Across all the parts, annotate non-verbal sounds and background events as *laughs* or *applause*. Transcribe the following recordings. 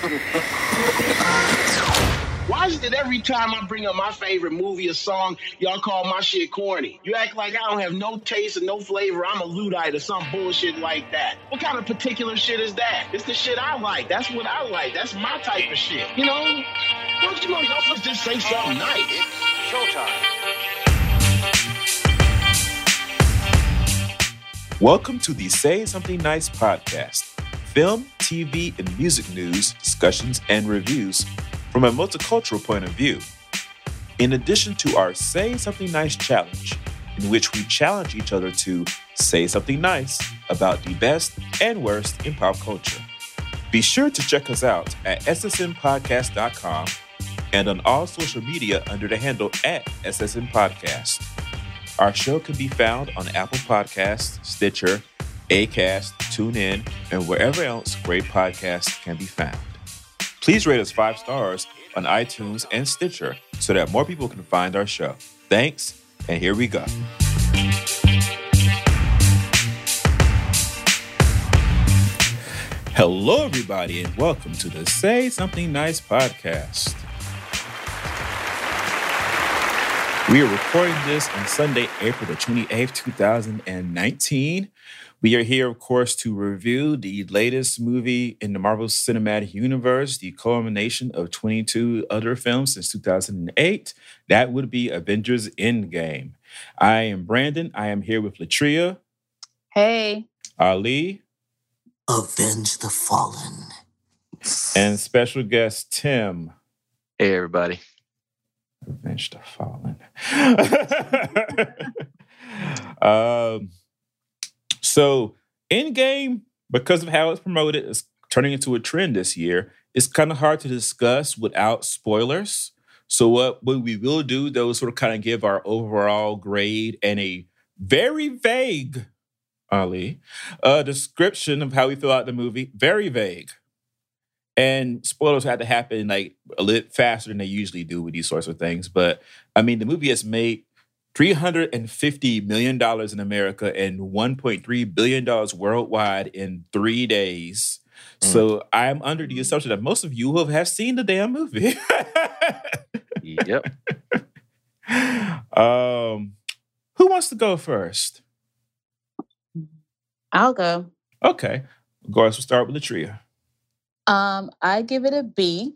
Why is it every time I bring up my favorite movie or song, y'all call my shit corny? You act like I don't have no taste and no flavor. I'm a Luddite or some bullshit like that. What kind of particular shit is that? It's the shit I like. That's what I like. That's my type of shit. You know? Don't you know y'all supposed to just say something nice? It's showtime. Welcome to the Say Something Nice podcast film, TV, and music news, discussions, and reviews from a multicultural point of view. In addition to our Say Something Nice challenge, in which we challenge each other to say something nice about the best and worst in pop culture. Be sure to check us out at ssnpodcast.com and on all social media under the handle at SSN Podcast. Our show can be found on Apple Podcasts, Stitcher, Acast, TuneIn, and wherever else great podcasts can be found. Please rate us five stars on iTunes and Stitcher so that more people can find our show. Thanks, and here we go. Hello, everybody, and welcome to the Say Something Nice podcast. We are recording this on Sunday, April the 28th, 2019. We are here, of course, to review the latest movie in the Marvel Cinematic Universe, the culmination of 22 other films since 2008. That would be Avengers Endgame. I am Brandon. I am here with Latria. Hey. Ali. Avenge the Fallen. And special guest Tim. Hey, everybody. Avenge the Fallen. *laughs* um, so, Endgame, because of how it's promoted, is turning into a trend this year. It's kind of hard to discuss without spoilers. So, what, we will do, though, is sort of kind of give our overall grade and a very vague, Ali, uh, description of how we feel out the movie. Very vague. And spoilers had to happen like a little faster than they usually do with these sorts of things. But I mean, the movie has made $350 million in America and $1.3 billion worldwide in three days. Mm. So I'm under the assumption that most of you have, have seen the damn movie. *laughs* yep. Um, who wants to go first? I'll go. Okay. Of course, we'll start with the trio. Um, I give it a B.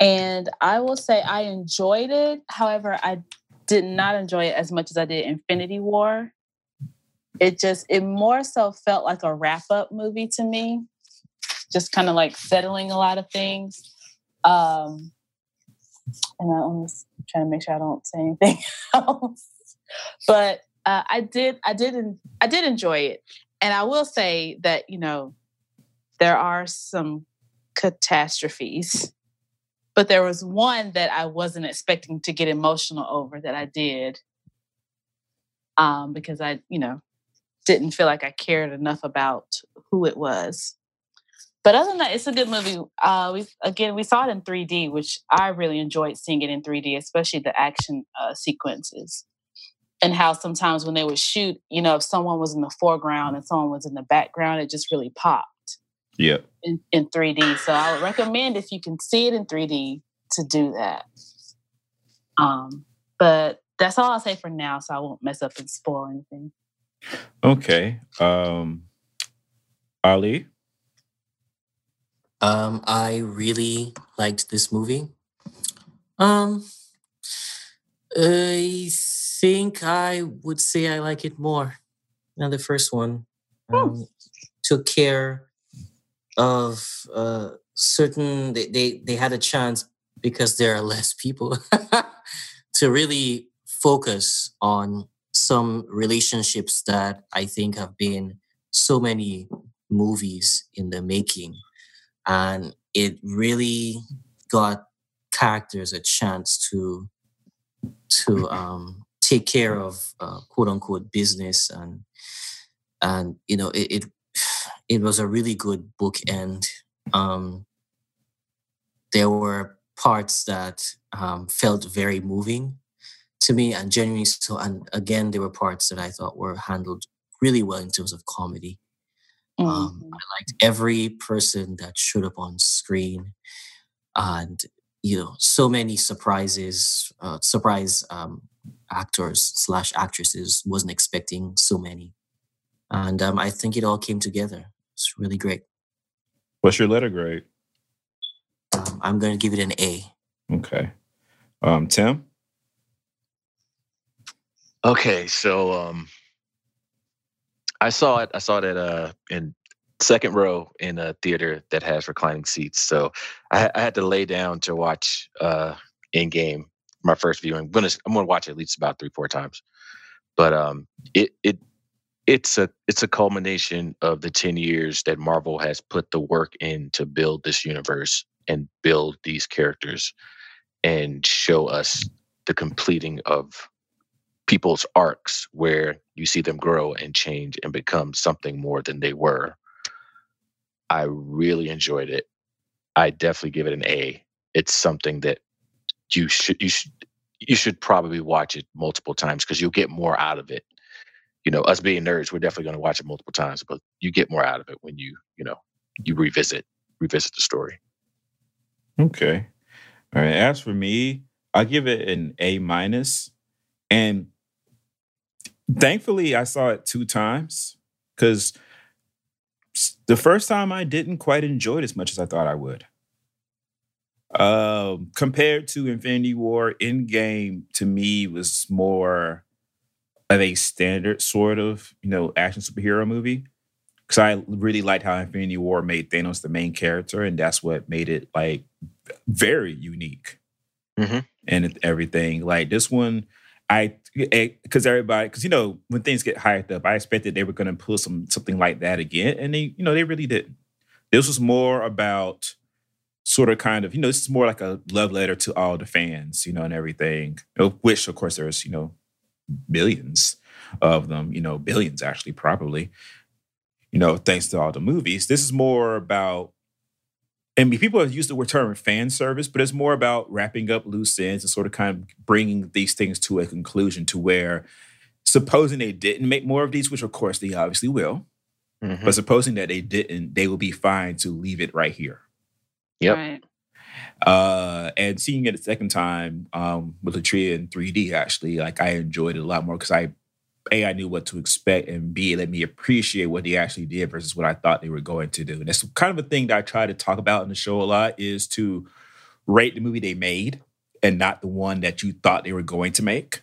And I will say I enjoyed it. However, I did not enjoy it as much as I did Infinity War. It just, it more so felt like a wrap up movie to me, just kind of like settling a lot of things. Um, and I'm just trying to make sure I don't say anything *laughs* else. But uh, I did, I did, I did enjoy it, and I will say that you know there are some catastrophes but there was one that I wasn't expecting to get emotional over that I did. Um, because I, you know, didn't feel like I cared enough about who it was. But other than that, it's a good movie. Uh, we again we saw it in 3D, which I really enjoyed seeing it in 3D, especially the action uh, sequences, and how sometimes when they would shoot, you know, if someone was in the foreground and someone was in the background, it just really popped. Yeah. In, in 3D. So I would recommend if you can see it in 3D to do that. Um, but that's all I'll say for now, so I won't mess up and spoil anything. Okay. Um Ali? Um, I really liked this movie. Um I think I would say I like it more than the first one. Hmm. Um, took care of uh, certain they, they they had a chance because there are less people *laughs* to really focus on some relationships that I think have been so many movies in the making. And it really got characters a chance to to um, take care of uh, quote unquote business and and you know it, it it was a really good bookend. Um, there were parts that um, felt very moving to me and genuinely so. And again, there were parts that I thought were handled really well in terms of comedy. Um, Mhm. I liked every person that showed up on screen, and you know, so many surprises, uh, surprise um, actors slash actresses. Wasn't expecting so many, and um, I think it all came together. It's really great. What's your letter grade? Um, I'm going to give it an A. Okay. Um, Tim? Okay, so um, I saw it. I saw it at uh in second row in a theater that has reclining seats. So I, I had to lay down to watch uh Endgame my first viewing. I'm gonna I'm gonna watch it at least about three four times. But um, it it it's a it's a culmination of the 10 years that Marvel has put the work in to build this universe and build these characters and show us the completing of people's arcs where you see them grow and change and become something more than they were. I really enjoyed it. I definitely give it an A. It's something that you should you should you should probably watch it multiple times because you'll get more out of it. You know, us being nerds, we're definitely going to watch it multiple times, but you get more out of it when you, you know, you revisit revisit the story. Okay. All right. As for me, I'll give it an A minus. And thankfully, I saw it two times because the first time I didn't quite enjoy it as much as I thought I would. Um, compared to Infinity War, Endgame to me was more of a standard sort of, you know, action superhero movie. Because I really liked how Infinity War made Thanos the main character, and that's what made it like very unique Mhm. and everything. Like this one, I because everybody because you know when things get hyped up, I expected they were going to pull some something like that again, and they you know they really didn't. This was more about sort of kind of you know this is more like a love letter to all the fans, you know, and everything. Which of course there's you know millions of them, you know, billions actually probably. You know, thanks to all the movies. This is more about I mean, people have used the word term fan service, but it's more about wrapping up loose ends and sort of kind of bringing these things to a conclusion to where, supposing they didn't make more of these, which of course they obviously will, Mhm. but supposing that they didn't, they will be fine to leave it right here. Yep. Right. Uh, and seeing it a second time um, with Latria in 3D, actually, like I enjoyed it a lot more because I, A, I knew what to expect, and B, it let me appreciate what they actually did versus what I thought they were going to do. And that's kind of a thing that I try to talk about in the show a lot is to rate the movie they made and not the one that you thought they were going to make.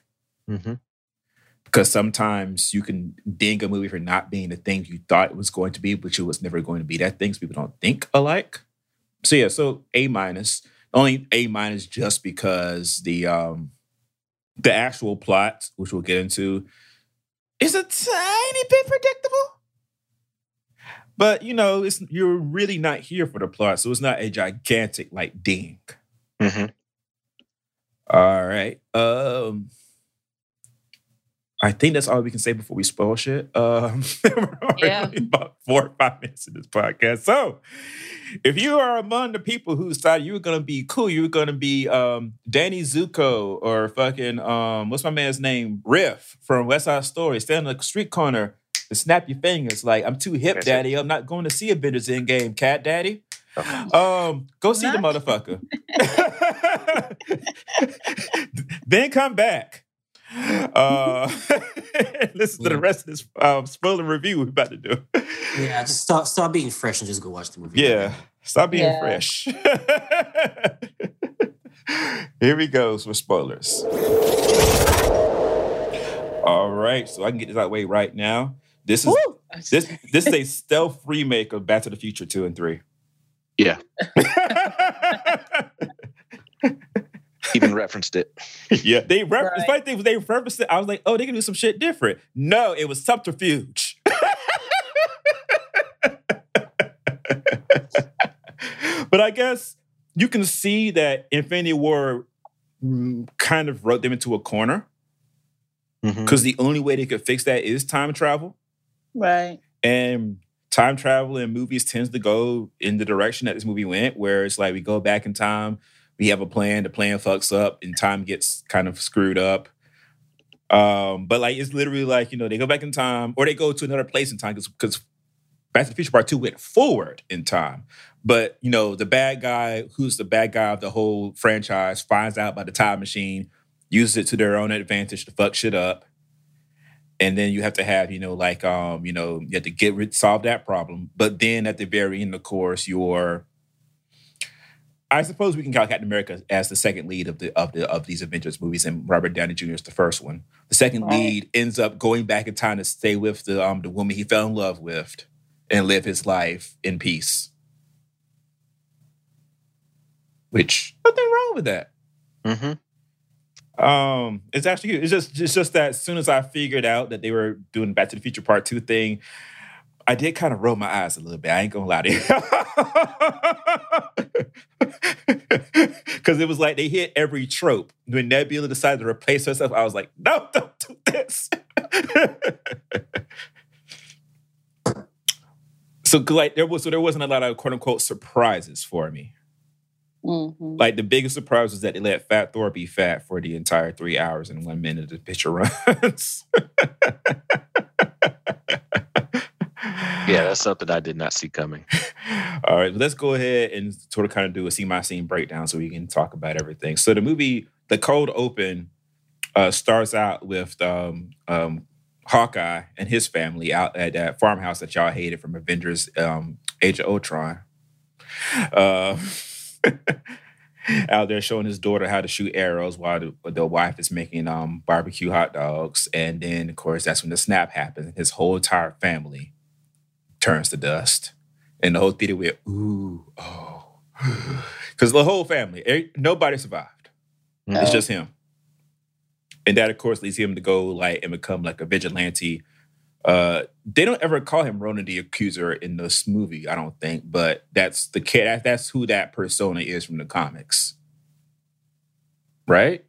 Mhm. Because sometimes you can ding a movie for not being the thing you thought it was going to be, but it was never going to be that thing. So people don't think alike. So yeah, so A minus. Only A minus just because the um the actual plot, which we'll get into, is a tiny bit predictable. But you know, it's you're really not here for the plot, so it's not a gigantic like ding. Mhm. All right. Um I think that's all we can say before we spoil shit. *laughs* Um, *laughs* we're already Yeah. *laughs* about four or five minutes in this podcast. So, if you are among the people who decided you were gonna be cool, you were gonna be um, Danny Zuko or fucking um, what's my man's name, Riff from West Side Story, stand on the street corner and snap your fingers like I'm too hip, That's it. daddy. I'm not going to see a Avengers Endgame, cat daddy. Um, go see the motherfucker. then come back. Uh, *laughs* listen to the rest of this um, spoiler review we're about to do. Yeah, just stop stop being fresh and just go watch the movie. Yeah, stop being Yeah. fresh. *laughs* Here we go with spoilers. All right, so I can get this out of the way right now. This is Woo! this this is a stealth remake of Back to the Future two and three. Yeah. *laughs* Even referenced it. yeah, they ref- the Right. funny thing was they referenced it. I was like, oh, they can do some shit different. No, it was subterfuge. *laughs* but I guess you can see that Infinity War mm, kind of wrote them into a corner Mhm. because the only way they could fix that is time travel. Right. And time travel in movies tends to go in the direction that this movie went, where it's like we go back in time, we have a plan, the plan fucks up, and time gets kind of screwed up. Um, but like it's literally like, you know, they go back in time or they go to another place in time because Back to the Future Part Two went forward in time, but you know the bad guy, who's the bad guy of the whole franchise, finds out about the time machine, uses it to their own advantage to fuck shit up, and then you have to have you know like um you know you have to get rid solve that problem. But then at the very end, of course, your I suppose we can count Captain America as the second lead of the of the of these Avengers movies, and Robert Downey Jr. is the first one. The second Right. lead ends up going back in time to stay with the um the woman he fell in love with and live his life in peace. Which nothing wrong with that. Mm-hmm. Um, it's actually it's just it's just that as soon as I figured out that they were doing Back to the Future Part Two thing, I did kind of roll my eyes a little bit. I ain't gonna lie to you. *laughs* Because it was like they hit every trope. When Nebula decided to replace herself, I was like, no, don't do this. *laughs* so 'cause, like there was so there wasn't a lot of quote unquote surprises for me. Mhm. Like the biggest surprise was that they let Fat Thor be fat for the entire three hours and one minute of the picture runs. *laughs* Yeah, that's something I did not see coming. *laughs* All right, let's go ahead and sort of kind of do a scene by scene breakdown so we can talk about everything. So the movie, the cold open, uh, starts out with um, um, Hawkeye and his family out at that farmhouse that y'all hated from Avengers um, Age of Ultron. Uh, *laughs* out there showing his daughter how to shoot arrows while the, the wife is making um, barbecue hot dogs. And then, of course, that's when the snap happens his whole entire family turns to dust. And the whole theater went, ooh, oh. *sighs* Because the whole family, nobody survived. It's Oh. just him. And that, of course, leads him to go like and become like a vigilante. Uh, they don't ever call him Ronan the Accuser in this movie, I don't think, but that's the kid. that's who that persona is from the comics, right?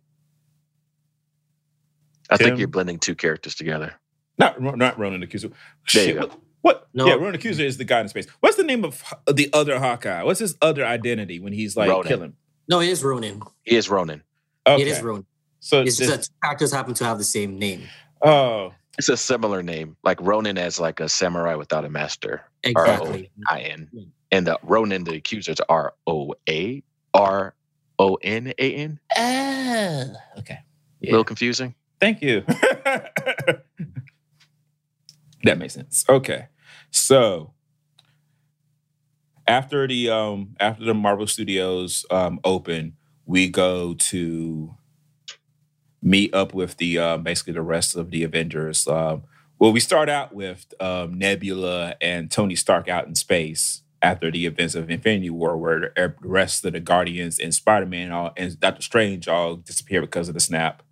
I think you're blending two characters together. Not not Ronan the Accuser. There you go. What? What? No. Yeah, Ronan Accuser is the guy in space. What's the name of the other Hawkeye? What's his other identity when he's like Ronan. killing? No, it is Ronin. He is Ronin. Okay. It is Ronin. So It's this- just that two characters happen to have the same name. oh, It's a similar name, like Ronan as like a samurai without a master. Exactly. I-N. And the Ronan, the accusers, R O A R O N A N. oh, okay. A little confusing. Thank you. *laughs* *laughs* that makes sense. Okay. So after the um after the Marvel Studios um open, we go to meet up with the um basically the rest of the Avengers. Um well, we start out with um, Nebula and Tony Stark out in space after the events of Infinity War, where the the rest of the Guardians and Spider Man and Doctor Strange all disappear because of the snap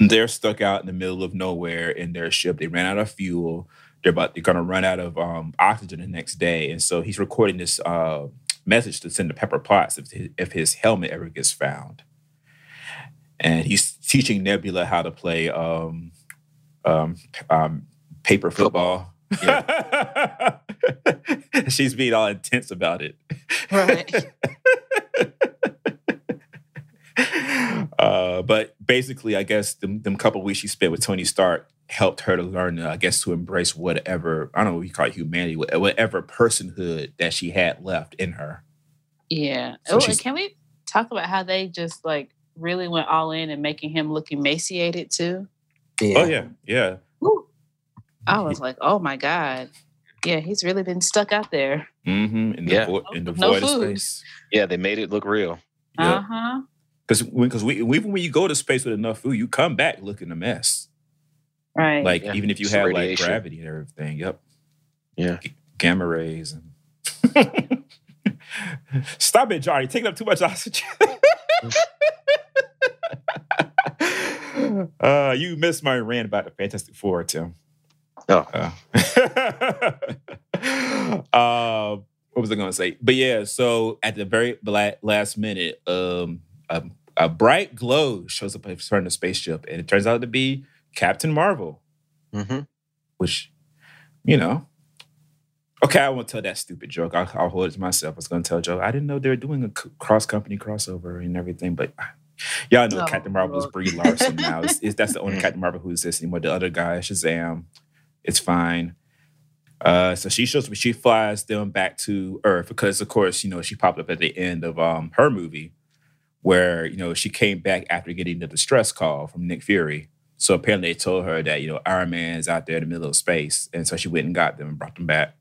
they're stuck out in the middle of nowhere in their ship. They ran out of fuel. They're about they're gonna run out of um, oxygen the next day, and so he's recording this uh, message to send to Pepper Potts if his, if his helmet ever gets found. And he's teaching Nebula how to play um, um, um, paper football. *laughs* She's being all intense about it. Right. *laughs* uh, but basically, I guess them, them couple weeks she spent with Tony Stark helped her to learn, uh, I guess, to embrace whatever I don't know what you call it, humanity, whatever personhood that she had left in her. Yeah. So oh, can we talk about how they just like really went all in and making him look emaciated too? Oh yeah, yeah. Woo. I was like, oh my God. Yeah, he's really been stuck out there. Mm-hmm. In the, Yeah. vo- in the No void of food. space. Yeah, they made it look real. Yeah. Uh huh. Because because we, even when you go to space with enough food, you come back looking a mess. Right. Like Yeah. even if you Just have like gravity and everything. Yep. Yeah. G- gamma rays and. *laughs* Stop it, Johnny! Taking up too much oxygen. *laughs* uh, you missed my rant about the Fantastic Four, Tim. Oh. Uh, *laughs* uh, what was I going to say? But yeah, so at the very last minute, um, a, a bright glow shows up in front the spaceship, and it turns out to be Captain Marvel, hmm which, you know. Okay, I won't tell that stupid joke. I'll, I'll hold it to myself. I was going to tell Joe, I didn't know they were doing a cross company crossover and everything, but y'all know Oh, Captain Marvel is Brie Larson now. It's, *laughs* it's, that's the only Captain Marvel who exists anymore. The other guy, Shazam, it's fine. Uh, so she shows she flies them back to Earth because, of course, you know she popped up at the end of um, her movie, where you know she came back after getting the distress call from Nick Fury. So apparently they told her that you know Iron Man's out there in the middle of space, and so she went and got them and brought them back.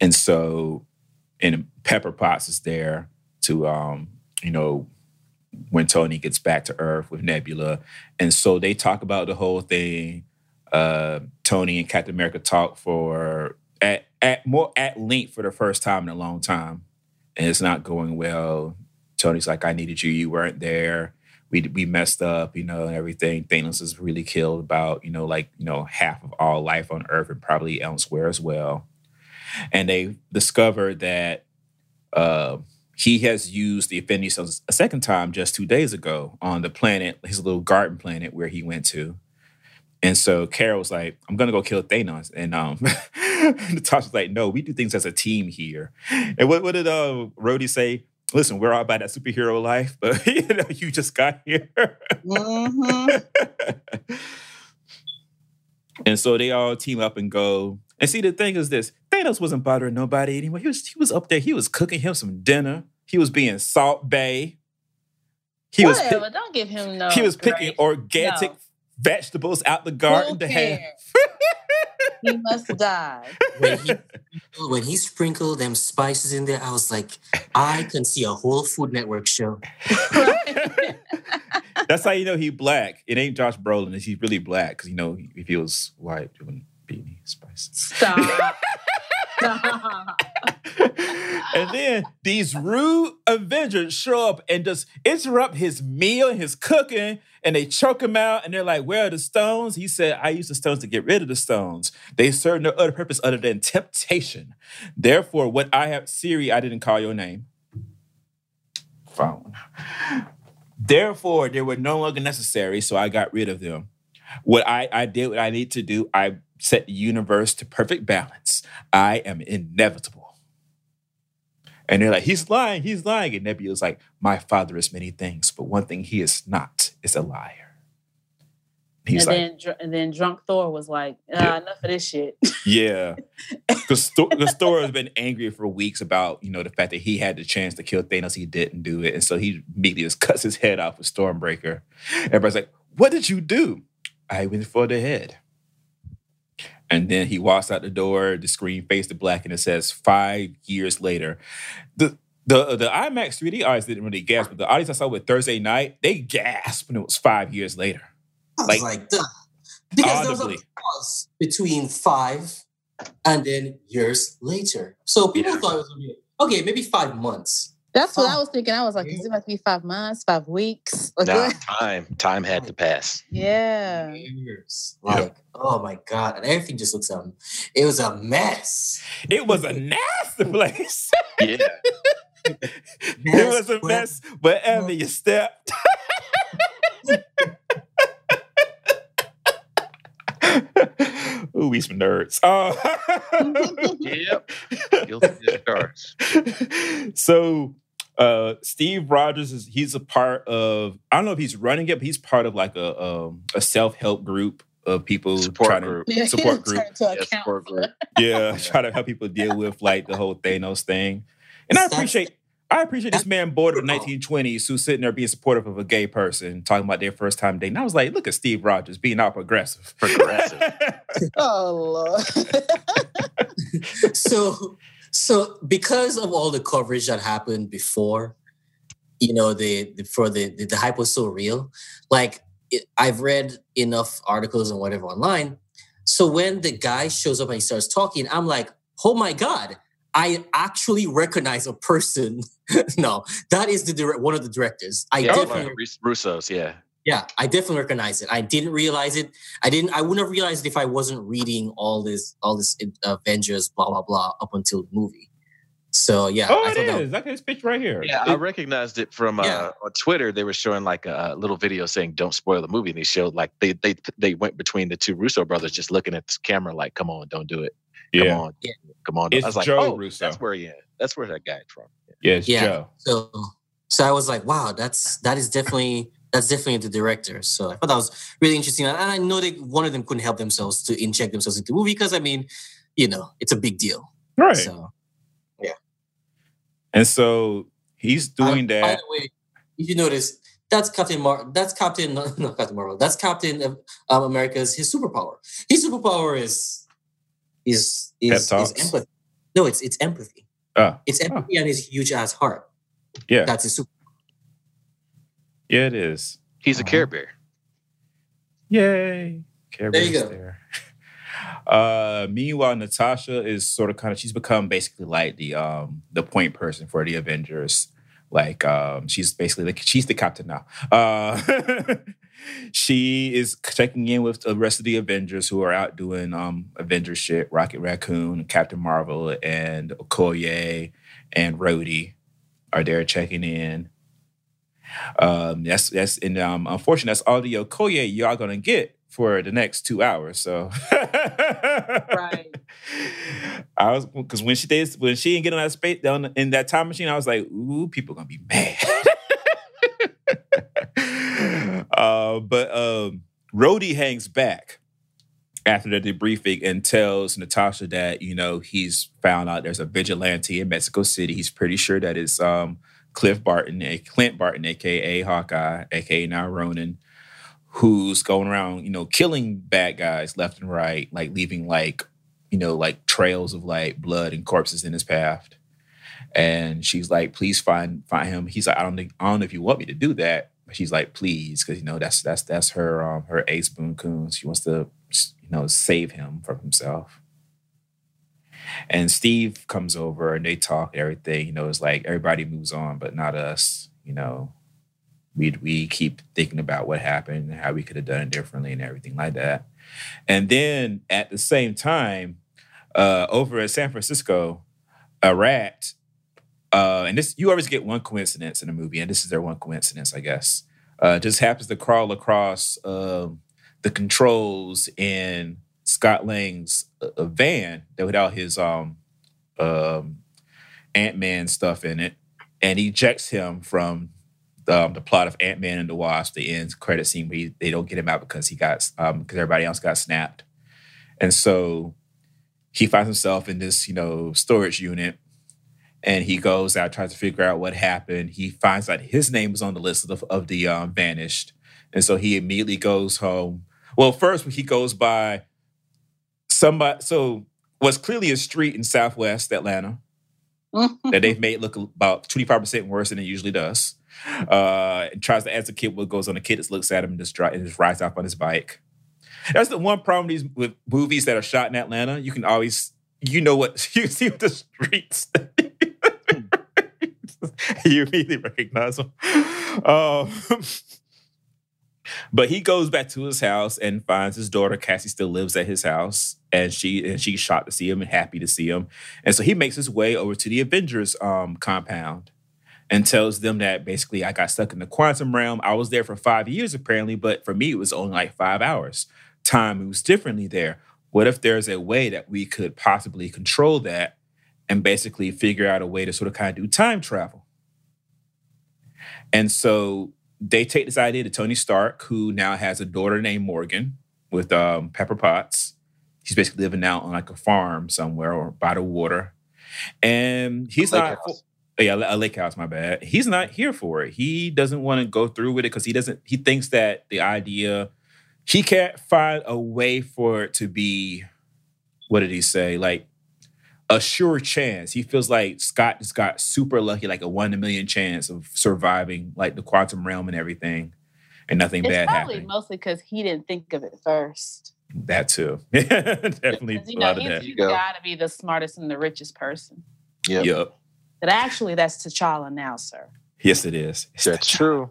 And so, and Pepper Potts is there to um, you know when Tony gets back to Earth with Nebula, and so they talk about the whole thing. Uh, Tony and Captain America talk for at at more at length for the first time in a long time, and it's not going well. Tony's like, "I needed you. You weren't there. We we messed up, you know, and everything. Thanos has really killed about you know like you know half of all life on Earth and probably elsewhere as well." And they discovered that. Uh, he has used the Infinity Stones a second time just two days ago on the planet, his little garden planet where he went to. And so Carol was like, I'm gonna go kill Thanos. And um *laughs* *laughs* Natasha's like, no, we do things as a team here. And what, what did uh Rhodey say? Listen, we're all about that superhero life, but *laughs* you know, you just got here. Mm-hmm. and so they all team up and go. And see, the thing is this: Thanos wasn't bothering nobody anymore. He was he was up there. He was cooking him some dinner. He was being Salt Bae. He was pick- Don't give him no. he was picking grace. organic No. vegetables out the garden Who to have. *laughs* cares? he must die. when he when he sprinkled them spices in there, I was like, I can see a whole Food Network show. *laughs* That's how you know he black. It ain't Josh Brolin. it's- He's really black because you know if he was white, it wouldn't be any spices. Stop. *laughs* Stop. and then these rude Avengers show up and just interrupt his meal and his cooking, and they choke him out. And they're like, "Where are the stones?" He said, "I use the stones to get rid of the stones. They serve no other purpose other than temptation. Therefore, what I have, Siri, I didn't call your name. Phone. Therefore, they were no longer necessary, so I got rid of them. What I, I did, what I need to do, I set the universe to perfect balance. I am inevitable. And they're like, he's lying, he's lying. And Nebula's like, my father is many things, but one thing he is not is a liar. And He's like, then, and then drunk Thor was like, ah, enough of this shit. yeah. *laughs* Because Thor has been angry for weeks about, you know, the fact that he had the chance to kill Thanos, he didn't do it. And so he immediately just cuts his head off with Stormbreaker. Everybody's like, what did you do? I went for the head. And then he walks out the door, the screen fades to black, and it says five years later. The the uh, the IMAX 3D audience didn't really gasp, but the audience I saw with Thursday night, they gasped when it was five years later. I was Like, like, Duh. because there was a pause between five and then years later. So people Yeah. thought it was gonna be okay, maybe five months. That's what I Oh. was thinking. I was like, is it about to be five months, five weeks? Like, *laughs* Nah, time time had to pass. Yeah. Years. Yeah. Like, oh my god, and everything just looks um, it was a mess. It was a nasty *laughs* place. Yeah, *laughs* it was a mess wherever you stepped. Ooh, we some nerds. Oh. yep. Guilty as charged. so uh Steve Rogers is he's a part of I don't know if he's running it, but he's part of like a um, a self-help group of people Support trying group. Yeah, Support group. to Yeah, support group. to yeah, try to help people deal with like the whole Thanos thing. And I appreciate I appreciate this man bored of the Oh. 1920s who's sitting there being supportive of a gay person talking about their first time dating. I was like, look at Steve Rogers being all progressive. Progressive. *laughs* Oh Lord. *laughs* so so because of all the coverage that happened before you know the, the for the, the the hype was so real like it, i've read enough articles and whatever online. So when the guy shows up and he starts talking i'm like oh my god i actually recognize a person. *laughs* No that is the direct one of the directors. I Yeah, definitely one of Rus- Russo's. Yeah, yeah, I definitely recognize it. I didn't realize it. I didn't. I wouldn't have realized it if I wasn't reading all this, all this uh, Avengers, blah blah blah, up until the movie. So yeah, oh, I it thought that- is. I got his picture right here. yeah. I recognized it from uh, Yeah. on Twitter. They were showing like a little video saying "Don't spoil the movie," and they showed like they they they went between the two Russo brothers, just looking at the camera like, "Come on, don't do it. Come yeah. on, Yeah. come on." It's I was like, Joe "Oh, Russo. that's where he. That's where that guy's from." Yeah, it's Yeah. Joe. so so I was like, wow, that's that is definitely that's definitely the director. So I thought that was really interesting. And I know that one of them couldn't help themselves to inject themselves into the movie because I mean, you know, it's a big deal. Right. So yeah. and so he's doing By- By that. the way, if you notice, that's Captain Mar. That's Captain, not, not Captain Marvel. That's Captain um, America's his superpower. His superpower is is is, is empathy. No, it's it's empathy. Oh, It's empathy and his huge ass heart. yeah. That's his super. Yeah, it is. He's a Uh-huh. Care Bear. Yay. Care There you Bear's go. there. *laughs* Uh, meanwhile, Natasha is sort of kind of she's become basically like the um the point person for the Avengers. Like um she's basically like she's the captain now. Uh *laughs* she is checking in with the rest of the Avengers who are out doing um Avengers shit, Rocket Raccoon, Captain Marvel, and Okoye and Rhodey are there checking in. Um, that's that's and um, unfortunately, that's all the Okoye y'all gonna get for the next two hours. So, Right. *laughs* I was because when she did when she didn't get on that space down in that time machine, I was like, ooh, people gonna be mad. *laughs* uh, but um, Rhodey hangs back after the debriefing and tells Natasha that you know he's found out there's a vigilante in Mexico City. He's pretty sure that it's um, Cliff Barton, a Clint Barton, aka Hawkeye, aka now Ronin, who's going around, you know, killing bad guys left and right, like leaving like, you know, like trails of like blood and corpses in his path. And she's like, please find find him. He's like, I don't think I don't know if you want me to do that. But she's like, please, because you know that's that's that's her um her ace boon coon. She wants to you know save him from himself. And Steve comes over and they talk and everything. You know, it's like everybody moves on, but not us. You know, we we keep thinking about what happened and how we could have done it differently and everything like that. And then at the same time, uh, over at San Francisco, a rat, uh, and this you always get one coincidence in a movie, and this is their one coincidence, I guess. Uh, just happens to crawl across um, the controls in Scott Lang's uh, van that without his um, um, Ant Man stuff in it, and ejects him from um, the plot of Ant Man and the Wasp, the end credit scene where he, they don't get him out because he got um because everybody else got snapped, and so he finds himself in this you know storage unit, and he goes out tries to figure out what happened. He finds out his name was on the list of the, of the um, vanished, and so he immediately goes home. Well, first he goes by somebody. So what's clearly a street in Southwest Atlanta that they've made look about 25% worse than it usually does. Uh, and tries to ask the kid what goes on. The kid just looks at him and just, and just rides off on his bike. That's the one problem with these with movies that are shot in Atlanta. You can always, you know what, *laughs* you see what the streets. *laughs* you immediately recognize them. Um, *laughs* but he goes back to his house and finds his daughter Cassie still lives at his house, and she and she's shocked to see him and happy to see him. And so he makes his way over to the Avengers um, compound and tells them that basically I got stuck in the quantum realm. I was there for five years apparently, but for me it was only like five hours. Time moves differently there. What if there's a way that we could possibly control that and basically figure out a way to sort of kind of do time travel? And so they take this idea to Tony Stark, who now has a daughter named Morgan with um, Pepper Potts. He's basically living out on like a farm somewhere or by the water. And he's Lake not, house. oh, yeah, a lake house, my bad. He's not here for it. He doesn't want to go through with it because he doesn't, he thinks that the idea, he can't find a way for it to be, what did he say? Like a sure chance. He feels like Scott just got super lucky, like a one in a million chance of surviving like the quantum realm and everything, and nothing It's bad probably happening. mostly because he didn't think of it first. That too, *laughs* definitely 'Cause, a you know, lot of he's, that. he's go. got to be the smartest and the richest person. Yep. Yep. But actually, that's T'Challa now, sir. Yes, it is. It's That's true.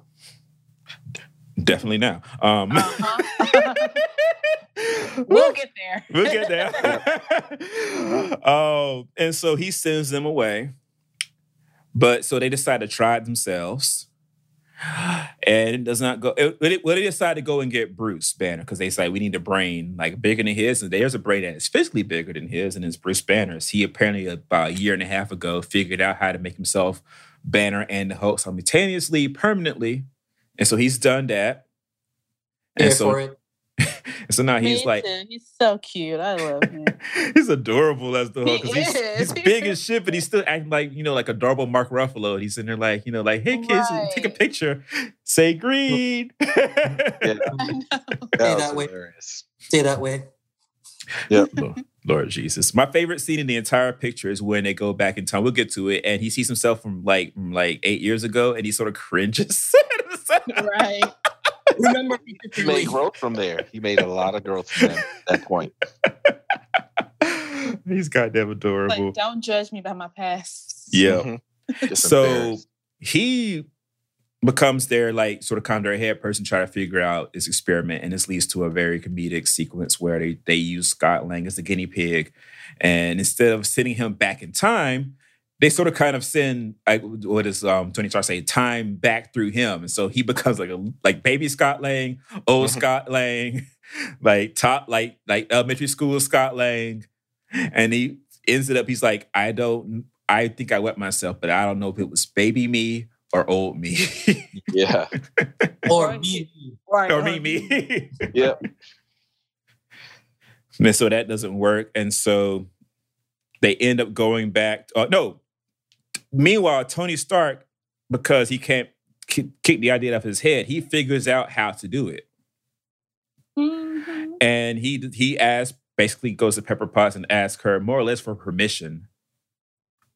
Definitely now. Um, Uh-huh. *laughs* *laughs* *laughs* we'll get there. We'll get there. *laughs* oh, *laughs* and so he sends them away. But so they decide to try it themselves. *gasps* And it does not go. It, it- well, they decide to go and get Bruce Banner because they say we need a brain like bigger than his. And there's a brain that is physically bigger than his, and it's Bruce Banner's. He apparently about a year and a half ago figured out how to make himself Banner and the Hulk simultaneously, permanently. and so he's done that. Here And so, for it. and *laughs* so now he's Me like, too. he's so cute. I love him. *laughs* he's adorable as the He Hulk. 'cause he's, he's big as *laughs* shit, but he's still acting like you know, like adorable Mark Ruffalo. He's in there like, you know, like, hey kids, take a picture, say green. Yeah, I know. that Stay that way. hilarious. Stay that way. Yep. Lord, Lord Jesus. My favorite scene in the entire picture is when they go back in time. We'll get to it. And he sees himself from like from like eight years ago and he sort of cringes. right. *laughs* Remember, He made growth from there. He made a lot of growth from that, that point. *laughs* He's goddamn adorable. Like, don't judge me by my past. yeah. Mhm. So he becomes their like sort of kind of their head person trying to figure out this experiment and this leads to a very comedic sequence where they they use Scott Lang as the guinea pig and instead of sending him back in time they sort of kind of send like what does um Tony Stark say time back through him and so he *laughs* becomes like a like baby Scott Lang old Mhm. Scott Lang *laughs* like top like like elementary school Scott Lang and he ends it up he's like I don't I think I wet myself but I don't know if it was baby me or old me yeah. *laughs* or Or me. Right. or me me Yep. and so that doesn't work and so they end up going back uh, no meanwhile tony stark because he can't ki- kick the idea out of his head he figures out how to do it Mhm. and he he asks basically goes to pepper potts and asks her more or less for permission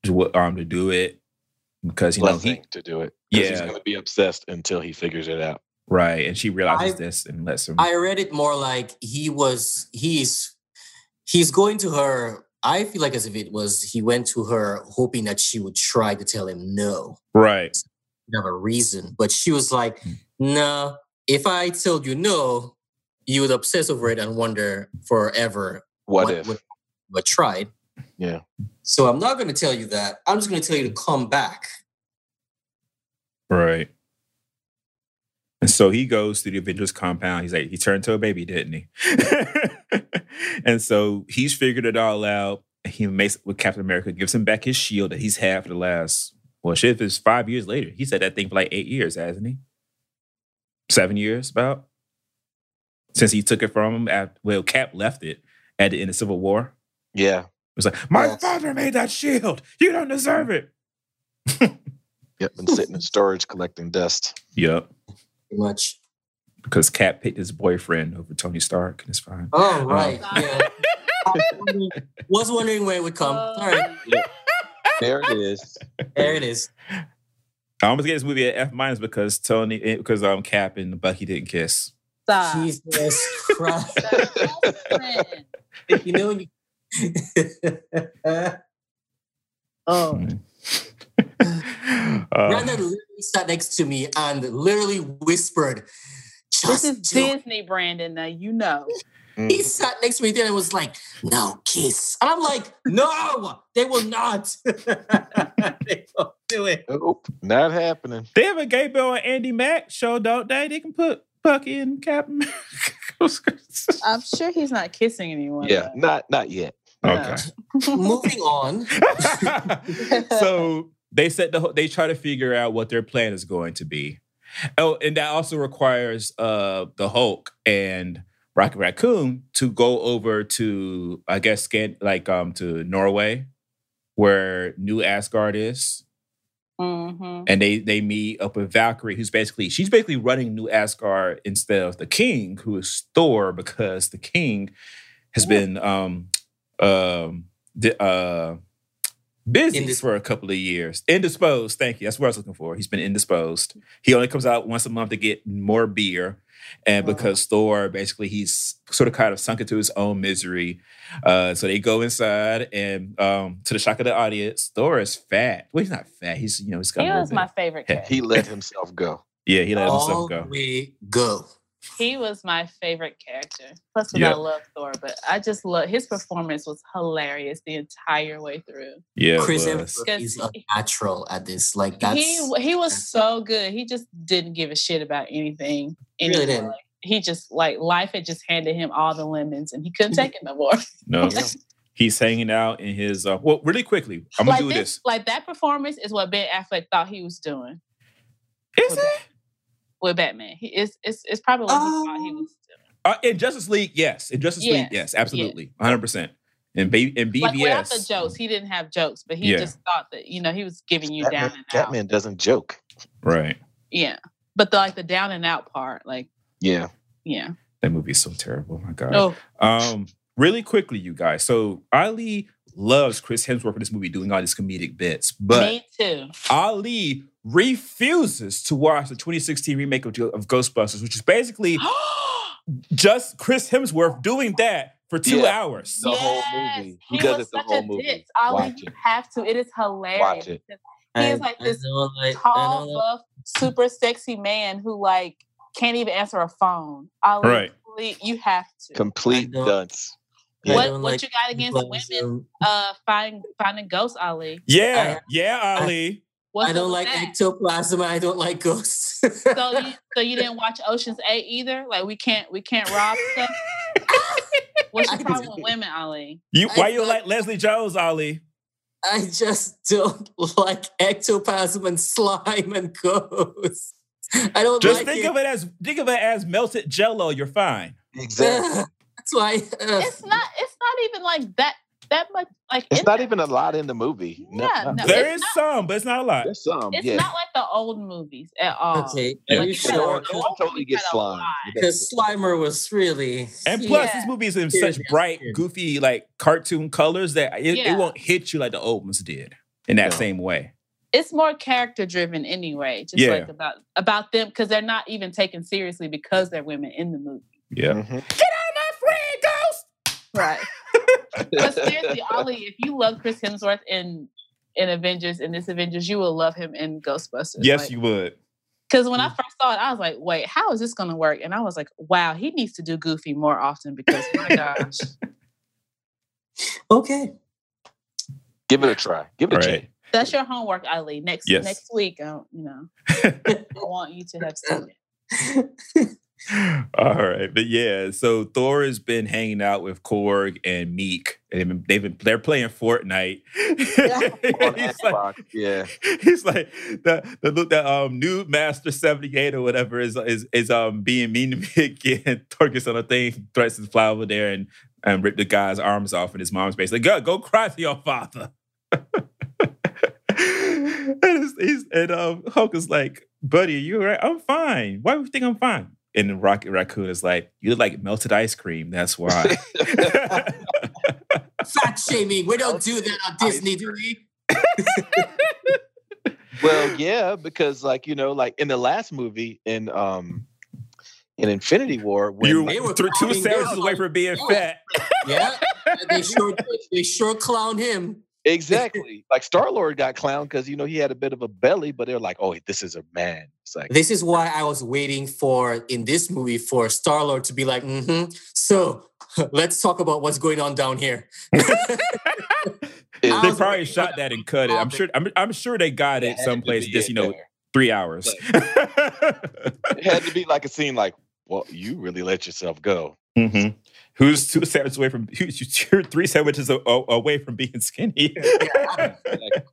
to um to do it because you know he to do it. 'Cause He's Yeah. going to be obsessed until he figures it out. right and she realizes I- this and lets him I read it more like he was he's he's going to her. I feel like as if it was he went to her hoping that she would try to tell him no, right have a reason. But she was like, Hmm. "No, if I told you no, you would obsess over it and wonder forever What, if? would you have tried." Yeah. So I'm not going to tell you that. I'm just going to tell you to come back. Right. And so he goes to the Avengers compound. He's like, he turned to a baby, didn't he? *laughs* and so he's figured it all out. He makes with Captain America, gives him back his shield that he's had for the last, well, shit, if it's five years later. He's had that thing for like eight years, hasn't he? Seven years, about since he took it from him. After, well, Cap left it at the end of Civil War. Yeah. It was like, my Yes. father made that shield. You don't deserve it. Yep. Been sitting in storage collecting dust. *laughs* Yep. Pretty much. Because Cap picked his boyfriend over Tony Stark, and it's fine. Oh right. Oh. *laughs* Yeah. I was wondering- was wondering where it would come. All right, There it is. there it is. I almost gave this movie an F minus because Tony, eh, because um Cap and Bucky didn't kiss. Stop. Jesus *laughs* Christ. That's friend. you know. You... Oh. uh, *laughs* Brandon literally sat next to me and literally whispered, This is do it." Disney, Brandon. Now you know. He mm. sat next to me there and was like, "No kiss," and I'm like, "No, they will not. *laughs* they won't do it." Nope. Not happening. they have a gay Bill and Andi Mack show, don't they? They can put Bucky and Cap. I'm sure he's not kissing anyone. Yeah. though. Not not yet. okay. Moving on. *laughs* so they set the they try to figure out what their plan is going to be. Oh, and that also requires uh the Hulk and Rocket Raccoon to go over to I guess scan like um to Norway where New Asgard is. Mhm. And they they meet up with Valkyrie, who's basically she's basically running New Asgard instead of the King, who is Thor, because the King has been um um uh busy Indis- for a couple of years. Indisposed, thank you. That's what I was looking for. He's been indisposed. He only comes out once a month to get more beer. And Uh-huh. because Thor basically he's sort of kind of sunk into his own misery. Uh so they go inside and um to the shock of the audience, Thor is fat. Well, he's not fat. He's you know, he's got He was my favorite Yeah. character. He let himself go. Yeah, he let All himself go. we go. He was my favorite character. Plus, because Yeah. I love Thor, but I just love his performance was hilarious the entire way through. Yeah, it Chris was. Hemsworth is a natural at this. Like that's he he was so good. He just didn't give a shit about anything. Really didn't. He just like life had just handed him all the lemons, and he couldn't take it no more. *laughs* No, *laughs* he's hanging out in his. Uh, well, really quickly, I'm gonna do this. Like that performance is what Ben Affleck thought he was doing. Is it? With Batman. He, it's, it's it's probably what he thought he was doing. Uh, in Justice League, yes. In Justice League, Yes, yes, yes. absolutely, one hundred percent. In B in BVS, Like without the jokes, he didn't have jokes, but he Yeah. just thought that you know he was giving you down Batman, and out. Batman doesn't joke. right? Yeah, but the like the down and out part, like Yeah. yeah. That movie is so terrible. Oh my god. Oh, Um, really quickly, you guys. So Ali loves Chris Hemsworth in this movie doing all these comedic bits, but me too. Ali refuses to watch the 2016 remake of, of Ghostbusters, which is basically *gasps* just Chris Hemsworth doing that for two Yeah. hours. The whole movie. He does it the such whole a movie. Dick. Ali, Watch you it. have to. It is hilarious. Watch it. because He is like this like- Tall, buff, super sexy man who like can't even answer a phone. Ali, Right. you have to. Complete I dunce. I what don't what like you got against women? Uh, find finding ghosts, Ali. Yeah, I- yeah, Ali. What's I don't like with that? ectoplasm. I don't like ghosts. So you so you didn't watch Ocean's Eight either? Like we can't we can't rob *laughs* stuff. What's your I problem with women, Ali? You I why you thought- like Leslie Jones, Ali? I just don't like ectoplasm and slime and ghosts. I don't Just like think it. of it as think of it as melted jello. You're fine. *laughs* Exactly. That's why. uh, It's not it's not even like that that much like It's not there. even a lot in the movie. No- Yeah, not no, really. There it's is some, but it's not a lot. There's some. It's yeah. not like the old movies at all. okay, Yeah. are Like, you you sure? the It totally movies gets had slime. Because Slimer was really. And plus, Yeah. this movie is in such bright, goofy, like cartoon colors that it, Yeah. it won't hit you like the old ones did in that No. same way. It's more character driven anyway. Just Yeah. like about about them because they're not even taken seriously because they're women in the movie. Yeah. Mhm. my friend, Ghost. Right. *laughs* but seriously, Ali, if you love Chris Hemsworth in in Avengers in this Avengers, you will love him in Ghostbusters. Yes, you would. Because when I first saw it, I was like, "Wait, how is this going to work?" And I was like, "Wow, he needs to do Goofy more often." Because my *laughs* gosh, Okay. Give it a try. Give it All a right. chance. that's your homework, Ali. Next Yes. next week, uh, you know, *laughs* I want you to have seen it. *laughs* All right, but yeah, so Thor has been hanging out with Korg and Miek, and they've been, they've been they're playing Fortnite. *laughs* On he's like, yeah. *laughs* he's like the the, the um new Master seventy eight or whatever is is is um being mean to me again. Thor gets on a thing, threatens to fly over there and and rip the guy's arms off, and his mom's basically go go cry to your father. and he's, he's, and um, Hulk is like, buddy, you all right? I'm fine. Why do you think I'm fine? And then Rocket Raccoon is like, you look like melted ice cream. That's why. *laughs* Fat shaming. We don't do that on Disney, do we? *laughs* Well, yeah, because like you know, like in the last movie in um in Infinity War, when you They were threw two clowning sandwiches away from being Yeah. fat. Yeah. *laughs* they sure they sure clown him. Exactly *laughs* like Star Lord got clowned because you know he had a bit of a belly, but they're like, oh, this is a man. It's like This is why I was waiting for in this movie for Star Lord to be like, mm-hmm. So *laughs* let's talk about what's going on down here. *laughs* They probably shot that and cut it. I'm sure. I'm, I'm sure they got it had to someplace. Just you know, there. three hours. it had to be like a scene like, well, you really let yourself go. Mhm. Who's two sandwiches away from? Who's you're three sandwiches a- a- away from being skinny? Like,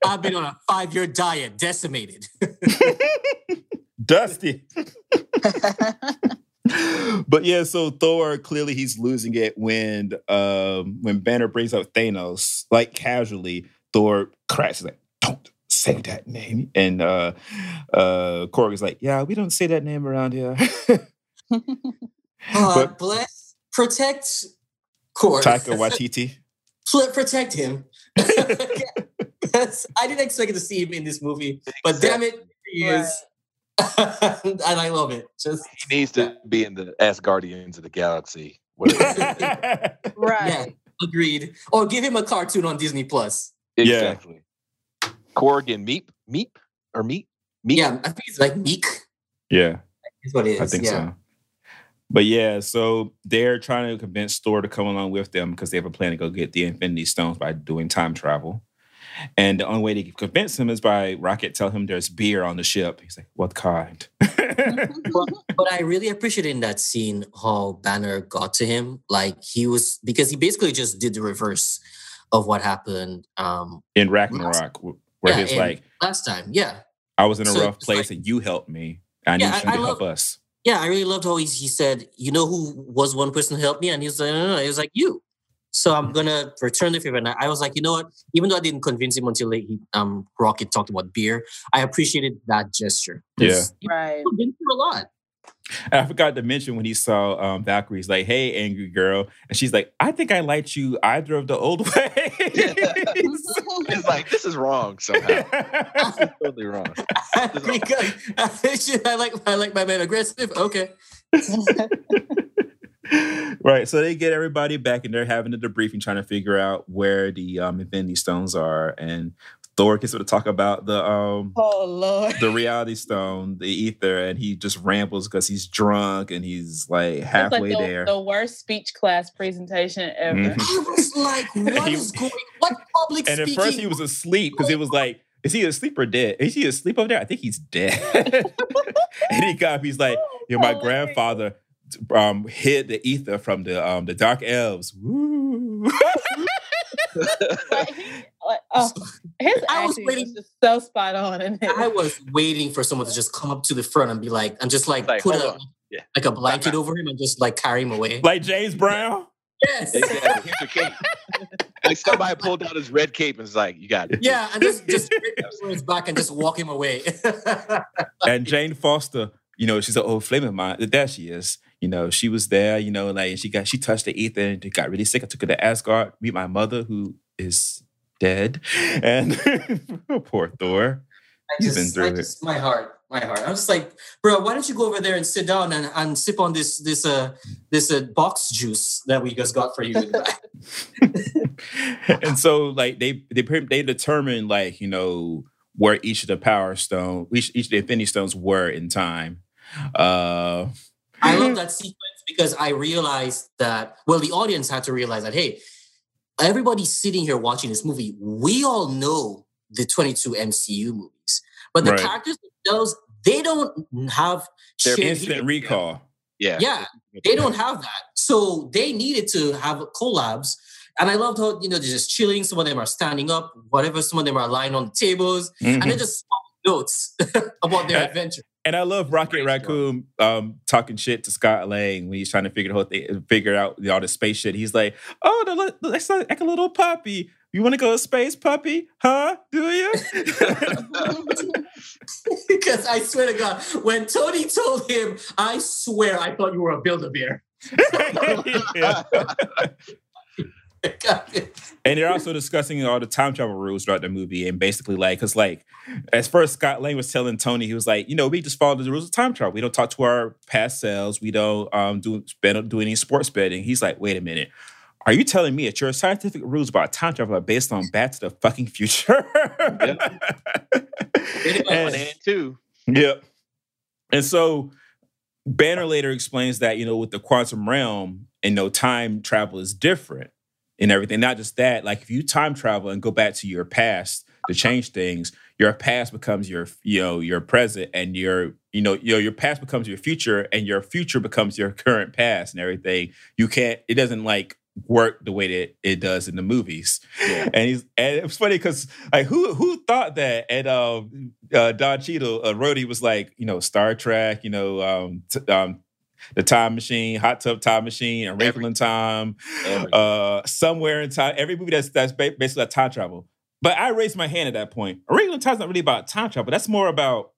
I've been on a five year diet, decimated. *laughs* Dusty. *laughs* but yeah, so Thor clearly he's losing it when um when Banner brings up Thanos, like casually, Thor cracks like, don't say that name. And uh uh Korg is like, Yeah, we don't say that name around here. Uh, *laughs* But- bless, protect Korg. Taika Waititi. Pl- protect him. Yes, *laughs* I didn't expect to see him in this movie, but damn it, he is. *laughs* and I love it. Just he needs to be in the Asgardians of the Galaxy. whatever it is. *laughs* right. yeah, agreed. Or give him a cartoon on Disney Plus. Yeah. exactly. Korg and Meep, Meep or Meep, Meep. Yeah, I think it's like Miek. yeah. Is what it is. I think yeah. so. But yeah, so they're trying to convince Thor to come along with them because they have a plan to go get the Infinity Stones by doing time travel. And the only way to convince him is by Rocket telling him there's beer on the ship. He's like, "What kind?" *laughs* but, but I really appreciated in that scene how Banner got to him. Like he was because he basically just did the reverse of what happened um In Ragnarok, wh- where Yeah, he's like, last time. Yeah. "I was in a So rough place like- and you helped me." I need Yeah, I- you to I help love- us. Yeah, I really loved how he, he said, you know who was one person who helped me? And he was like, no, no, no. He was like, you. So I'm gonna return the favor. And I I was like, you know what? Even though I didn't convince him until he um Rocket talked about beer, I appreciated that gesture. Yeah. Right. Been through a lot. And I forgot to mention when he saw um, Valkyrie, he's like, "Hey, angry girl," and she's like, "I think I liked you either of the old *laughs* ways." *laughs* It's like this is wrong somehow. *laughs* This is totally wrong. because I like I like my man aggressive. Okay. right. So they get everybody back, and they're having a debriefing, trying to figure out where the um, Infinity Stones are. And Thor gets to talk about the um, oh Lord. the Reality Stone, the Ether, and he just rambles because he's drunk and he's like halfway like the, there. the worst speech class presentation ever. Mhm. I was like, *laughs* what He- is going? What public And at first he was asleep because it was like, is he asleep or dead? Is he asleep over there? I think he's dead. *laughs* and he got up, he's like, you know, my Hilarious. grandfather um hid the ether from the um the dark elves. Woo. *laughs* Like, he- like, oh, his I was waiting- was just so spot on in. I was waiting for someone to just come up to the front and be like, and just like, Like, put a. Yeah. like a blanket over him and just like carry him away. like James Brown. yes. Exactly. Here's your *laughs* cape. Like somebody pulled out his red cape and was like, "You got it." Yeah, and just *laughs* just rip him over his back and just walk him away. *laughs* And Jane Foster, you know, she's an old flame of mine. There she is. You know, she was there, you know, like she got she touched the ether and it got really sick. I took her to Asgard, meet my mother who is dead. And *laughs* poor Thor. I He's just, been I through it. my heart, my heart. I was just like, bro, why don't you go over there and sit down and, and sip on this this uh this uh, box juice that we just got for you? in the back?" and so like they they they determined like you know where each of the power stone each, each of the infinity stones were in time uh I love *laughs* that sequence because I realized that, well, the audience had to realize that, hey, everybody sitting here watching this movie, we all know the 22 MCU movies, but the Right. characters themselves, they don't have They're instant history. recall Yeah. Yeah, they don't have that. So they needed to have collabs. And I loved how, you know, they're just chilling. Some of them are standing up, whatever. Some of them are lying on the tables. And Mhm. they just swap notes *laughs* about their Uh, adventure. And I love Rocket Raccoon um, talking shit to Scott Lang when he's trying to figure the whole thing, figure out all the space shit. He's like, "Oh, the, that's like a little puppy. You want to go to space puppy? Huh? Do you?" *laughs* because I swear to God, when Tony told him, I swear I thought you were a Build-A-Bear. *laughs* *laughs* Yeah. And they're also discussing all the time travel rules throughout the movie, and basically like, cause like, as first Scott Lang was telling Tony, he was like, you know, we just follow the rules of time travel. We don't talk to our past selves. We don't um do spend do any sports betting. He's like, wait a minute. Are you telling me that your scientific rules about time travel are based on Back to the fucking future? Pretty *laughs* And- two. Yep. And so Banner later explains that, you know, with the quantum realm, and no time travel is different and everything. Not just that, like if you time travel and go back to your past to change things, your past becomes your, you know, your present and your, you know, your your past becomes your future and your future becomes your current past and everything. You can't, it doesn't like work the way that it does in the movies. Yeah. And he's and it was funny because like who who thought that? And um uh Don Cheadle, uh, Rhodey was like, you know, Star Trek, you know, um, t- um the time machine, hot tub time machine, and wrinkle in time, Everything. uh somewhere in time, every movie that's that's basically about time travel. But I raised my hand at that point. A wrinkle in time's not really about time travel. That's more about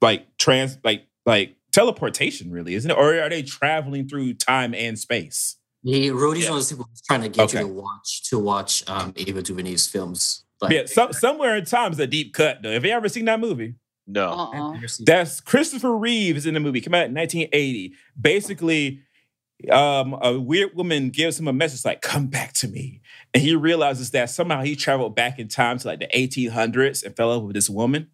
like trans like like teleportation, really, isn't it? Or are they traveling through time and space? He, Rhodey's Yeah. one of those people who's trying to get Okay. you to watch to watch um, Ava DuVernay's films. Like, yeah, some, somewhere in time is a deep cut though. Have you ever seen that movie? No. Uh-uh. That's Christopher Reeve is in the movie. Came out in 1980. Basically, um, a weird woman gives him a message like, "Come back to me," and he realizes that somehow he traveled back in time to like the 1800s and fell in love with this woman,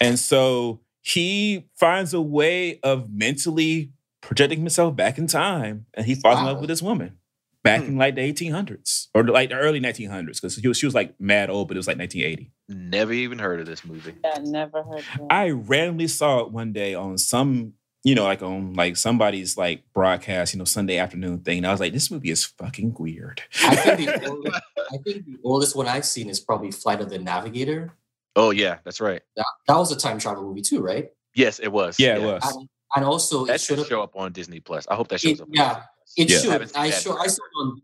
and so he finds a way of mentally projecting himself back in time, and he falls in love with this woman. Back Hmm. in like the 1800s or like the early 1900s, because she was, she was like mad old, but it was like 1980. Never even heard of this movie. Yeah, never heard that. I randomly saw it one day on some, you know, like on like somebody's like broadcast, you know, Sunday afternoon thing. And I was like, this movie is fucking weird. I think, the *laughs* oldest, I think the oldest one I've seen is probably Flight of the Navigator. Oh yeah, that's right. That, that was a time travel movie too, right? Yes, it was. Yeah, it was. And, and also, That it should should show up on Disney Plus. I hope that shows It- up. yeah, on Disney Plus. It Yeah. should. Haven't I that saw. I saw it on.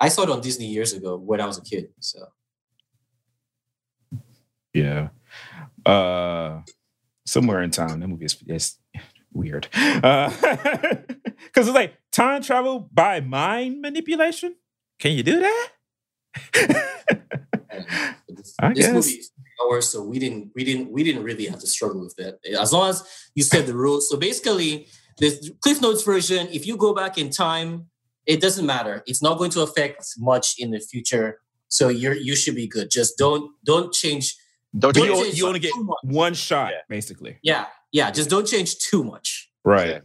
I saw it on Disney years ago when I was a kid. So Yeah. Uh somewhere in time. That movie is, is weird. Uh *laughs* because it's like time travel by mind manipulation. Can you do that? but this, *laughs* I this guess. movie is three hours, so we didn't. We didn't. We didn't really have to struggle with that as long as you set the rules. So basically, the Cliff Notes version. If you go back in time, it doesn't matter. It's not going to affect much in the future. So you're you should be good. Just don't don't change. Don't you? you, Don't only, change you only get one shot, Yeah. basically. Yeah, yeah. Just don't change too much. Right.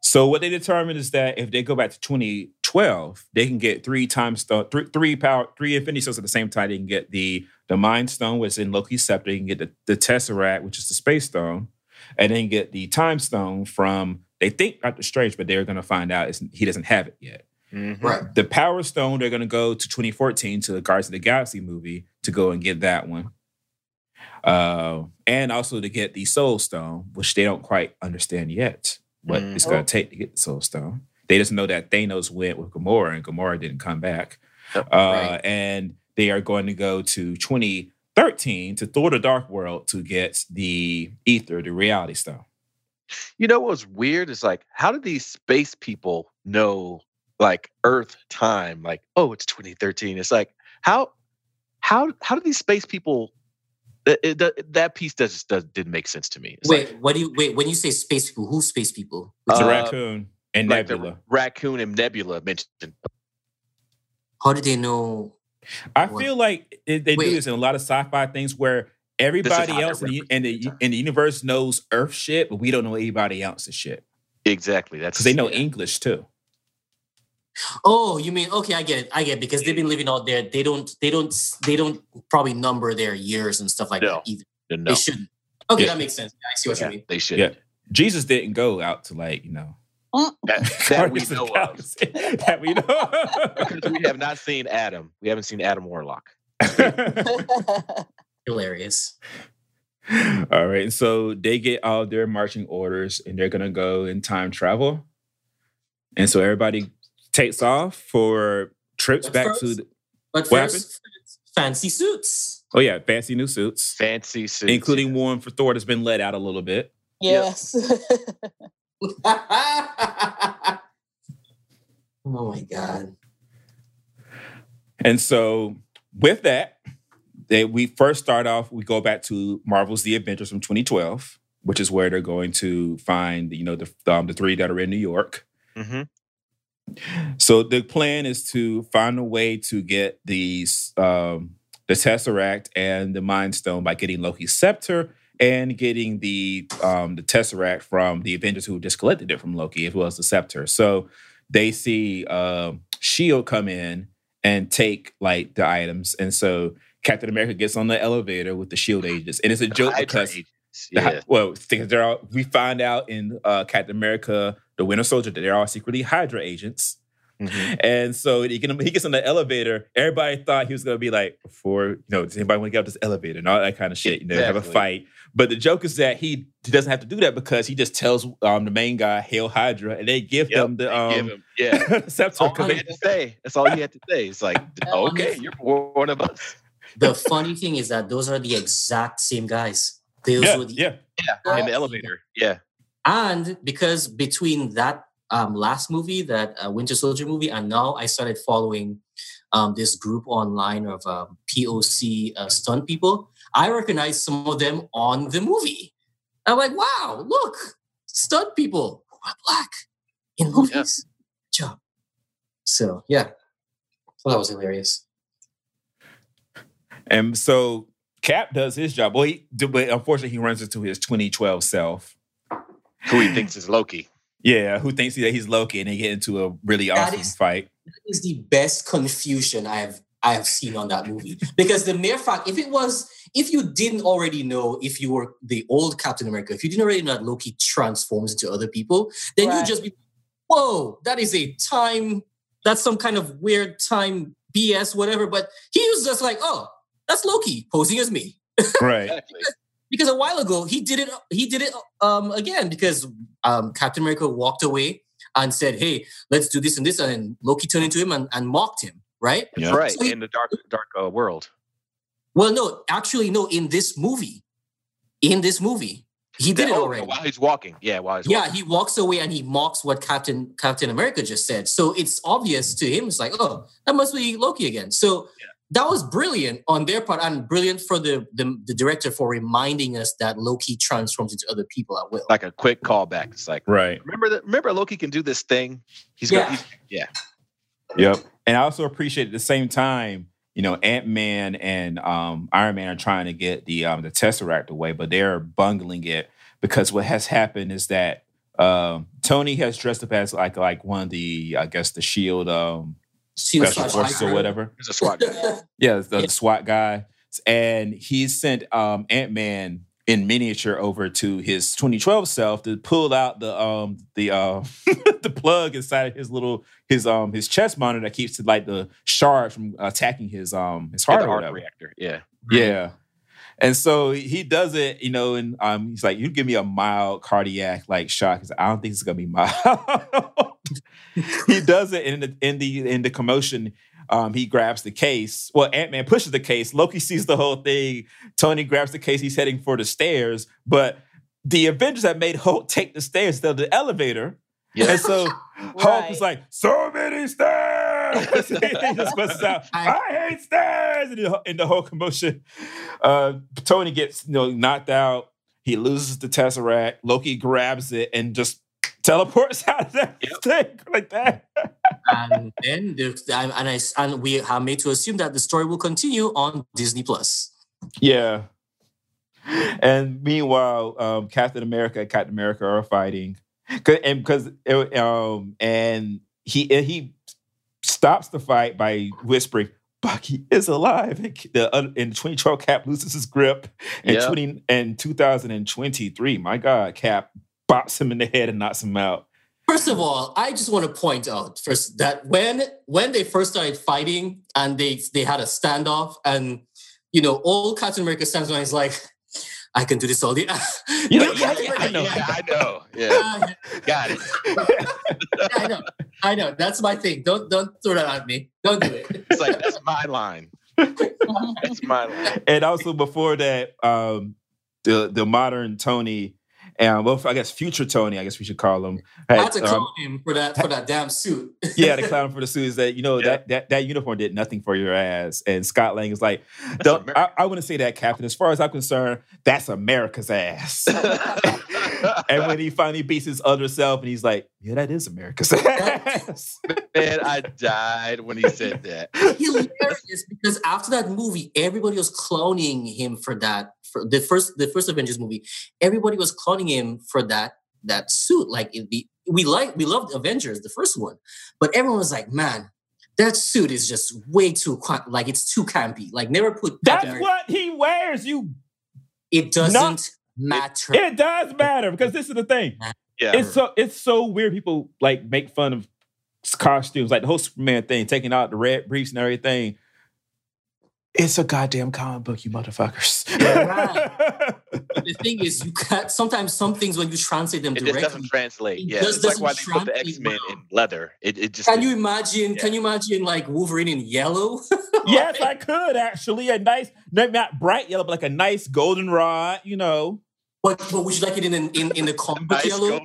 So what they determined is that if they go back to 2012, they can get three time stone, three, three power, three infinity stones at the same time. They can get the the mind stone, which is in Loki's scepter. They can get the, the tesseract, which is the space stone, and then get the time stone from. They think Doctor Strange, but they're going to find out it's, he doesn't have it yet. Mhm. Right. The Power Stone, they're going to go to 2014 to the Guardians of the Galaxy movie to go and get that one. Uh, and also to get the Soul Stone, which they don't quite understand yet what Mm. it's going to take to get the Soul Stone. They just know that Thanos went with Gamora and Gamora didn't come back. Yep. Uh, And they are going to go to 2013 to Thor the Dark World to get the Ether, the Reality Stone. You know what's weird is like, how did these space people know like Earth time? Like, oh, it's 2013. It's like, how, how, how do these space people? That, it, that, that piece does, does didn't make sense to me. It's Wait, like, what do you wait when you say space people? Who's space people? It's a Uh, raccoon and like the Nebula. raccoon and Nebula mentioned. How did they know? I What? feel like it, they Wait. do this in a lot of sci-fi things where everybody else in the, in the in the universe knows Earth shit, but we don't know anybody else's shit Exactly. That's because they know yeah. English too. Oh, you mean okay? I get it. I get it, because they've been living out there. They don't. They don't. They don't probably number their years and stuff like No. that either. No, They shouldn't. Okay, Yeah. that makes sense. Yeah, I see what yeah, you mean. they should. Yeah. Jesus didn't go out to like you know Uh-uh. That, *laughs* that we know of. That we know Because we have not seen Adam. We haven't seen Adam Warlock. *laughs* Hilarious. all right, so they get all their marching orders and they're gonna go in time travel, and so everybody takes off for trips But back first- to the, But What first, fancy suits. oh yeah, fancy new suits, Fancy suits. including one for Thor that's been let out a little bit. Yes. *laughs* *laughs* oh my god. And so with that, they, we first start off, we go back to Marvel's The Avengers from 2012, which is where they're going to find, you know, the, um, the three that are in New York. hmm So the plan is to find a way to get these um, the Tesseract and the Mind Stone by getting Loki's scepter and getting the um, the Tesseract from the Avengers who just collected it from Loki, as well as the scepter. So they see uh, Shield come in and take like the items, and so Captain America gets on the elevator with the Shield agents, and it's a joke because agents. the well, because they're all, we find out in uh, Captain America, the Winter Soldier, that they're all secretly Hydra agents. Mhm. And so he, can, he gets on the elevator. Everybody thought he was going to be like, before, you know, does anybody want to get up this elevator and all that kind of shit, you know, have a fight. But the joke is that he, he doesn't have to do that because he just tells um, the main guy, Hail Hydra, and they give Yep, him the they um, give him- yeah. *laughs* the scepter. All 'cause he had to say. That's all he had to say. It's like, *laughs* okay, you're one of us. The *laughs* funny thing is that those are the exact same guys. Those yeah, were the yeah. Yeah, in the elevator. Yeah. And because between that um, last movie, that uh, Winter Soldier movie, and now I started following um, this group online of um, POC uh, stunt people, I recognize some of them on the movie. I'm like, wow, look, stunt people who are black in movies. Good job. So, yeah. So that was hilarious. And so Cap does his job. Well, he, but unfortunately, he runs into his 2012 self. Who he thinks is Loki. Yeah, who thinks that he's Loki and they get into a really That awesome is- fight. That is the best confusion I have I have seen on that movie. Because the mere fact, if it was, if you didn't already know if you were the old Captain America, if you didn't already know that Loki transforms into other people, then Right. you'd just be, whoa, that is a time, that's some kind of weird time BS, whatever. But he was just like, oh, that's Loki posing as me. *laughs* Right. Exactly. Because a while ago he did it. He did it um, again because um, Captain America walked away and said, "Hey, let's do this and this," and Loki turned into him and, and mocked him. Right? Yeah. Right So he- in the dark dark uh, world. Well, no, actually, no. In this movie, in this movie, he did it Oh, already. While he's walking, yeah, while he's Yeah, walking. he walks away and he mocks what Captain Captain America just said. So it's obvious to him. It's like, oh, that must be Loki again. So Yeah. That was brilliant on their part, and brilliant for the, the the director for reminding us that Loki transforms into other people at will. like a quick callback. It's like Right. remember that remember Loki can do this thing. He's Yeah. gonna he's, yeah. Yep. And I also appreciate at the same time, you know, Ant Man and um, Iron Man are trying to get the um, the Tesseract away, but they're bungling it because what has happened is that um, Tony has dressed up as like like one of the I guess the Shield um, Shield special forces or whatever. There's a SWAT guy. *laughs* Yeah, the, Yeah. SWAT guy, and he sent um, Ant Man in miniature over to his 2012 self to pull out the um the uh *laughs* the plug inside of his little his um his chest monitor that keeps like the shard from attacking his um his Yeah, heart the or arc whatever. reactor. Yeah. Yeah. And so he does it, you know, and um, he's like, "You give me a mild cardiac like shock." He's like, "I don't think it's gonna be mild." *laughs* he does it in the in the in the commotion. Um, he grabs the case. Well, Ant Man pushes the case. Loki sees the whole thing. Tony grabs the case. He's heading for the stairs, but the Avengers have made Hulk take the stairs instead of the elevator. Yeah. And so *laughs* Hulk is like, so many stairs. *laughs* he just busts *laughs* out, I, hate stairs. And the, in the whole commotion, uh, Tony gets you know knocked out. He loses the Tesseract. Loki grabs it and just teleports *laughs* out of that Yep. thing like that. and then the, and, and I and we are made to assume that the story will continue on Disney Plus. Yeah. And meanwhile, um, Captain America and Captain America are fighting, 'Cause- and because um, and he and he stops the fight by whispering, "Bucky is alive." And the uh, in 2012, Cap loses his grip, and Yep. 20 and 2023, my God, Cap bops him in the head and knocks him out. First of all, I just want to point out first that when when they first started fighting and they they had a standoff and you know old Captain America stands there and he's like, I can do this all day. *laughs* You know, know, yeah, yeah, I know. Yeah, I know. Yeah, yeah, got it. yeah, *laughs* I know, I know. That's my thing. Don't don't throw that at me. Don't do it. It's like that's my line. That's my line. and also before that, um, the the modern Tony, and well, I guess future Tony, I guess we should call him. I had, had to um, him for that for that damn suit. yeah, the *laughs* clown for the suit is that you know Yeah. that, that that uniform did nothing for your ass. And Scott Lang is like, I, I wouldn't say that, Captain. As far as I'm concerned, that's America's ass. *laughs* *laughs* *laughs* and when he finally beats his other self, and he's like, yeah, that is America's ass. *laughs* Man, I died when he said that. *laughs* hilarious because after that movie, everybody was cloning him for that. For the first, the first Avengers movie, everybody was cloning him for that that suit. Like it, the we like we loved Avengers, the first one, but everyone was like, man. That suit is just way too qua- like it's too campy. Like never put that's what he wears. You, it doesn't Not- matter. it does matter because this is the thing. Yeah. it's so it's so weird. People like make fun of costumes, like the whole Superman thing, taking out the red briefs and everything. It's a goddamn comic book, you motherfuckers. Yeah, *laughs* the thing is, you can't. Sometimes some things when you translate them it just directly, doesn't translate. It Yeah, just it's like why they put the X Men well. in leather. It, it just Can you imagine? Can you imagine like Wolverine in yellow? *laughs* yes, I could actually. A nice, not not bright yellow, but like a nice golden rod, you know. But, but would you like it in in, in the comic book nice yellow?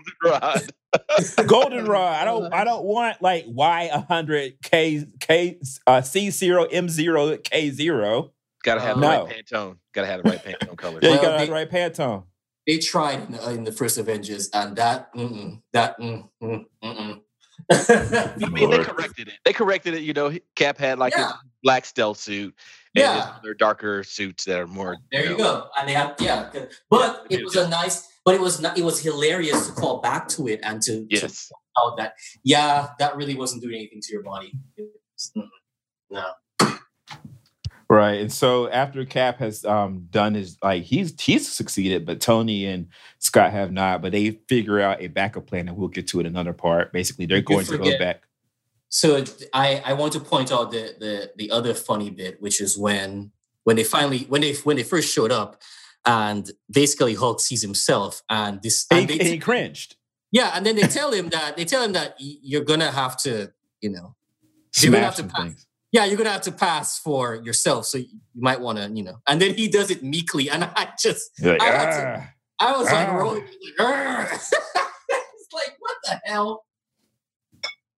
golden rod. *laughs* I don't I don't want like Y hundred K K uh C zero M zero K zero. Gotta have the No. right Pantone. Gotta have the right Pantone *laughs* color. Yeah, you gotta have they- the right Pantone. They tried in, uh, in the first Avengers, and that mm-mm, that mm, mm, mm-mm. *laughs* I mean, they corrected it. They corrected it. You know, Cap had like Yeah. a black stealth suit, and Yeah. his other darker suits that are more. there you know, go. And they have yeah, good. but it was a nice. But it was not. It was hilarious to call back to it and to, to Yes. point out that yeah, that really wasn't doing anything to your body. It was- mm, no. Right. And so after Cap has um done his like he's he's succeeded, but Tony and Scott have not, but they figure out a backup plan and we'll get to it another part. Basically, they're You going to go back. So I, I want to point out the, the the other funny bit, which is when when they finally when they when they first showed up, and basically Hulk sees himself and this And and he, they he cringed. yeah, and then they tell him that they tell him that you're gonna have to, you know, You're gonna have to pass. things. yeah, you're gonna have to pass for yourself. So you might want to, you know, and then he does it meekly, and I just like, I had to-. I was like rolling, like, *laughs* it's like what the hell?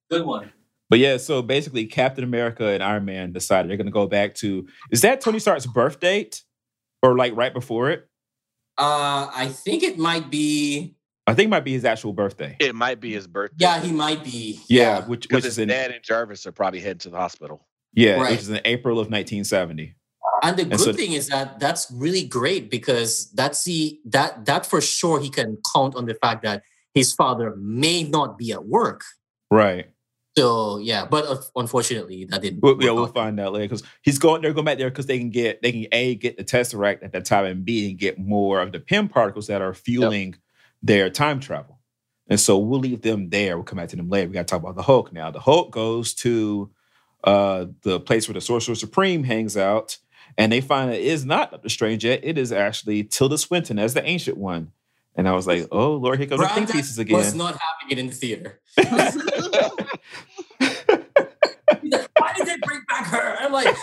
Good one. But yeah, so basically, Captain America and Iron Man decided they're going to go back to. Is that Tony Stark's birth date, or like right before it? Uh, I think it might be. I think it might be his actual birthday. It might be his birthday. Yeah, he might be. Yeah, which which his is in dad and Jarvis are probably heading to the hospital. yeah, Right. which is in April of 1970. And the And good so- thing is that that's really great because that's the that that for sure he can count on the fact that his father may not be at work. Right. So yeah, but uh, unfortunately that didn't. Well, yeah, work we'll out. find out later because he's going. They're going back there because they can get they can a get the tesseract at that time and b and get more of the Pym particles that are fueling their time travel. And so we'll leave them there. We'll come back to them later. We got to talk about the Hulk now. The Hulk goes to uh, the place where the Sorcerer Supreme hangs out, and they find that it is not Doctor Strange yet. It is actually Tilda Swinton as the Ancient One. And I was like, "Oh Lord, here comes the think Brandon pieces was again." not having it in the theater. *laughs* *laughs* He's like, Why did they bring back her? I'm like,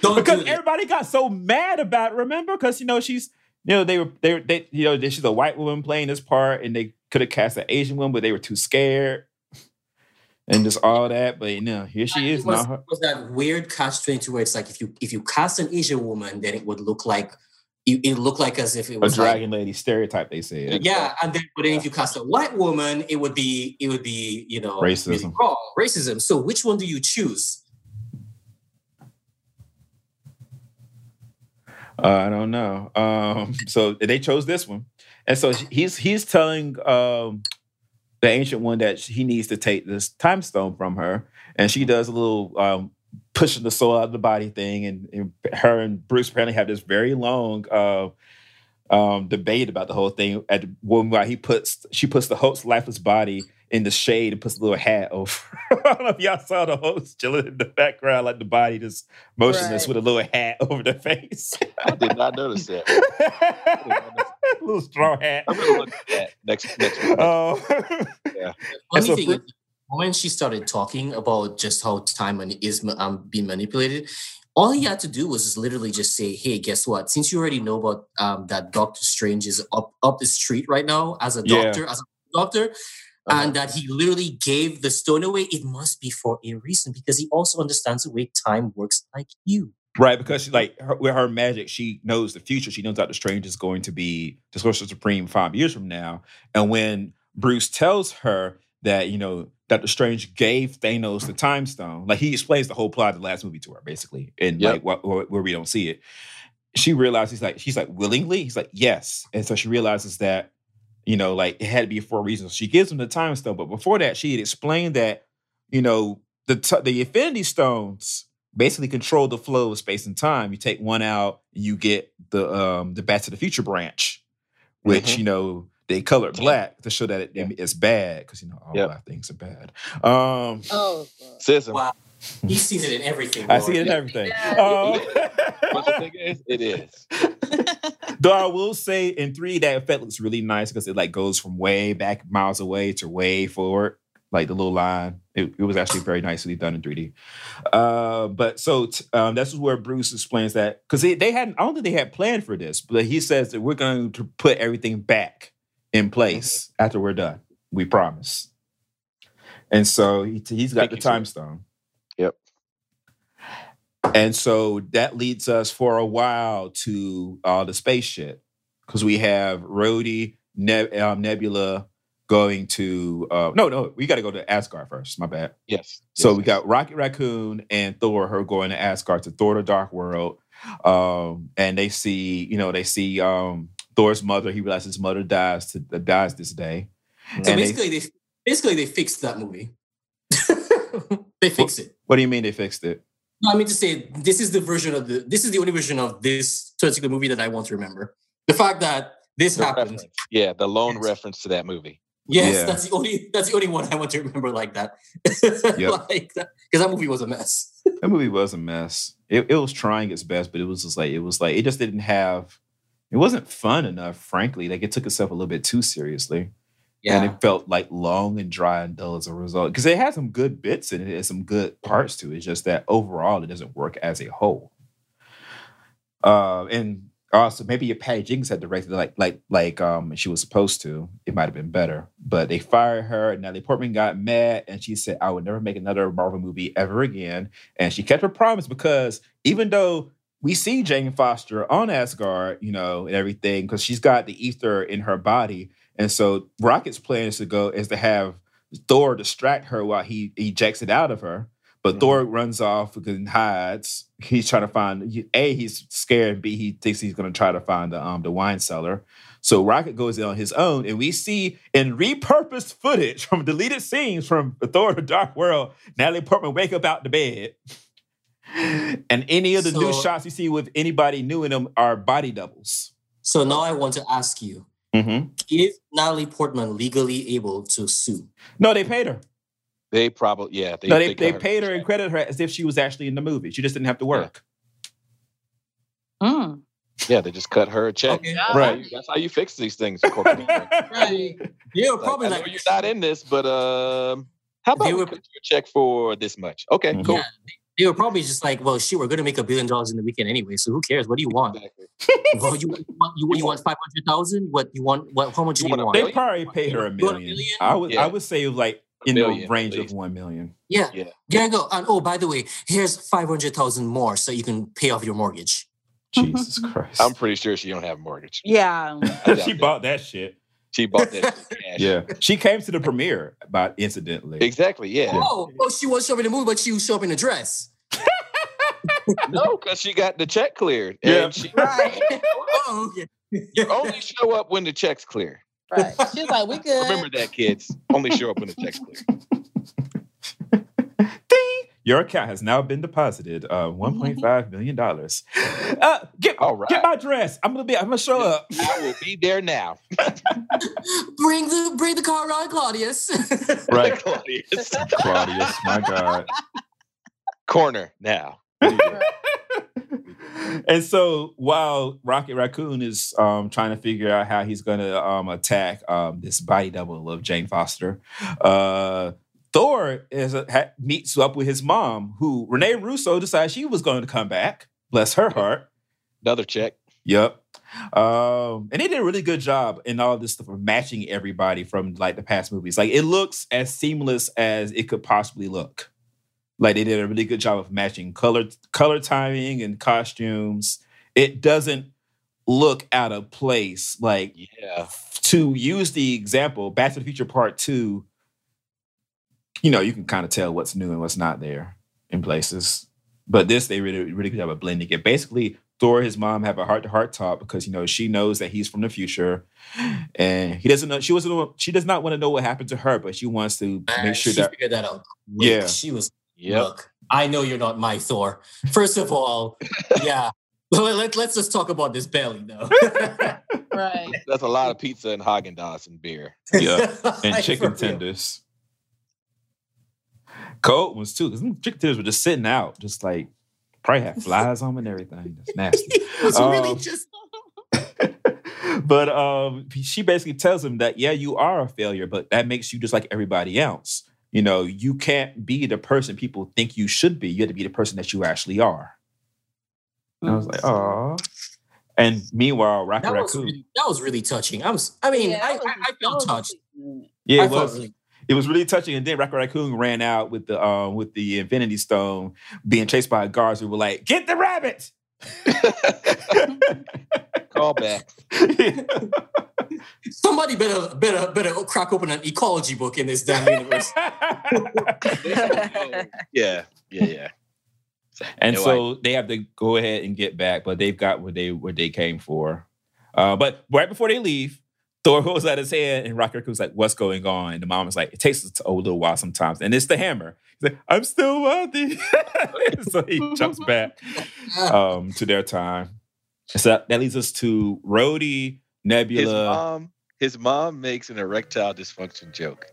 *laughs* because everybody got so mad about it, remember because you know she's you know they were they were they you know she's a white woman playing this part and they could have cast an asian woman but they were too scared *laughs* and just all that but you know here she It is was, now her- was that weird twenty two where it's like if you if you cast an Asian woman, then it would look like it, it looked like as if it a was like dragon lady stereotype they said Yeah, and then but then if you cast a white woman, it would be it would be you know really Racism. wrong. racism. So which one do you choose? uh, i don't know um so they chose this one and so he's he's telling um the ancient one that he needs to take this time stone from her and she does a little um pushing the soul out of the body thing and, and her and bruce apparently have this very long uh um debate about the whole thing at the one while he puts she puts the Hulk's lifeless body in the shade and puts a little hat over *laughs* i don't know if y'all saw the host chilling in the background like the body just motionless Right. with a little hat *laughs* over the face I did not notice that. *laughs* little straw hat I'm gonna look at that next next week. Oh. Funny so thing for- is, when she started talking about just how time is um, being manipulated, all he had to do was just literally just say, "Hey, guess what? Since you already know about um, that Doctor Strange is up up the street right now as a Yeah. doctor, as a doctor." Uh-huh. And that he literally gave the stone away. It must be for a reason because he also understands the way time works, like you. Right, because she like her, with her magic, she knows the future. She knows Doctor Strange is going to be the Sorcerer Supreme five years from now. And when Bruce tells her that you know Doctor Strange gave Thanos the Time Stone, like he explains the whole plot of the last movie to her, basically, and Yep. like what, where, where we don't see it. She realizes he's like she's like willingly. He's like yes, and so she realizes that you know like it had to be for a reason. So she gives him the Time Stone, but before that, she had explained that you know the t- the Infinity Stones basically control the flow of space and time. You take one out, you get the um the Back to the Future branch, which Mhm. you know they color black to show that it, Yeah. it's bad because you know all Yep. black things are bad. Um, Oh, Sism. Wow. *laughs* He sees it in everything. I see it in everything. Yeah. Um, What you think it is? It is. *laughs* Though I will say in three that effect looks really nice because it like goes from way back miles away to way forward, like the little line. It, it was actually very nicely done in 3D. Uh, but so t- um, this is where Bruce explains that because they, they hadn't, I don't think they had planned for this, but he says that we're going to put everything back in place after we're done. We promise. And so he, he's got Thank the time stone. Yep. And so that leads us for a while to uh, the space shit because we have Rhodey, Neb- um, Nebula going to. Uh, no, no, we got to go to Asgard first. My bad. Yes. So Yes, we yes. got Rocket Raccoon and Thor, her going to Asgard to Thor the Dark World. Um, and they see, you know, they see um, Thor's mother. He realizes his mother dies to, uh, dies this day. So And basically, they, basically they fixed that movie. *laughs* they fixed it. What do you mean they fixed it? No, I mean to say this is the version of the this is the only version of this particular movie that I want to remember. The fact that this The happened. reference. Yeah, the lone Yes. reference to that movie. Yes, Yeah. that's the only that's the only one I want to remember like that. *laughs* Yep. like that because that movie was a mess. That movie was a mess. It, it was trying its best, but it was just like it was like it just didn't have It wasn't fun enough, frankly. Like it took itself a little bit too seriously. And it felt like long and dry and dull as a result. Because it had some good bits in it and some good parts to it. It's just that overall it doesn't work as a whole. Uh, and also maybe if Patty Jenkins had directed it like like like um she was supposed to, it might have been better. But they fired her and Natalie Portman got mad and she said, I would never make another Marvel movie ever again. And she kept her promise because even though we see Jane Foster on Asgard, you know, and everything, because she's got the ether in her body. And so Rocket's plan is to go is to have Thor distract her while he ejects it out of her. But Mhm. Thor runs off and hides. He's trying to find A, he's scared, and B, he thinks he's gonna try to find the um the wine cellar. So Rocket goes in on his own, and we see in repurposed footage from deleted scenes from Thor the Dark World, Natalie Portman wake up out the bed. And any of the new shots you see with anybody new in them are body doubles. So now I want to ask you: Mm-hmm. Is Natalie Portman legally able to sue? No, they paid her. They probably yeah. They, no, they, they, cut paid her and credited her as if she was actually in the movie. She just didn't have to work. Mm. Yeah, they just cut her a check. Okay. That's Right. how you- That's how you fix these things. in corporate *laughs* Right. They were Like, probably I know like, you're not in this, but um, how about They we were- cut you a check for this much? Okay, Mhm. cool. Yeah. They were probably just like, well, shit, we're gonna make a billion dollars in the weekend anyway. So who cares? What do you want? Exactly. well, you want you, you want five hundred thousand? What you want? What? How much You do you want a want? They probably paid her a You a million. million? I would Yeah. I would say like A in million, the at range of one million. Yeah. Yeah. There you go. And oh, by the way, here's five hundred thousand more so you can pay off your mortgage. Jesus *laughs* Christ. I'm pretty sure she don't have a mortgage. Yeah. *laughs* She that. bought that shit. She bought that *laughs* cash. Yeah. She came to the premiere about incidentally. Exactly. Yeah. Oh, oh, she was showing the movie, but she was showing the dress. *laughs* no, because she got the check cleared. Yeah. And she Right. *laughs* oh, okay. you only show up when the check's clear. Right. She's like, we good. Remember that, kids. Only show up when the check's clear. Ding! Your account has now been deposited. Uh, $1.5 million. Uh, get, All right. get my dress. I'm gonna be I'm gonna show up. I will be there now. bring the bring the car around, Claudius. Right. *laughs* Claudius. Claudius, my God. Corner now. and so while Rocket Raccoon is um, trying to figure out how he's going to um, attack um, this body double of Jane Foster, uh, Thor is a, ha- meets up with his mom, who Rene Russo decides she was going to come back. Bless her heart. Another check. Yep. Um, and they did a really good job in all this stuff of matching everybody from like the past movies. Like it looks as seamless as it could possibly look. Like they did a really good job of matching color, color timing and costumes. It doesn't look out of place. Like Yeah. to use the example, Back to the Future Part Two. You know, you can kind of tell what's new and what's not there in places. But this, they really, really good job of blending it. Basically, Thor and his mom have a heart to heart talk because you know she knows that he's from the future, and he doesn't know. She wasn't. She does not want to know what happened to her, but she wants to make sure she that. figured that out. quick. Yeah. she was. Yep. Look, I know you're not my Thor. First of all, *laughs* yeah. Let, let, let's just talk about this belly, though. Right. That's a lot of pizza and Haagen Dazs and beer. Yeah, *laughs* and chicken for real. tenders. Cold ones too, because chicken tenders were just sitting out, just like probably had flies on them and everything. That's *laughs* nasty. It was really Um, just. *laughs* *laughs* but um, she basically tells him that yeah, you are a failure, but that makes you just like everybody else. You know, you can't be the person people think you should be. You have to be the person that you actually are. And I was like, oh. And meanwhile, Rocket That was, really, that was really touching. I was. I mean, Yeah, I, was- I, I felt touched. really- yeah, I it felt was. really. It was really touching. And then Rocket Raccoon ran out with the um with the Infinity Stone, being chased by guards who were like, "Get the rabbit!" *laughs* Call back. *laughs* Somebody better better better crack open an ecology book in this damn universe. *laughs* yeah. Yeah. Yeah. and No, so they have to go ahead and get back, but they've got what they what they came for. Uh, but right before they leave, Thor *laughs* holds out his hand, and Rocket Raccoon's like, "What's going on?" And the mom is like, "It takes a little while sometimes." And it's the hammer. He's like, "I'm still worthy," *laughs* so he jumps back *laughs* um, to their time. So that leads us to Rhodey, Nebula. His mom. His mom makes an erectile dysfunction joke.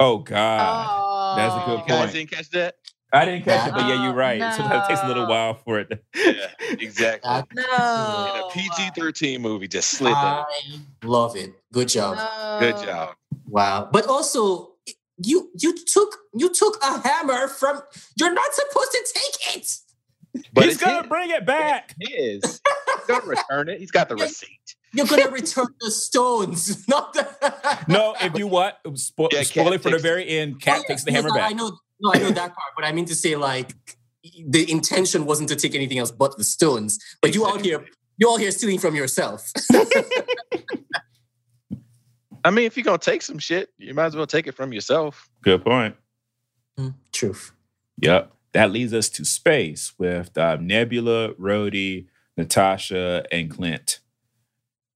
oh God, That's a good Oh. You guys point. didn't catch that? I didn't catch it, but yeah, you're right. *laughs* Sometimes it takes a little while for it. Yeah, exactly. That- In No. a PG thirteen movie, just slid that. I love it. Good job. Good job. Wow. But also, you you took you took a hammer from. You're not supposed to take it. But He's gonna his. bring it back. His. He's gonna *laughs* return it. He's got the receipt. You're gonna return the stones, *laughs* not the. No, if you what? Spo- Yeah, Cap spoil it for the very end. Cap Oh, takes the hammer yes, I know. No, I know that part, but I mean to say like the intention wasn't to take anything else but the stones. But you out here, you all here stealing from yourself. *laughs* I mean, if you're gonna take some shit, you might as well take it from yourself. Good point. Truth. Yep. That leads us to space with uh, Nebula, Rhodey, Natasha, and Clint.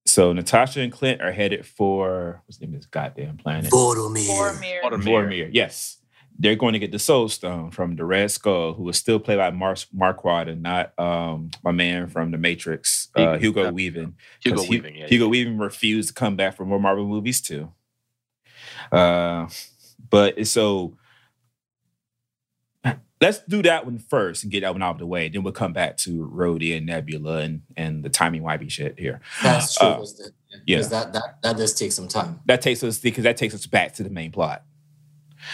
So Natasha and Clint are headed for what's the name of this goddamn planet? Boromir. Boromir. Boromir. Vormir. Yes. They're going to get the Soul Stone from the Red Skull, who was still played by Mar- Marquand and not um, my man from The Matrix, uh, Hugo- Hugo uh, Weaving. Hugo 'Cause Hu- Weaving. Yeah, Hugo Weaving refused to come back for more Marvel movies too. Uh, but so let's do that one first and get that one out of the way. Then we'll come back to Rhodey and Nebula and and the timing wibey shit here. That's true. Uh, because yeah. because that, that that does take some time. That takes us because that takes us back to the main plot.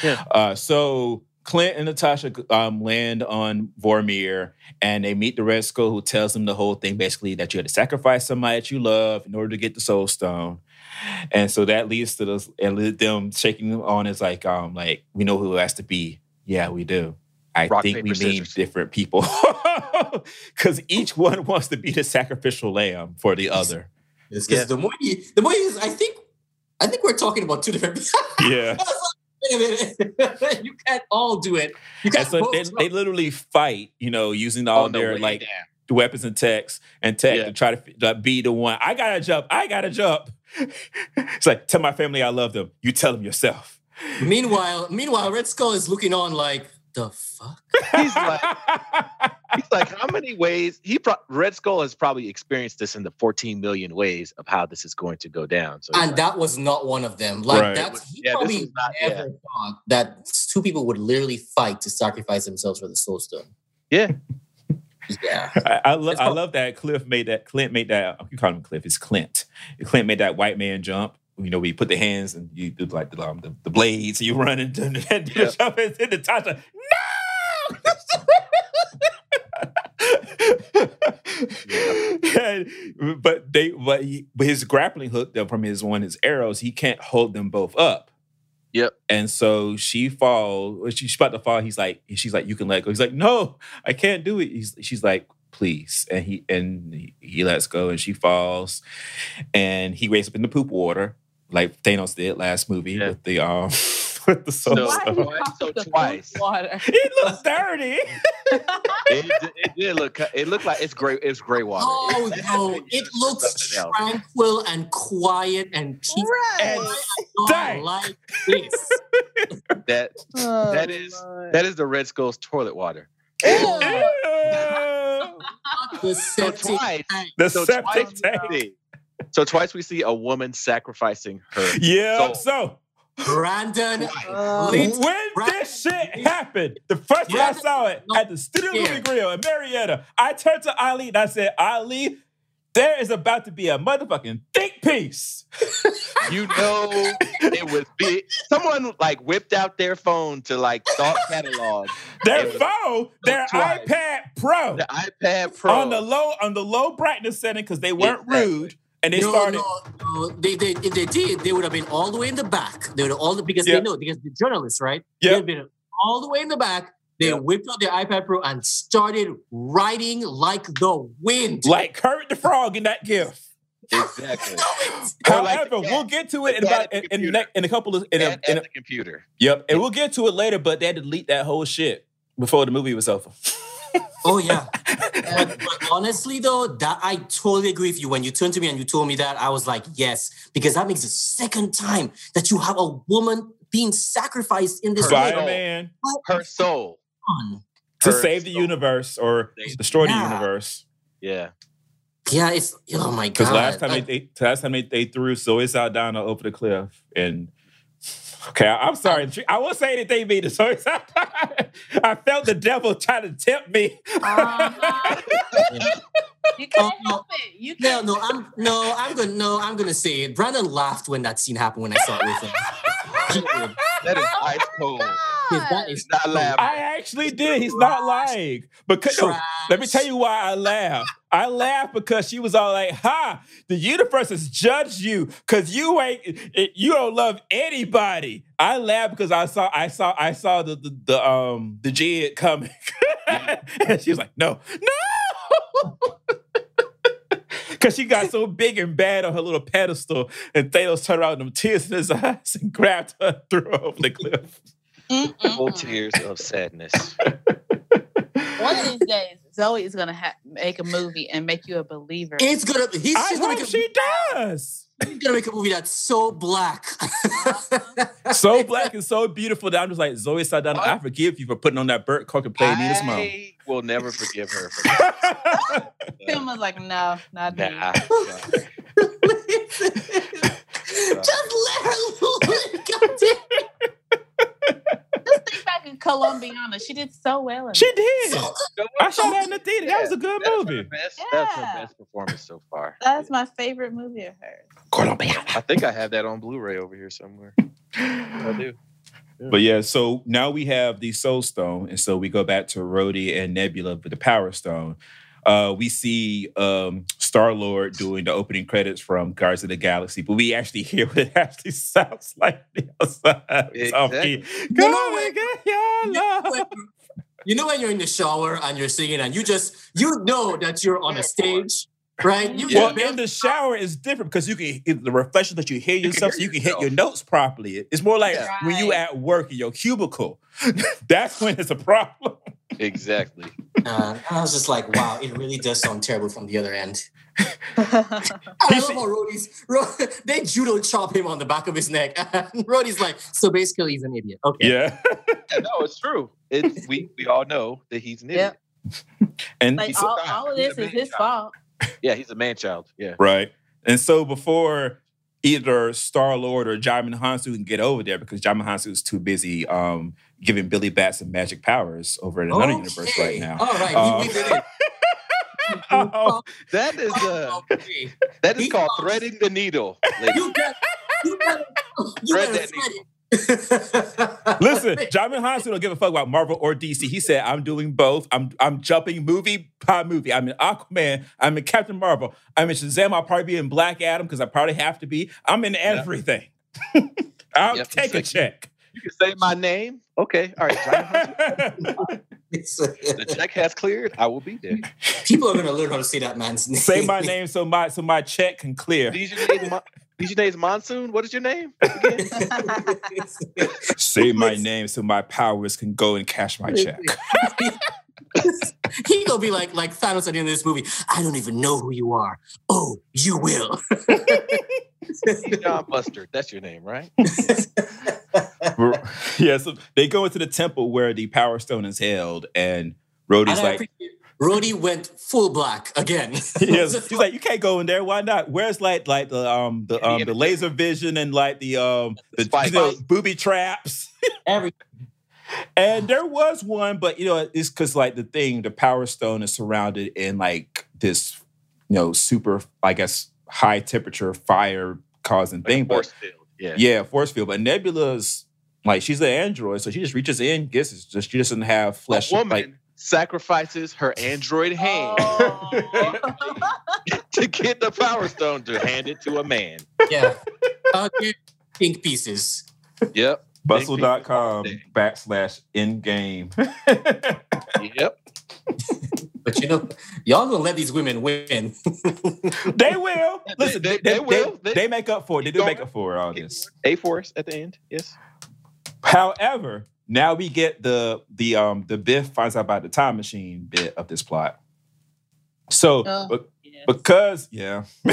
Yeah. Uh, so Clint and Natasha um, land on Vormir and they meet the Red Skull who tells them the whole thing basically that you had to sacrifice somebody that you love in order to get the Soul Stone. And so that leads to this and them shaking them on is like, um, like we know who it has to be. Yeah, we do. I Rock, think we paper, mean scissors. different people. *laughs* Because each one wants to be the sacrificial lamb for the other. Because Yeah. the more you, the more you, I think, I think we're talking about two different. Yeah. *laughs* I was like, Wait a minute. *laughs* you can't all do it. You can't so they, they literally fight, you know, using all oh, On the their way like down. the weapons and techs and tech Yeah. to try to f- like, be the one. I gotta jump. I gotta jump. *laughs* it's like tell my family I love them. You tell them yourself. Meanwhile, meanwhile, Red Skull is looking on like the fuck. He's like, he's like, how many ways? He pro- Red Skull has probably experienced this in the 14 million ways of how this is going to go down. So And like, that was not one of them. Like Right. that's he Yeah, probably not- never yeah. thought that two people would literally fight to sacrifice themselves for the soul stone. yeah, Yeah. I, I, lo- It's I love that Cliff made that. Clint made that. You call him Cliff. It's Clint. Clint made that white man jump. You know, we put the hands and you do like the um, the, the blades. And you run and, do *laughs* Yeah. the jump and then Natasha. No. *laughs* And- but they but, he, but his grappling hook though, from his one his arrows he can't hold them both up. Yep. And so she falls. She's about to fall. He's like, she's like, you can let go. He's like, no, I can't do it. He's, she's like, please. And he and he, he lets go, and she falls, and he wakes up in the poop water, like Thanos did last movie Yeah. with the um *laughs* with the soul So- Why stone. you So call *laughs* *laughs* it the twice. poop Water. It looks dirty. it, it did look. It looked like it's gray. It's gray water. Oh It- no, it looks something else. tranquil and quiet and peaceful. And Right. I like this. That Oh, that is- Lord. that is the Red Skull's toilet water. Ew. The So septic twice, tank. the so septic twice tank. See- so twice we see a woman sacrificing her. Yeah. So- So Brandon. Lit- uh, when Right. this shit happened, the first time I saw it at the Studio Yeah. Movie Grill in Marietta, I turned to Ali and I said, Ali, there is about to be a motherfucking think piece. You know, it was big. Someone like whipped out their phone to like start catalog Their Yeah. phone, their Twice. iPad Pro, the iPad Pro. on the low on the low brightness setting because they weren't Exactly. rude and they no, started. no, no. They, they, if they did, they would have been all the way in the back. They would have all the because Yeah. they know because the journalists, right? They Yeah. would have been all the way in the back. They Yeah. whipped out their iPad Pro and started writing like the wind. Like Kermit the Frog in that GIF. exactly. *laughs* Or like However, we'll get to it in about in, in, ne- in a couple of in a, in a, the computer. yep, and we'll get to it later. But they had to delete that whole shit before the movie was over. *laughs* Oh yeah. but, but honestly though, that I totally agree with you. When you turned to me and you told me that, I was like, yes, because that makes the second time that you have a woman being sacrificed in this way. Spider Man Her soul. On. to Her save the universe or Save- destroy the universe. Yeah. Yeah, it's oh my god. Because last time Like, they, they last time they, they threw Zoe Saldana over the cliff, and Okay, I- I'm sorry. I won't say anything mean to Zoe. *laughs* I felt the devil trying to tempt me. Uh-huh. *laughs* you can't Oh, no. help it. You No, can't. no, I'm no, I'm gonna no, I'm gonna say it. Brandon laughed when that scene happened when I saw it with him. *laughs* He did. That is ice cold. That is Not laughing. I actually did. He's not lying. Because no, let me tell you why I laugh. I laugh because she was all like, "Ha! The universe has judged you because you ain't you don't love anybody." I laugh because I saw I saw I saw the the, the um the jid coming, *laughs* and she was like, "No, no." *laughs* Cause she got so big and bad on her little pedestal, and Thanos turned around with them tears in his eyes and grabbed her and threw her over the cliff. Full Mm-mm-mm. tears of sadness. *laughs* One of these days, Zoe is gonna ha- make a movie and make you a believer. It's gonna he's, I she's gonna hope she does. He's gonna make a movie that's so black. *laughs* so black and so beautiful that I'm just like Zoe Saldana. I forgive you for putting on that Burt Cook and playing Nina's mom. I will never forgive her for *laughs* that. Tim was like, "No, not me." Nah. *laughs* Just let her God damn. Just think back in Colombiana. She did so well in she it. did. So I saw that in the theater. That was a good That's her movie. best, That's her best performance so far. That's my favorite movie of hers. Colombiana. I think I have that on Blu-ray over here somewhere. I do. But yeah, so now we have the Soul Stone, and so we go back to Rhodey and Nebula with the Power Stone. Uh, we see um, Star Lord doing the opening credits from Guardians of the Galaxy, but we actually hear what it *laughs* actually sounds like. the outside. It's off key. Exactly. Go You know on, when- get your love. You know when you're in the shower and you're singing and you just you know that you're on a stage, right? You Well, just- in the shower is different because you can it- the reflection that you hear *laughs* yourself, so you can hit your notes properly. It's more like Yeah. when you at work in your cubicle. *laughs* That's when it's a problem. Exactly. Uh, I was just like, wow, it really does sound terrible from the other end. *laughs* I He love how Rhodey's, Ro- they judo chop him on the back of his neck. And *laughs* Rhodey's like, so basically he's an idiot. Okay. Yeah, *laughs* Yeah, no, it's true. It, we we all know that he's an idiot. Yep. and like all, all of this is his man-child. fault. Yeah, he's a man child. Yeah. right. And so before either Star Lord or Djimon Hounsou can get over there, because Djimon Hounsou is too busy um, giving Billy Batson magic powers over in another universe right now. All right. Um, *laughs* Oh, that is uh, that is He called lost. threading the needle. ladies. You got you got you Thread that thread it. *laughs* Listen, Djimon Hounsou don't give a fuck about Marvel or DC. He said, "I'm doing both. I'm I'm jumping movie by movie. I'm in Aquaman. I'm in Captain Marvel. I'm in Shazam. I'll probably be in Black Adam because I probably have to be. I'm in everything. *laughs* I'll Yep, take a it's check." You can say my name. Okay. All right. John *laughs* the check has cleared. I will be there. People are gonna learn how to say that man's name. Say my name so my so my check can clear. These your name's Mon- these Monsoon. What is your name? *laughs* Say my name so my powers can go and cash my check. *laughs* he gonna be like like Thanos at the end of this movie. I don't even know who you are. Oh, you will. *laughs* John Mustard. That's your name, right? *laughs* yeah, so they go into the temple where the Power Stone is held, and Rhodey's like, appreciate- Rhodey went full black again. *laughs* Yes, he's like, you can't go in there. Why not? Where's like like the um the um the laser vision and like the um the, Spike. you know, booby traps? Every And there was one, but you know, it's because like the thing, the Power Stone is surrounded in like this, you know, super, I guess, high temperature fire causing Like a thing. But force field. Yeah. yeah, force field. But Nebula's like she's an android, so she just reaches in, gets it. Just she doesn't have flesh. a woman Like, sacrifices her android hand *laughs* Oh. *laughs* to get the power stone to hand it to a man. yeah. Uh, pink pieces. Yep. Bustle.com backslash Endgame. *laughs* Yep. But you know, y'all gonna let these women win. *laughs* they will. Listen, they, they- they, they will. They, They- they make up for it. They do make up for all this. A force at the end. Yes. However, now we get the the um the Biff finds out about the time machine bit of this plot. So Oh. be- Yeah. because yeah, *laughs*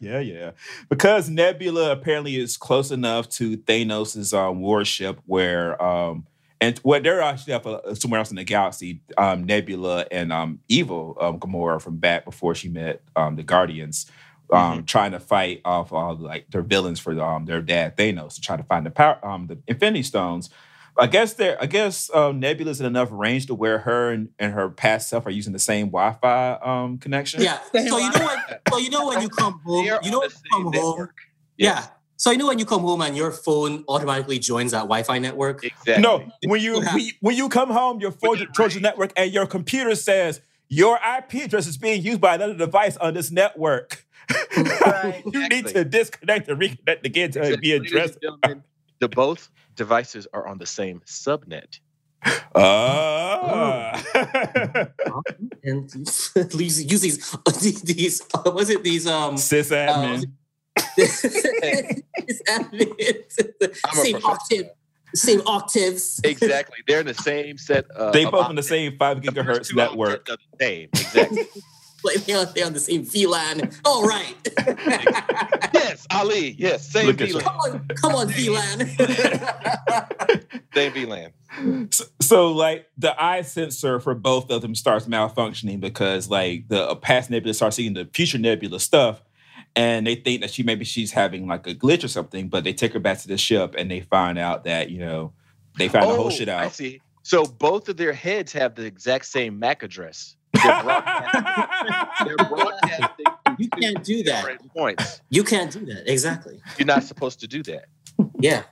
yeah, yeah, because Nebula apparently is close enough to Thanos' um, warship where um and where they're actually up uh, somewhere else in the galaxy. Um, Nebula and um Evil um Gamora from back before she met um the Guardians um, trying to fight off all like their villains for um, their dad Thanos to try to find the power, um, the Infinity Stones. I guess there. I guess um, Nebula's in enough range to where her and, and her past self are using the same Wi-Fi um, connection. Yeah. So you know when so you know when you come home, you know when you come same home. network. Yeah. Yes, So you know when you come home and your phone automatically joins that Wi-Fi network. Exactly. No, when you Yeah. when you- when you come home, your phone With the Trojan network and your computer says your IP address is being used by another device on this network. Right. *laughs* you need to disconnect and reconnect again to be Exactly. Ladies and addressed. The both devices are on the same subnet. Ah. *laughs* and use *laughs* use these these uh, was it these um Sysadmin. these admins, I'm a *laughs* same octave same octaves Exactly. They're in the same set. Of, they of both on the same five gigahertz two network. the same. Exactly. *laughs* like they're, they're on the same VLAN all right *laughs* yes, Ali. Yes, same Look at VLAN. come on come on VLAN Same VLAN. So, so, like the eye sensor for both of them starts malfunctioning because like the past nebula starts seeing the future nebula stuff, and they think that she maybe she's having like a glitch or something. But they take her back to the ship and they find out that you know they found the whole shit Oh, I out. see. So both of their heads have the exact same MAC address. They're broadcasting, *laughs* they're broadcasting you can't do that points. you can't do that exactly You're not supposed to do that. yeah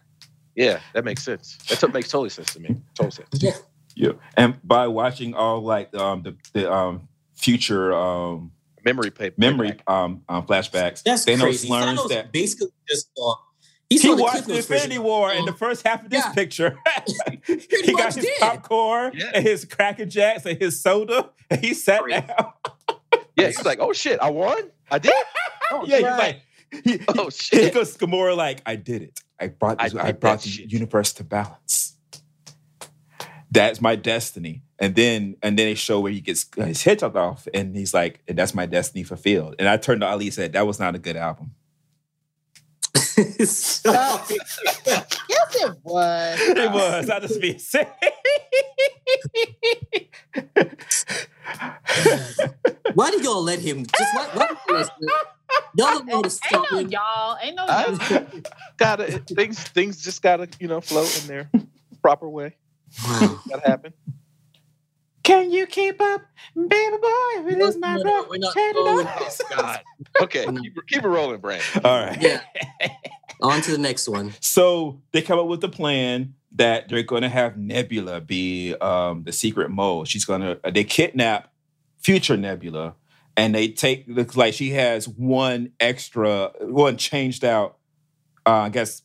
Yeah, that makes sense. That t- makes totally sense to me. Total sense. yeah yeah, and by watching all like um the the um future um Memory paper. memory um, um flashbacks, that's Thanos crazy learns Thanos that basically just saw he he watched the Infinity version. War in the Um, first half of this yeah. picture. *laughs* He got his did. popcorn Yeah. and his Cracker Jacks and his soda, and he sat Crazy. down. Yeah, he's like, oh shit, I won? I did? *laughs* Oh, yeah, he's like, he, he, Oh he goes Gamora like, I did it. I brought I this, I, did brought the shit." universe to balance. That's my destiny. And then and then they show where he gets uh, his head chopped off, and he's like, and that's my destiny fulfilled. And I turned to Ali and said, that was not a good album. So- *laughs* Yes, it was. *laughs* it was. I just be saying. why did y'all let him just why, why did you let him- *laughs* y'all don't know how to Ain't no him y'all. Ain't no y'all. gotta things things just gotta, you know, flow in their proper way. Wow Gotta. *laughs* Can you keep up, baby boy? If it is my No, no, we're not turn it going- up. Oh God. Okay, keep, it- keep it rolling, Brad. All right. yeah on to the next one So they come up with a plan that they're going to have Nebula be um, the secret mole. She's going to they kidnap future Nebula, and they take looks like she has one extra, one changed out, uh, I guess,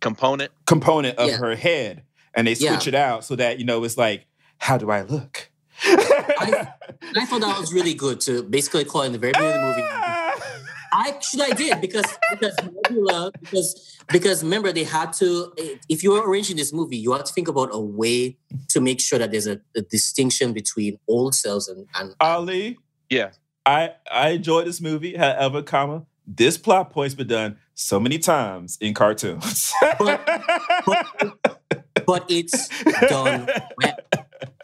Component. component of Yeah. her head, and they switch Yeah. it out so that you know it's like, how do I look? I thought that was really good to basically call in the very beginning of the movie *laughs* I actually I did because because Nebula because because remember they had to if you were arranging this movie you had to think about a way to make sure that there's a, a distinction between old selves and and Ali, Yeah. I I enjoyed this movie. However, comma this plot point's been done so many times in cartoons. but *laughs* it's done well.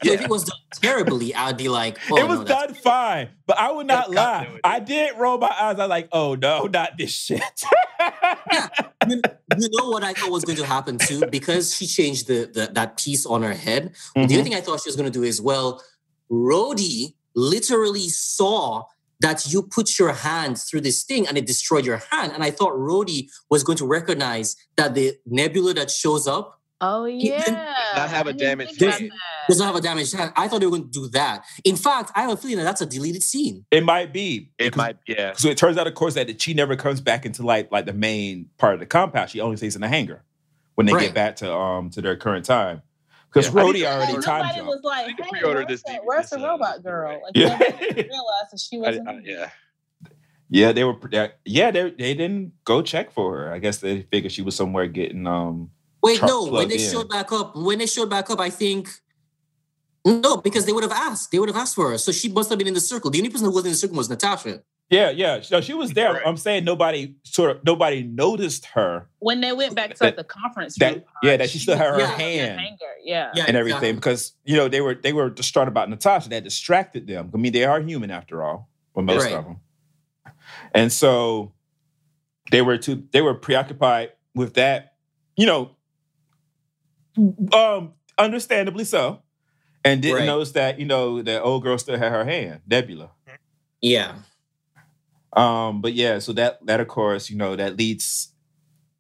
So if it was done terribly, I'd be like, oh, it was no, done fine, but I would not lie. continuity. I did roll my eyes. I was like, "Oh no, not this shit." you, you know what I thought was going to happen too, because she changed the, the that piece on her head. The Mhm. other thing I thought she was going to do is well, Rhodey literally saw that you put your hand through this thing and it destroyed your hand. And I thought Rhodey was going to recognize that the nebula that shows up Oh He yeah. didn't- have I a didn't damaged think about hand. that. does not have a damaged hand. I thought they were going to do that. In fact, I have a feeling that that's a deleted scene. It might be. It because- might, yeah. So it turns out, of course, that she never comes back into like like the main part of the compound. She only stays in the hangar when they Right. get back to um to their current time. Because Yeah, Rhodey need to- already Like, time nobody jumped. was like, I can hey, pre-order where's this the, where's the uh, robot girl? *laughs* Like, Yeah. *laughs* realized that she wasn't. I, yeah. Yeah, they were. Yeah, they they didn't go check for her. I guess they figured she was somewhere getting um. Wait, Truck no. When they in. showed back up, when they showed back up, I think no, because they would have asked. They would have asked for her. So she must have been in the circle. The only person who wasn't in the circle was Natasha. Yeah, yeah. So she was there. Right. I'm saying nobody sort of nobody noticed her. when they went back to That- the conference that- room, yeah, that she still had her was hand. Hanger. Yeah. Yeah, and exactly. everything because you know they were they were distraught about Natasha. That distracted them. I mean, they are human after all, for most Right. of them. And so they were too they were preoccupied with that, you know, um, understandably so. And didn't Right. notice that, you know, that old girl still had her hand, Nebula. Yeah. Um, but yeah, so that that of course, you know, that leads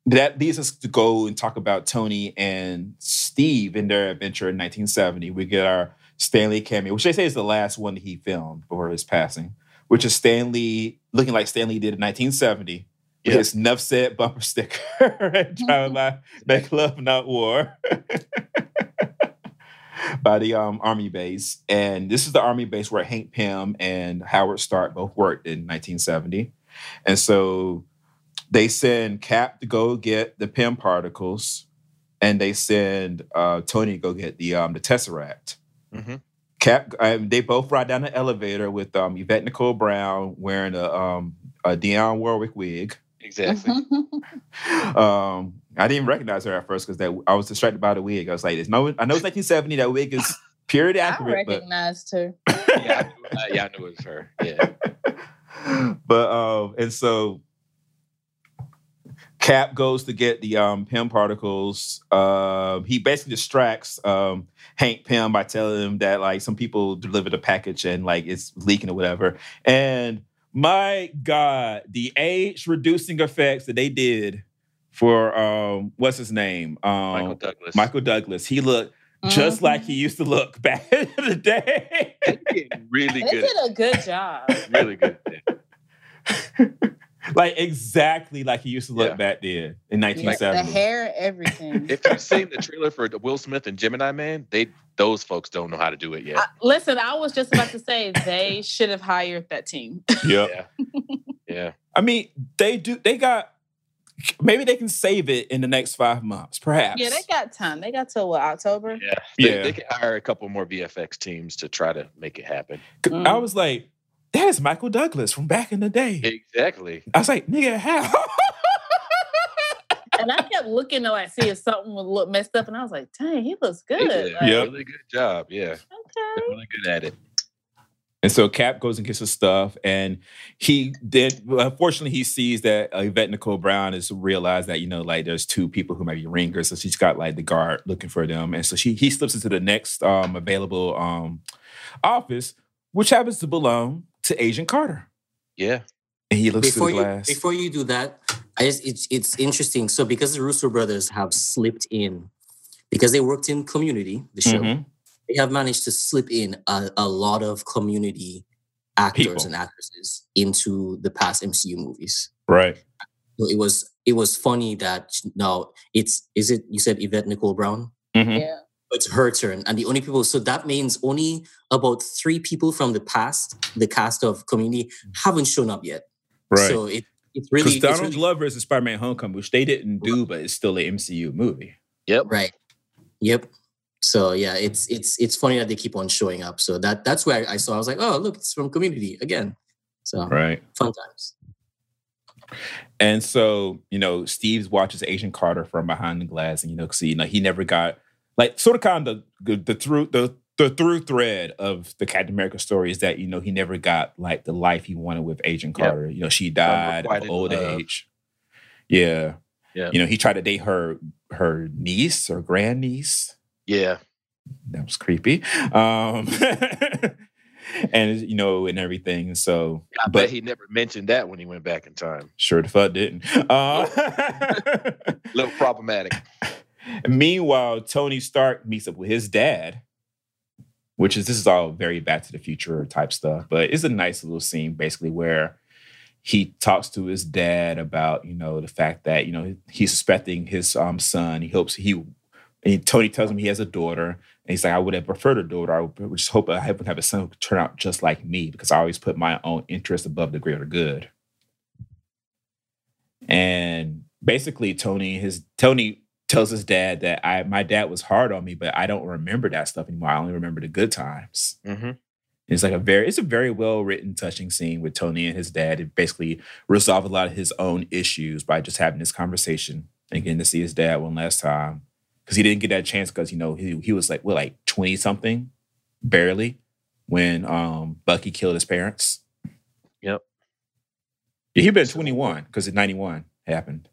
that leads us to go and talk about Tony and Steve in their adventure in 1970. We get our Stan Lee cameo, which they say is the last one that he filmed before his passing, which is Stan Lee looking like Stan Lee did in 1970 with Yeah. his Nuff said bumper sticker *laughs* and trying to make love, not war. *laughs* By the um, army base, and this is the army base where Hank Pym and Howard Stark both worked in 1970, and so they send Cap to go get the Pym particles, and they send uh, Tony to go get the um, the Tesseract. Mhm. Cap, um, they both ride down the elevator with um, Yvette Nicole Brown wearing a, um, a Dionne Warwick wig. Exactly. *laughs* Um, I didn't recognize her at first because that I was distracted by the wig. I was like, "It's no, I know it's 1970. That wig is *laughs* purely I accurate, but recognized her. *laughs* yeah, I knew, uh, yeah, I knew it was her. Yeah. but um, and so Cap goes to get the um Pym particles. Um, he basically distracts um Hank Pym by telling him that like some people delivered a package and like it's leaking or whatever. And my God, the age reducing effects that they did for um what's his name? Um Michael Douglas. Michael Douglas. He looked just like Mhm. he used to look *laughs* back in the day. They did really They good. did a good job. Really good. *laughs* *laughs* like exactly like he used to look Yeah. back then in Yes, the 1970. hair, *laughs* everything. If you've seen the trailer for Will Smith and Gemini Man, they those folks don't know how to do it yet. I- listen, I was just about to say they should have hired that team. *laughs* Yep. Yeah. Yeah. I mean, they do. They got. Maybe they can save it in the next five months, perhaps. yeah, they got time. They got till what October. Yeah. They, Yeah. they can hire a couple more VFX teams to try to make it happen. I Mm. was like, that is Michael Douglas from back in the day. Exactly. I was like, nigga, how? *laughs* And I kept looking to like see if something would look messed up, and I was like, "Dang, he looks good." Yeah, Like, Yep. really good job. Yeah. Okay. They're really good at it. And so Cap goes and gets his stuff, and he then unfortunately he sees that Yvette Nicole Brown has realized that you know like there's two people who might be ringers, so she's got like the guard looking for them, and so she he slips into the next um, available um, office, which happens to belong to Agent Carter, Yeah. and he looks before through the you glass. before you do that, I just it's it's interesting. So because the Russo brothers have slipped in, because they worked in Community, the show, Mhm. they have managed to slip in a, a lot of Community actors People. and actresses into the past MCU movies. Right. So it was it was funny that now it's is it you said Yvette Nicole Brown? Mhm. Yeah. It's her turn, and the only people. So that means only about three people from the past, the cast of Community, haven't shown up yet. Right. So it it's really, it's Donald really Glover is in Spider-Man: Homecoming, which they didn't do, but it's still an MCU movie. Yep. Right. Yep. So yeah, it's it's it's funny that they keep on showing up. So that that's where I saw. I was like, oh look, it's from Community again. So Right. fun times. And so, you know, Steve's watches Agent Carter from behind the glass, and you know, see, you know, he never got like sort of kind of the the through the the through thread of the Captain America story is that you know he never got like the life he wanted with Agent Yep. Carter. You know, she died of old love. age. Yeah. Yeah. You know, he tried to date her her niece or grandniece. Yeah. That was creepy. Um *laughs* and you know, and everything. So I But- bet he never mentioned that when he went back in time. sure the fuck didn't. Uh, A little problematic. *laughs* Meanwhile, Tony Stark meets up with his dad, which is this is all very Back to the Future type stuff, but it's a nice little scene basically where he talks to his dad about you know the fact that you know he's suspecting his um son. He hopes he and Tony tells him he has a daughter, and he's like, I would have preferred a daughter. I would just hope I would have a son who could turn out just like me because I always put my own interest above the greater good. And basically, Tony his Tony tells his dad that I my dad was hard on me, but I don't remember that stuff anymore. I only remember the good times. hmm It's like a very it's a very well written, touching scene with Tony and his dad. It basically resolve a lot of his own issues by just having this conversation and getting to see his dad one last time. Because he didn't get that chance because you know he he was like what like 20 something, barely, when um Bucky killed his parents. Yep. Yeah, he been 21 because it 91 happened.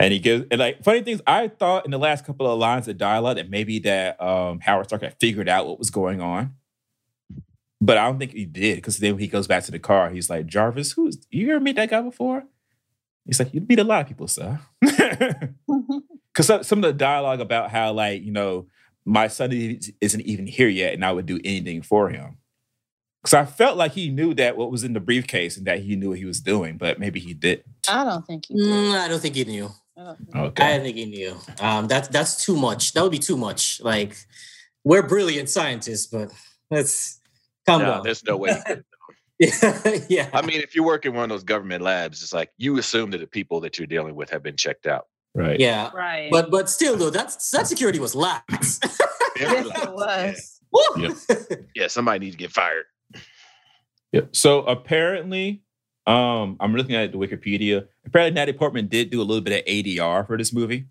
And he gives and like funny things. I thought in the last couple of lines of dialogue that maybe that um, Howard Stark had figured out what was going on, but I don't think he did because then when he goes back to the car, he's like, "Jarvis, who's you ever meet that guy before?" He's like, "You meet a lot of people, sir." *laughs* *laughs* Because some, some of the dialogue about how like you know my son is- isn't even here yet, and I would do anything for him. Because I felt like he knew that what was in the briefcase and that he knew what he was doing, but maybe he didn't. I don't think he did. Mm, I don't think he knew. I think- I think he knew. Um, that's that's too much. That would be too much. Like we're brilliant scientists, but let's calm No, down. there's no way. *laughs* yeah, yeah. I mean, if you work in one of those government labs, it's like you assume that the people that you're dealing with have been checked out. Right. yeah. Right. But but still though, that's that security was lax. *laughs* yes, it was. Woo! *laughs* Yeah, somebody needs to get fired. Yeah. So apparently, um, I'm looking at the Wikipedia. Apparently, Natalie Portman did do a little bit of ADR for this movie.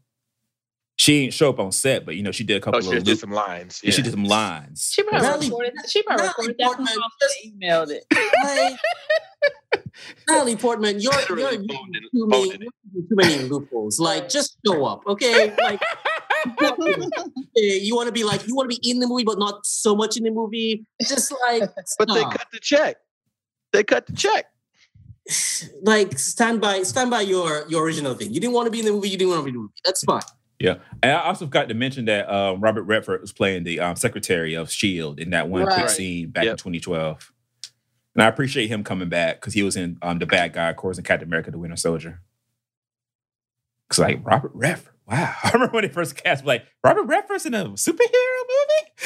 She didn't show up on set, but you know, she did a oh, couple Oh, she of just did some lines. yeah, she did some lines. She probably Natalie- recorded. She probably Natalie recorded Portman home just- and emailed it. Like, *laughs* Natalie Portman, you're, you're Literally using phoned in- too many, too many loopholes. Like, just show up, okay? Like, *laughs* you want to be like, you want to be in the movie, but not so much in the movie. Just like, But they cut the check. They cut the check. Like stand by, stand by your your original thing. You didn't want to be in the movie. You didn't want to be in the movie. That's fine. Yeah, and I also forgot to mention that um, Robert Redford was playing the um, secretary of Shield in that one quick scene back in 2012. And I appreciate him coming back because he was in um, the bad guy, of course, in Captain America: The Winter Soldier. It's like Robert Redford. Wow, *laughs* I remember when they first cast, like Robert Redford's in a superhero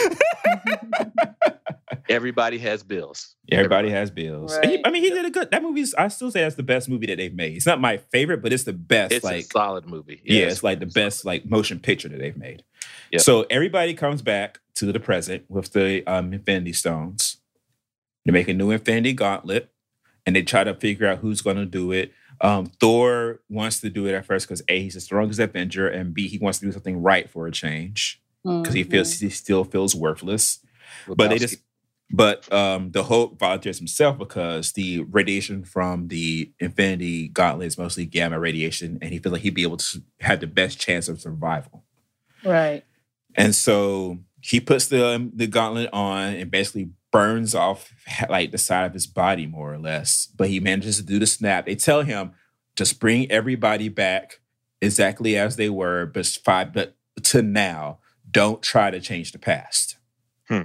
movie. *laughs* Everybody has bills. Everybody has bills. And he- I mean, he did a good. That movie's. I still say that's the best movie that they've made. It's not my favorite, but it's the best. It's like a solid movie. yeah, it's like the best like motion picture that they've made. Yep. So everybody comes back to the present with the um, Infinity Stones. They make a new Infinity Gauntlet, and they try to figure out who's going to do it. Um, Thor wants to do it at first because a he's the strongest Avenger, and b he wants to do something right for a change because he feels he still feels worthless. But they just but um the Hulk volunteers himself because the radiation from the Infinity Gauntlet is mostly gamma radiation, and he feels like he'd be able to have the best chance of survival. Right. And so he puts the um, the gauntlet on and basically burns off like the side of his body more or less. But he manages to do the snap. They tell him just bring everybody back exactly as they were, but five but to now. Don't try to change the past. Hmm.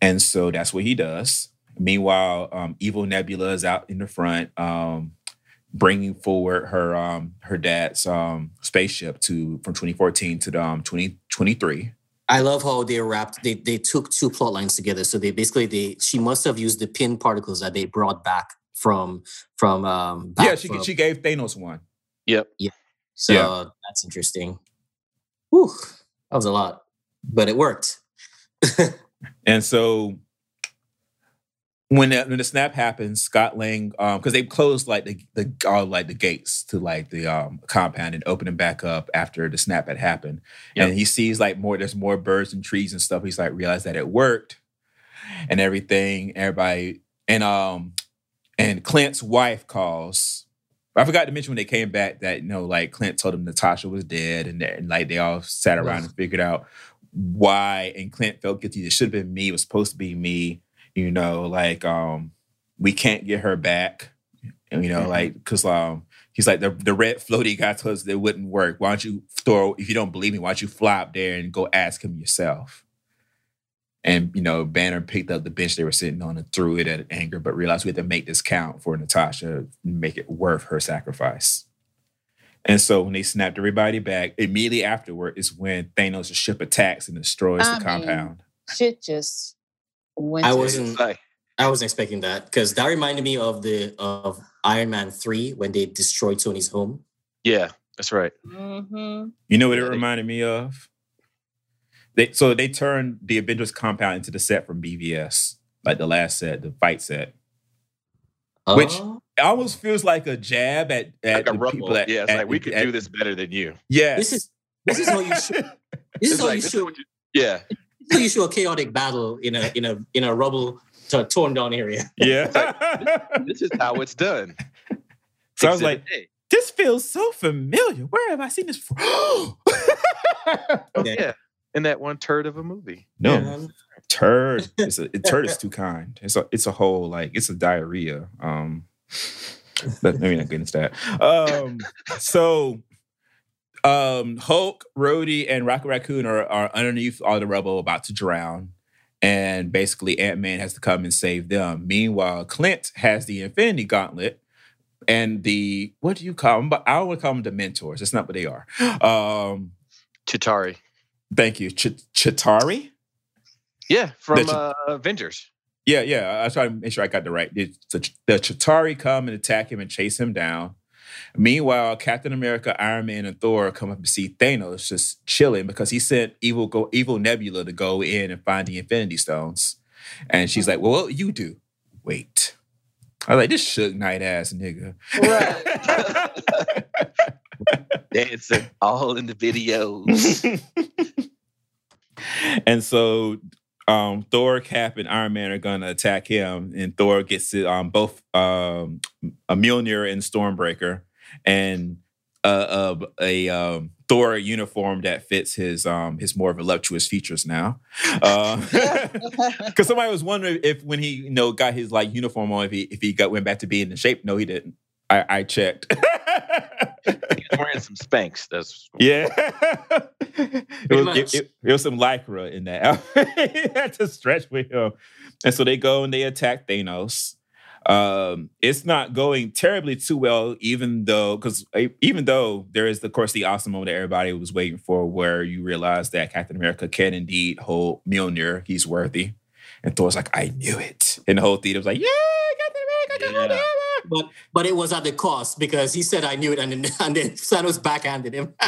And so that's what he does. Meanwhile, um, Evil Nebula is out in the front, um, bringing forward her um, her dad's um, spaceship to from 2014 to the, um, 2023. I love how they wrapped. They they took two plot lines together. So they basically they she must have used the Pym particles that they brought back from from um. Back yeah, she from- she gave Thanos one. Yep. Yeah. So Yeah. that's interesting. Whew, that was a lot, but it worked. *laughs* And so when the, when the snap happens, Scott Lang, um, because they closed like the the all like the gates to like the um compound and open them back up after the snap had happened, Yep. and he sees like more there's more birds and trees and stuff. He's like realized that it worked and everything. Everybody and um and Clint's wife calls. I forgot to mention when they came back that you know like Clint told him Natasha was dead and, and like they all sat around and figured out why and Clint felt guilty. It should have been me. It was supposed to be me. You know, like um, we can't get her back. You know, Mhm. like because um, he's like the the red floaty guy told us that it wouldn't work. Why don't you throw? If you don't believe me, why don't you fly up there and go ask him yourself? And you know, Banner picked up the bench they were sitting on and threw it at anger, but realized we had to make this count for Natasha, make it worth her sacrifice. And so when they snapped everybody back, immediately afterward is when Thanos' ship attacks and destroys I the mean, compound. Shit just went. I wasn't- I wasn't expecting that because that reminded me of the of Iron Man three when they destroyed Tony's home. yeah, that's right. Mhm. You know what it reminded me of? They so they turned the Avengers compound into the set from BVS, like the last set, the fight set. Which- Oh, It almost feels like a jab at, at Like a the rumble. people that yeah, it's at- like we could at- do this better than you. Yeah, this is this is how you should. this is It's how like, you this is show what you- yeah, this is how you show a chaotic battle in a in a in a rubble t- torn down area. *laughs* Yeah. This is how it's done. so I was like, A. this feels so familiar. Where have I seen this before? *gasps* oh, Yeah. yeah. In that one turd of a movie. no, Yeah. turd. It's a it, *laughs* turd is too kind. It's a it's a whole like it's a diarrhea. Um, but let me not get into that. Um, so um, Hulk, Rhodey, and Rocket Raccoon are are underneath all the rubble, about to drown. And basically, Ant Man has to come and save them. Meanwhile, Clint has the Infinity Gauntlet and the what do you call them? But I don't want to call them the mentors. That's not what they are. Um, Chitauri. thank you, Ch- Chitauri. Yeah, from That uh, Avengers. Yeah, yeah. I was trying to make sure I got the right. It's the, the Chitauri come and attack him and chase him down. Meanwhile, Captain America, Iron Man, and Thor come up to see Thanos just chilling because he sent evil go, evil Nebula to go in and find the Infinity Stones. And she's like, "Well, what you do?" Wait. I was like, "This Suge Knight ass nigga." *laughs* Dancing all in the videos. *laughs* and so um, Thor, Cap, and Iron Man are gonna attack him, and Thor gets it um, both um, a Mjolnir and Stormbreaker, and uh, uh, a um, Thor uniform that fits his um, his more voluptuous features now. *laughs* Because somebody was wondering if when he you know got his like uniform on, if he if he got went back to being in shape. No, he didn't. I, I checked. *laughs* He's wearing some Spanx. That's Yeah. *laughs* it, was, it, it- it was some lycra in that *laughs* outfit. he had to stretch with him. And so they go and they attack Thanos. Um, it's not going terribly too well, even though, because even though there is, of course, the awesome moment that everybody was waiting for, where you realize that Captain America can indeed hold Mjolnir. He's worthy. And Thor's like, I knew it. And the whole theater was like, yeah, Captain America can hold the hammer. But but it was at the cost because he said I knew it, and then *laughs* and then Thanos backhanded him. *laughs*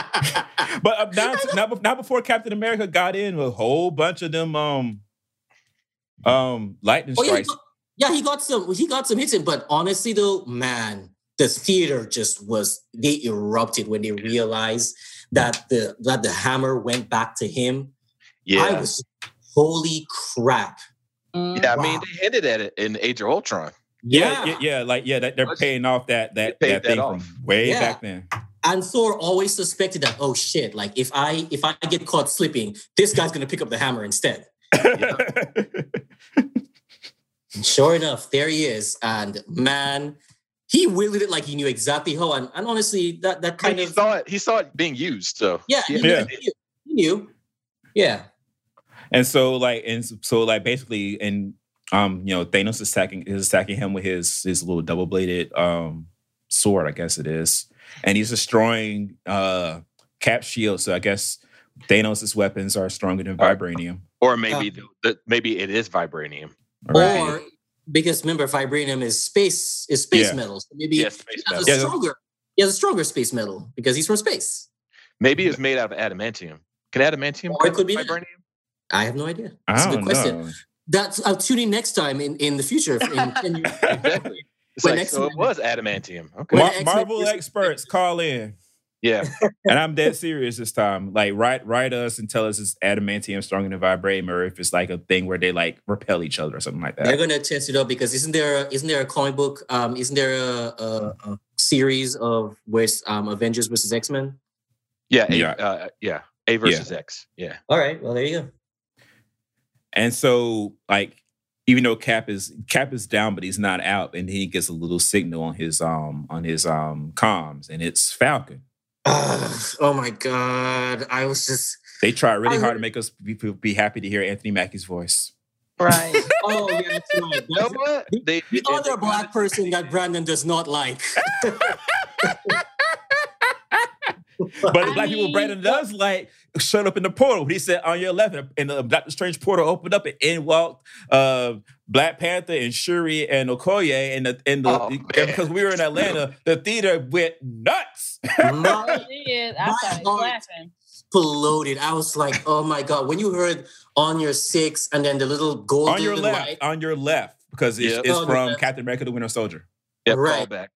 But uh, not, not, be- not before Captain America got in a whole bunch of them um um lightning Oh, yeah, he strikes. got, yeah, he got some. He got some hits in, but honestly, though, man, the theater just was. They erupted when they realized that the that the hammer went back to him. yeah. I was, holy crap! Mm. yeah, I mean, they hinted at it in Age of Ultron. Yeah, yeah, yeah, like yeah, that they're Let's- paying off that that that that thing off. from way Yeah. back then. And Thor always suspected that. Oh shit! Like if I if I get caught slipping, this guy's gonna pick up the hammer instead. And *laughs* sure enough, there he is. And man, he wielded it like he knew exactly how. And, and honestly, that that I mean, kind he of saw it. He saw it being used. So yeah, he, Yeah. He, knew, he knew. Yeah. and so like and so like basically and um you know Thanos is attacking is attacking him with his his little double bladed um sword, I guess it is, and he's destroying uh Cap shield. So I guess Thanos' weapons are stronger than vibranium. or maybe the, the, maybe it is vibranium. Right. Or because remember, vibranium is space is space Yeah. metal. So maybe Yes, space he has metal. a Yeah. stronger. He has a stronger space metal because he's from space. Maybe it's made out of adamantium. Can adamantium? Or it could be that. vibranium. I have no idea. That's I a good don't question. know. That's I'll tune in next time in, in the future. In 10 years. *laughs* Exactly. It's like, so it was adamantium. Okay. Mar- the X-Men Marvel experts *laughs* call in. Yeah. *laughs* and I'm dead serious this time. Like, write write us and tell us it's adamantium stronger than vibranium, or if it's like a thing where they like repel each other or something like that. They're gonna test it out because isn't there a, isn't there a comic book? Um, isn't there a, a, a series of with um Avengers versus X Men? Yeah. Yeah. Uh, yeah. A versus X. Yeah. All right, well there you go. And so, like, even though Cap is Cap is down, but he's not out, and he gets a little signal on his um on his um comms, and it's Falcon. Ugh, oh my god, I was just They try really I hard heard- to make us be, be happy to hear Anthony Mackie's voice. Right. *laughs* oh yeah, that's right. You know That's what? They, the they- other black person that Brandon does not like. *laughs* *laughs* But I black people Brandon does like showed up in the portal. He said on your left, and the Doctor Strange portal opened up, and in walked uh, Black Panther and Shuri and Okoye, and the and the Oh, and because we were in Atlanta, the theater went nuts. My *laughs* I did. I My started heart- laughing. exploded. I was like, oh my god. When you heard on your six and then the little golden on your left, light, on your left, because it's, Yep. it's On your from left. Captain America: The Winter Soldier. Yep, Right. callback.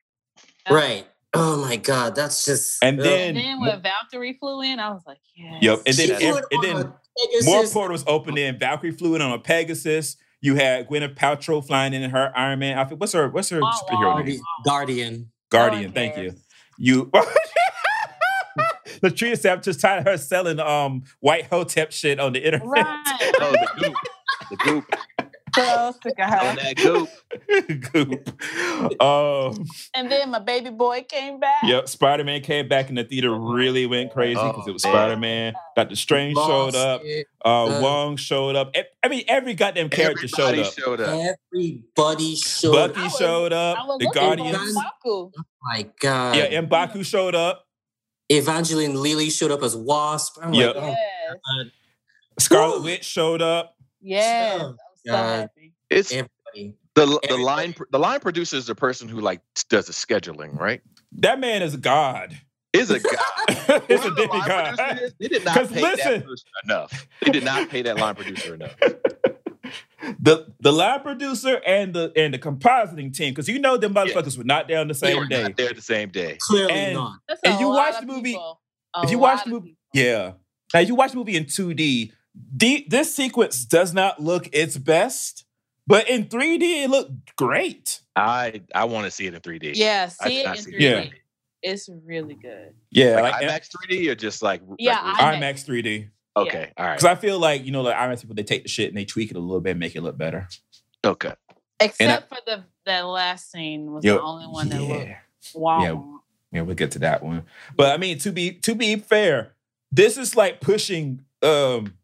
right? Oh my god, that's just And then- And then when Valkyrie flew in, I was like, yeah. Yep, and then flew ev- and then Pegasus. more portals opened in. Valkyrie flew in on a Pegasus. You had Gwyneth Paltrow flying in her Iron Man outfit. What's her What's her Oh, superhero wow. name? Guardian. Guardian. one Thank you. cares? You. *laughs* Latricia Sapp just tired her selling um white hotep shit on the internet. Right. Oh, the goop. The goop. So sick of On her. that goop. Goop. Um, And then my baby boy came back. yep, Spider Man came back in the theater, really went crazy because Oh, it was. Spider Man. Doctor Strange showed up. it. Uh, Uh, Wong showed up. I mean, every goddamn character Everybody showed up. Everybody showed up. Everybody showed Bucky I was- showed I up. was The looking Guardians. for Baku. my God. Yeah, Mbaku showed up. Evangeline Lilly showed up as Wasp. I'm Yep. like, oh, Yes. God. Scarlet Woo. Witch showed up. Yes. I'm so uh, It's everybody. the the everybody. line the line producer is the person who like does the scheduling, right? That man is god. Is a *laughs* god. it's a Whoever the line demigod. is, They did *laughs* not 'Cause pay listen. that person enough. They did not pay that line producer enough. *laughs* the the lab producer and the and the compositing team, because you know them motherfuckers were not there on the same day. They same were day. not there the same day. Clearly And- not. That's And you lot watch of the movie- A if you watch the movie- people. Yeah. Now you watch the movie in 2D. D, this sequence does not look its best, but in 3D it looked great. I I want to see it in 3D. Yeah, see did it not in see 3D. it. Yeah. It's really good. Yeah, Like, like, IMAX 3D or just like Yeah, regular- I- IMAX 3D. okay, all right, Because I feel like you know, like IMAX people, they take the shit and they tweak it a little bit, and make it look better. okay. Except for the that last scene was Yo, the only one that looked yeah. wow. Yeah. Yeah, we'll get to that one. But I mean, to be to be fair, this is like pushing um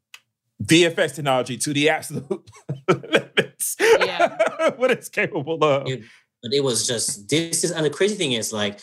VFX technology to the absolute *laughs* limits. Yeah. *laughs* what it's capable of. It- But it was just this is and the crazy thing is like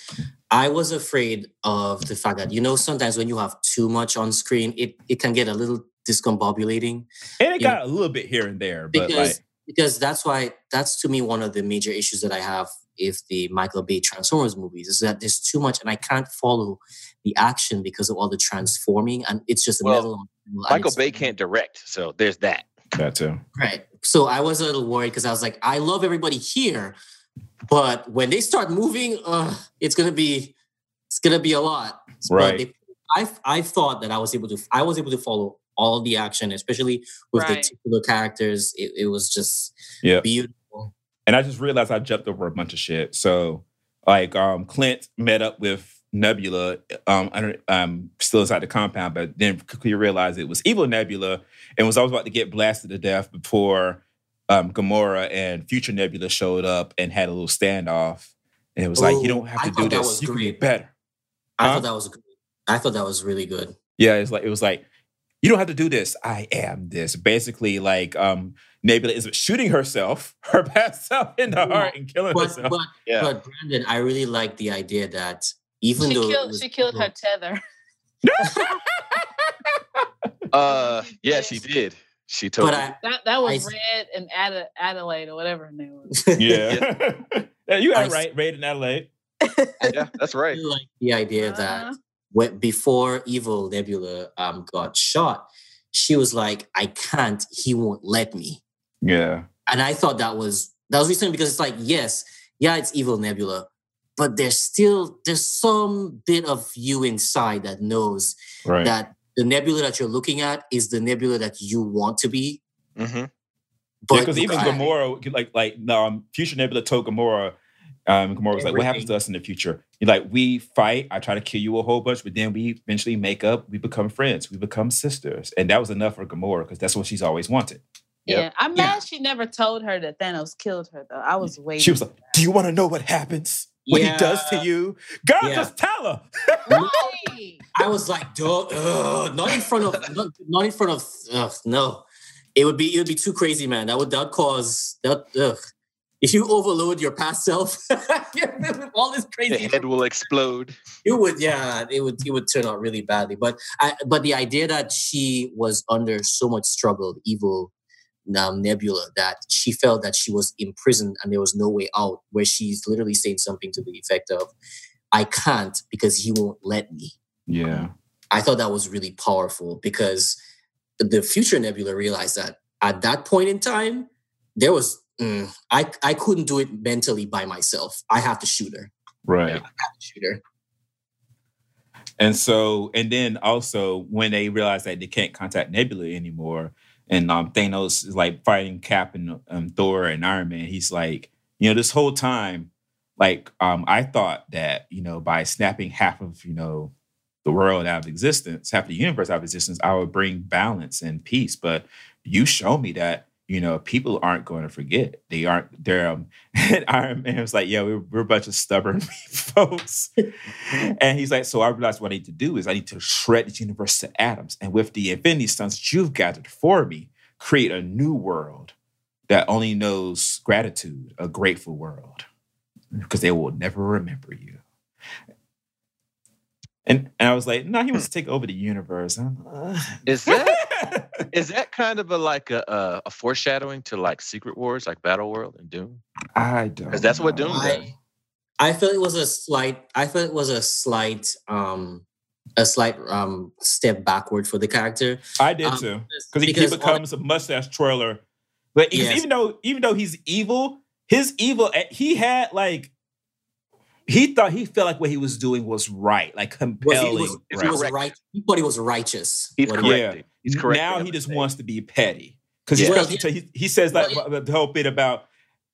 I was afraid of the fact that you know sometimes when you have too much on screen, it it can get a little discombobulating. And it Yeah. got a little bit here and there, but because like because that's why that's to me one of the major issues that I have if the Michael Bay Transformers movies is that there's too much and I can't follow the action because of all the transforming and it's just a Well, middle. And Michael Bay can't direct, so there's that. that too. Right. So I was a little worried because I was like, I love everybody here, but when they start moving, uh, it's gonna be it's gonna be a lot. But Right. they- I I thought that I was able to I was able to follow all the action, especially with Right. the titular characters. It, it was just Yeah. beautiful. And I just realized I jumped over a bunch of shit. So like um Clint met up with Nebula um under, um still inside the compound, but then quickly realized it was evil Nebula and was always about to get blasted to death before um Gamora and future Nebula showed up and had a little standoff. And it was like, Oh, you don't have to do this. You can be better. I Huh? thought that was good. I thought that was really good. Yeah, it's like it was like, you don't have to do this. I am this. Basically, like um Nebula is shooting herself, *laughs* her past self in the Yeah. heart and killing But herself. but Yeah. but Brandon, I really like the idea that even She though killed was she killed her tether. Uh, *laughs* yeah, she did. She told. but me. I That that was I s- Red and Ada, Adelaide or whatever her name was. *laughs* yeah. yeah, *laughs* you got I it right. Raid in Adelaide. yeah, that's right. really like the idea that Uh-huh. when, before Evil Nebula um, got shot, she was like, "I can't. He won't let me." Yeah. And I thought that was that was recent because it's like, yes, yeah, it's Evil Nebula, but there's still there's some bit of you inside that knows Right. that the Nebula that you're looking at is the Nebula that you want to be. hmm But because you even can't. Gamora, like like um, future Nebula told Gamora, um, Gamora was like, "What happens to us in the future?" You're like, "We fight. I try to kill you a whole bunch, but then we eventually make up. We become friends. We become sisters." And that was enough for Gamora because that's what she's always wanted. Yep. Yeah, I'm Yeah. mad she never told her that Thanos killed her though. I was waiting. She was like, "Do you want to know what happens? What he does to you? Girl, Yeah. just tell her." Right. I was like, "Duh, ugh, not in front of, not, not in front of, ugh, no." It would be, it would be too crazy, man. That would, that would cause that. Ugh. If you overload your past self, with *laughs* all this The crazy, head will explode. it would, yeah, it would, it would turn out really badly. But I, but the idea that she was under so much struggle, evil um, Nebula, that she felt that she was imprisoned and there was no way out, where she's literally saying something to the effect of, "I can't because he won't let me." Yeah. I thought that was really powerful because the future Nebula realized that at that point in time, there was mm, I I couldn't do it mentally by myself. I have to shoot her. Right. I have to shoot her. And so, and then also when they realize that they can't contact Nebula anymore, and um, Thanos is like fighting Cap and um, Thor and Iron Man. He's like, you know, this whole time, like um, I thought that you know by snapping half of you know the world out of existence, half the universe out of existence, I would bring balance and peace. But you show me that you know people aren't going to forget. They aren't. They're um, *laughs* and Iron Man was like, yeah, we're, we're a bunch of stubborn *laughs* folks. and he's like, so I realized what I need to do is I need to shred this universe to atoms, and with the Infinity Stones you've gathered for me, create a new world that only knows gratitude, a grateful world, because they will never remember you. And, and I was like, no, he wants to take over the universe. Uh. Is that is that kind of a like a, a, a foreshadowing to like Secret Wars, like Battle World and Doom? I don't. Because that's what know. Doom does. I, I felt it was a slight. I felt it was a slight, um, a slight um step backward for the character. I did Um, too, because he, he because on- becomes a mustache twirler. But Yes. even though even though he's evil, his evil eh, he had like he thought he felt like what he was doing was right, like Was compelling. he, was, It's he right. was right. He thought he was righteous. He's What correct. he- Yeah. He's correct. Now he just wants to be petty because Yeah. Well, he, he says like well, the whole bit about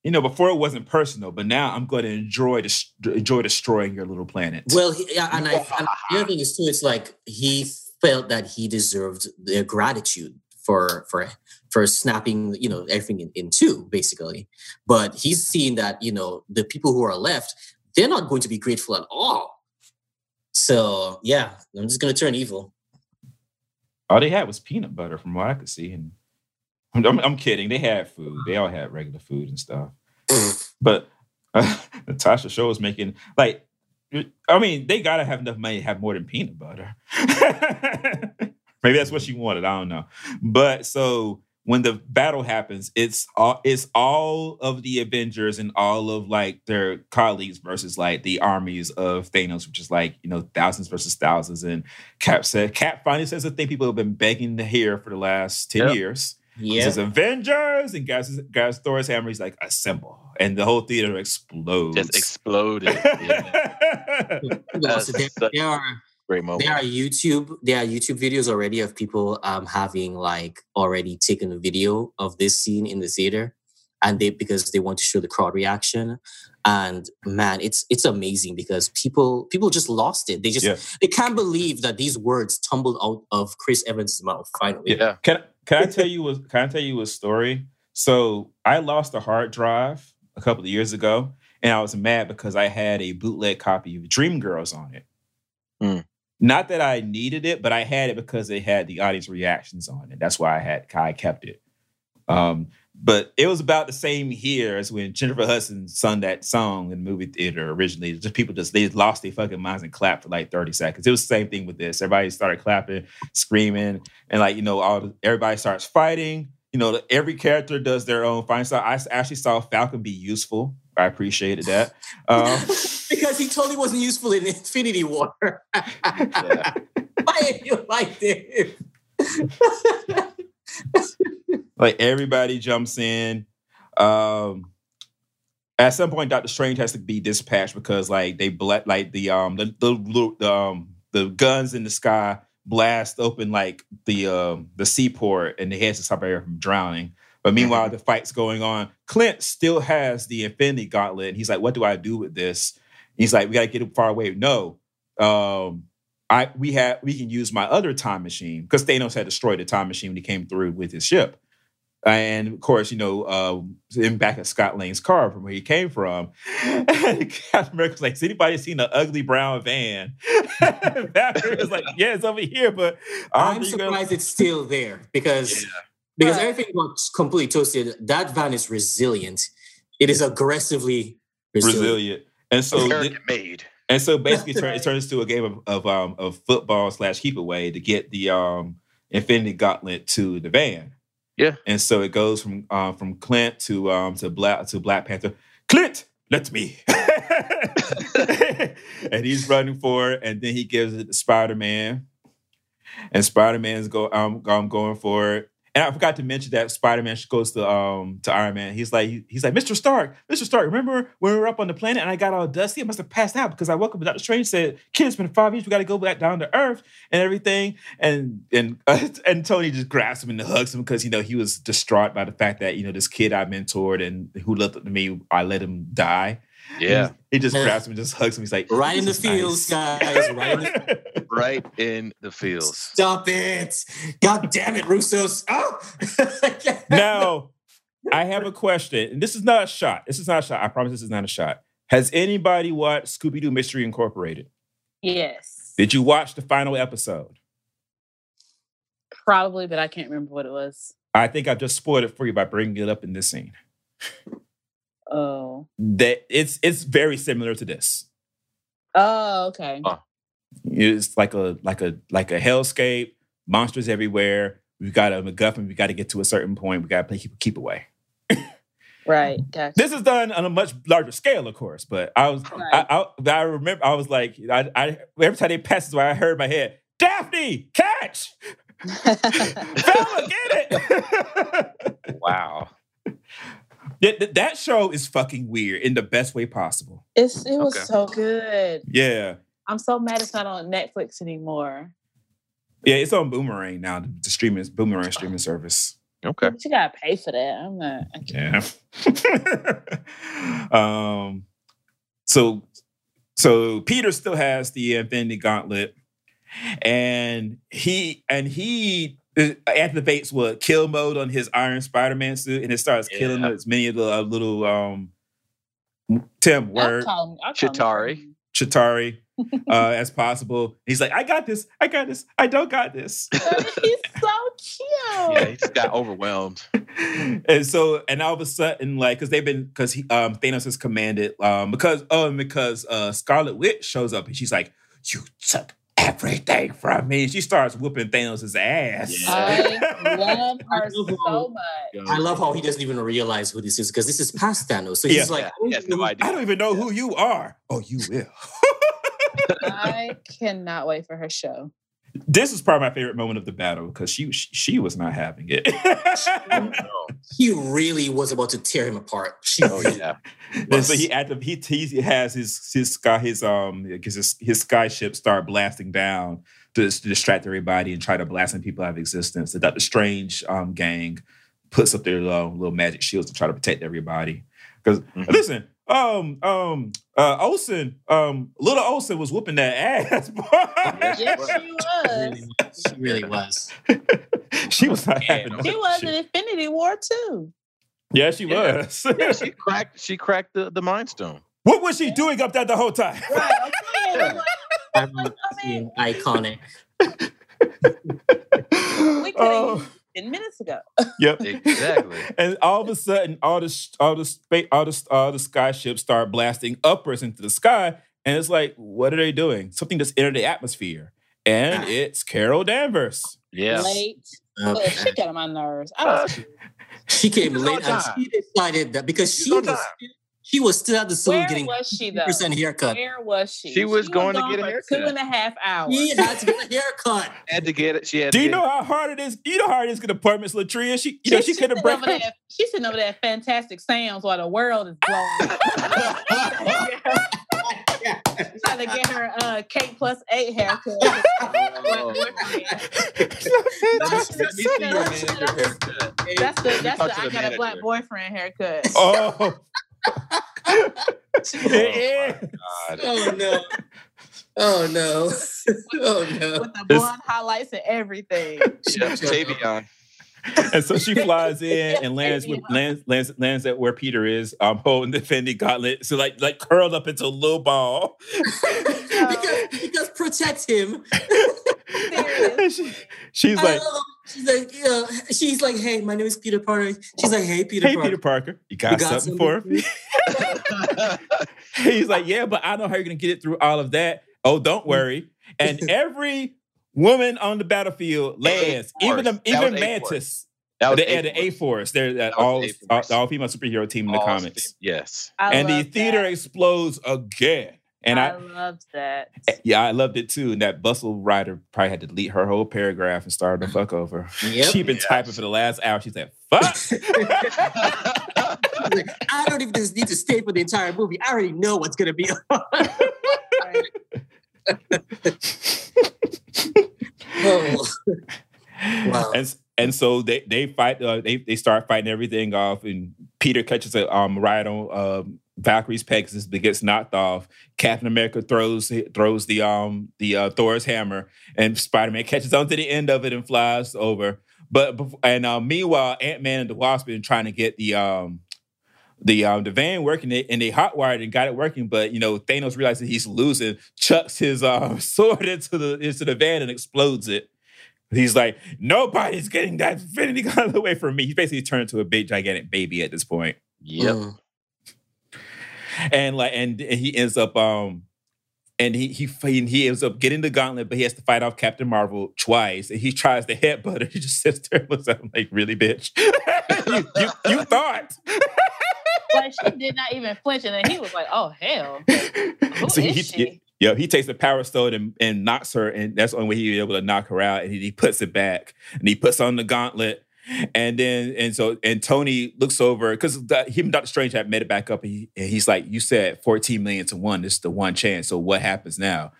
you know before it wasn't personal, but now I'm going to enjoy dis- enjoy destroying your little planet. Well, he, yeah, and I and *laughs* the other thing is too. It's like he felt that he deserved their gratitude for for for snapping, you know, everything in, in two, basically. But he's seeing that you know the people who are left, they're not going to be grateful at all. So yeah, I'm just gonna turn evil. All they had was peanut butter, from what I could see, and I'm, I'm, kidding. They had food. They all had regular food and stuff. *laughs* But uh, *laughs* Natasha Show was making like, I mean, they gotta have enough money to have more than peanut butter. *laughs* Maybe that's what she wanted. I don't know. But so when the battle happens, it's all it's all of the Avengers and all of like their colleagues versus like the armies of Thanos, which is like you know thousands versus thousands. And Cap said, Cap finally says the thing people have been begging to hear for the last ten Yep. years. He Yeah, says Avengers, and guys, guys Thor's hammer. He's like assemble, and the whole theater explodes. just exploded. *laughs* Yeah. So there, That's there are Great moment. there are YouTube there are YouTube videos already of people um having like already taken a video of this scene in the theater and they because they want to show the crowd reaction and man it's it's amazing because people people just lost it they just Yeah. they can't believe that these words tumbled out of Chris Evans' mouth finally Yeah. Can can I tell you a can I tell you a story? So I lost a hard drive a couple of years ago, and I was mad because I had a bootleg copy of Dreamgirls on it. Hmm. Not that I needed it, but I had it because it had the audience reactions on it. That's why I had I kept it. Um, but it was about the same here as when Jennifer Hudson sung that song in the movie theater originally. Just people just they lost their fucking minds and clapped for like 30 seconds. It was the same thing with this. Everybody started clapping, screaming, and like, you know, all everybody starts fighting. You know, every character does their own fighting style. I actually saw Falcon be useful. I appreciated that. Um, *laughs* because he totally wasn't useful in Infinity War *laughs* why are you like this *laughs* like everybody jumps in. Um, at some point, Doctor Strange has to be dispatched because like they bla- like the um the the, the um the guns in the sky blast open like the um the seaport and the has to stop everyone from drowning. But meanwhile, the fight's going on. Clint still has the Infinity Gauntlet, and he's like, "What do I do with this?" He's like, "We gotta get it far away." No, um, I we had we can use my other time machine because Thanos had destroyed the time machine when he came through with his ship. And of course, you know, uh, in back of Scott Lang's car from where he came from, *laughs* Captain America's like, "Has anybody seen an ugly brown van?" *laughs* Valkyrie was like, "Yeah, it's over here, but I'm you're gonna-" surprised it's still there because Yeah. Because Right. everything got completely toasted. That van is resilient. It is aggressively resilient. resilient." And so, American made. And so *laughs* basically, it, turn, it turns to a game of of, um, of football slash keep away to get the um, Infinity Gauntlet to the van. Yeah. And so it goes from um, from Clint to um, to Black to Black Panther. Clint, let's me. *laughs* and he's running for it, and then he gives it to Spider Man, and Spider Man's go um, um going for it. And I forgot to mention that Spider-Man goes to um to Iron Man. He's like he's like Mr. Stark, Mr. Stark. Remember when we were up on the planet and I got all dusty? I must have passed out because I woke up Doctor Strange said, "Kid, it's been five years. We got to go back down to Earth and everything." And and uh, *laughs* and Tony just grabs him and hugs him because you know he was distraught by the fact that you know this kid I mentored and who looked up to me, I let him die. Yeah, he just grabs him and just hugs him. He's like, right in the "This fields, nice." guys. Right in the *laughs* right in the fields. Stop it! God damn it, Russos! Oh, *laughs* now, I have a question. And this is not a shot. This is not a shot. I promise this is not a shot. Has anybody watched Scooby Doo Mystery Incorporated? Yes. Did you watch the final episode? Probably, but I can't remember what it was. I think I've just spoiled it for you by bringing it up in this scene. Oh. That it's it's very similar to this. Oh, okay. Oh. It's like a like a like a hellscape, monsters everywhere. We've got a MacGuffin. We got to get to a certain point. We got to play keep keep away. Right. Gotcha. This is done on a much larger scale, of course. But I was Right. I, I, I remember I was like I, I every time they passed by, I heard in my head, Daphne, catch, *laughs* *laughs* Fella, get it. *laughs* Wow. That, that- that show is fucking weird in the best way possible. it's it was Okay. so good. Yeah, I'm so mad it's not on Netflix anymore. yeah, it's on Boomerang now. The, the streaming Boomerang streaming service. Okay. But you gotta pay for that. I'm not. I can't. Yeah. *laughs* um. So, so Peter still has the Infinity Gauntlet, and he and he uh, activates what kill mode on his Iron Spider-Man suit, and it starts killing Yeah. as many of the uh, little um. Tim I'll word call him- I'll call Chitauri. Chitari *laughs* uh, as possible. He's like, I got this. I got this. I don't got this. He's so cute. Yeah, he just got overwhelmed. *laughs* and so and all of a sudden like because they've been because um thanos has commanded um because oh and because uh scarlet witch shows up and she's like you took everything from me she starts whooping thanos' ass I *laughs* love her so how- much. I love how he doesn't even realize who this is because this is past Thanos. So he's Yeah. like, Yeah, he oh, has no idea. i don't even know who you are oh you will *laughs* I cannot wait for her show. This is probably my favorite moment of the battle because she, she she was not having it *laughs* he really was about to tear him apart. She Oh yeah. *laughs* And so he active he he has his his sky his um his his sky ship start blasting down to, to distract everybody and try to blast some people out of existence. The Doctor Strange um gang puts up their little, little magic shields to try to protect everybody. Because Mhm. listen, um um uh Olsen um little Olsen was whooping that ass. *laughs* Yes, Yes, she she really was. was. She really was. *laughs* she was not Yeah, having She no was in. Infinity War too. Yeah, she Yeah. was. Yeah, she *laughs* cracked. She cracked the, the Mind Stone. what was she doing up there the whole time? Right. I'm saying, I I mean- iconic. we could have Oh. Used it 10 minutes ago. Yep. Exactly. *laughs* and all of a sudden, all the all the space, all the all the sky ships start blasting upwards into the sky, and it's like, what are they doing? Something just entered the atmosphere, and Ah. it's Carol Danvers. Yeah. Late. Uh, Look, she got on my nerves. I was she came She's late and she decided that because She's she was time. She was still at the saloon Where getting was she though? percent haircut. Where was she? She was going to get a for haircut. Two and a half hours. She had to get a haircut. *laughs* Had to get it. She had. Do to you get know how hard it is? You know how hard it is to get appointments, LaTria. She, you know, she She's could have sitting break. over there. *laughs* She's sitting over there at Fantastic Sams while the world is blowing. *laughs* Trying to get her uh, cake plus eight haircut. Oh. That's Let me see your That's- haircut. That's the that's the I got a black boyfriend haircut. oh, Oh, yeah. God. Oh no. Oh no. *laughs* Oh no. With the blonde highlights and everything. Yeah, Tavion. and so she flies in *laughs* and lands with lands lands lands at where Peter is, um, holding the Fendi gauntlet, so like like curled up into a little ball. *laughs* because, because protect him. She- she's like, love- she's like, yeah. She's like, hey, my name is Peter Parker. She's like, hey, Peter "Hey, Parker. Peter Parker, you got, You got something, something for me?" *laughs* He's like, "Yeah, but I know how you're gonna get it through all of that. Oh, don't mm-hmm. worry." And every woman on the battlefield lands, even the, even. Mantis. That was the, the A-Force. A Force. They're that That all all, all female superhero team in the All comics. Yes. I and the theater that. explodes again. And I, I loved that. Eh, yeah, I loved it too. And that bustle writer probably had to delete her whole paragraph and start the fuck over. Yep. *laughs* She'd been Yes. typing for the last hour. She said, "Fuck." *laughs* Like, I don't even just need to stay for the entire movie. I already know what's gonna be. *laughs* oh. Wow. And and so they they fight. Uh, they they start fighting everything off, and Peter catches a um ride on um, Valkyrie's Pegasus, but gets knocked off. Captain America throws throws the um the uh, Thor's hammer, and Spider Man catches onto the end of it and flies over. But and uh, meanwhile, Ant Man and the Wasp been trying to get the um the um the van working it and they hotwired and got it working. But you know Thanos realizes he's losing, chucks his uh, *laughs* sword into the into the van and explodes it. He's like, nobody's getting that Infinity Gauntlet away from me. He's basically turned into a big gigantic baby at this point. Yep. Mm. And like and, and he ends up um and he he he ends up getting the gauntlet, but he has to fight off Captain Marvel twice. And he tries to headbutt her. *laughs* He just sits there and looks at him like, really, bitch? *laughs* you, you, you thought. Like she did not even flinch, and then he was like, "Oh hell, *laughs* who So is he- she?" Yeah, he takes the power stone and, and knocks her, and that's the only way be able to knock her out. And he, he puts it back, and he puts on the gauntlet, and then and so and Tony looks over because him and Doctor Strange had made it back up, and, he, and he's like, "You said fourteen million to one. This is the one chance. So what happens now?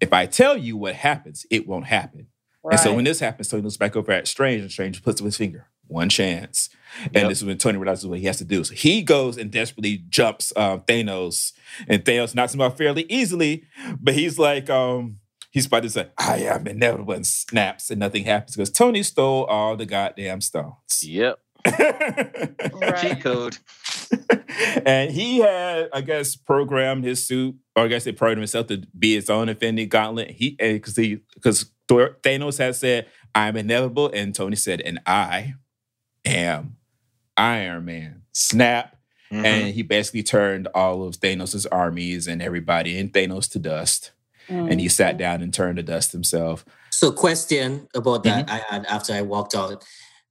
If I tell you what happens, it won't happen." And so when this happens, Tony looks back over at Strange, and Strange puts up his finger, one chance. And Yep. this is when Tony realizes what he has to do. So he goes and desperately jumps um, Thanos, and Thanos knocks him out fairly easily. But he's like, um, he's about to say, I am inevitable, and snaps, and nothing happens because Tony stole all the goddamn stones. Yep. *laughs* Right. Cheat code. and he had, I guess, programmed his suit, or I guess they programmed himself to be his own Infinity Gauntlet. He because he because Thanos had said, "I'm inevitable," and Tony said, "And I am Iron Man." Snap, Mhm. and he basically turned all of Thanos' armies and everybody in Thanos to dust. And he sat down and turned to dust himself. So, question about that I had after I walked out.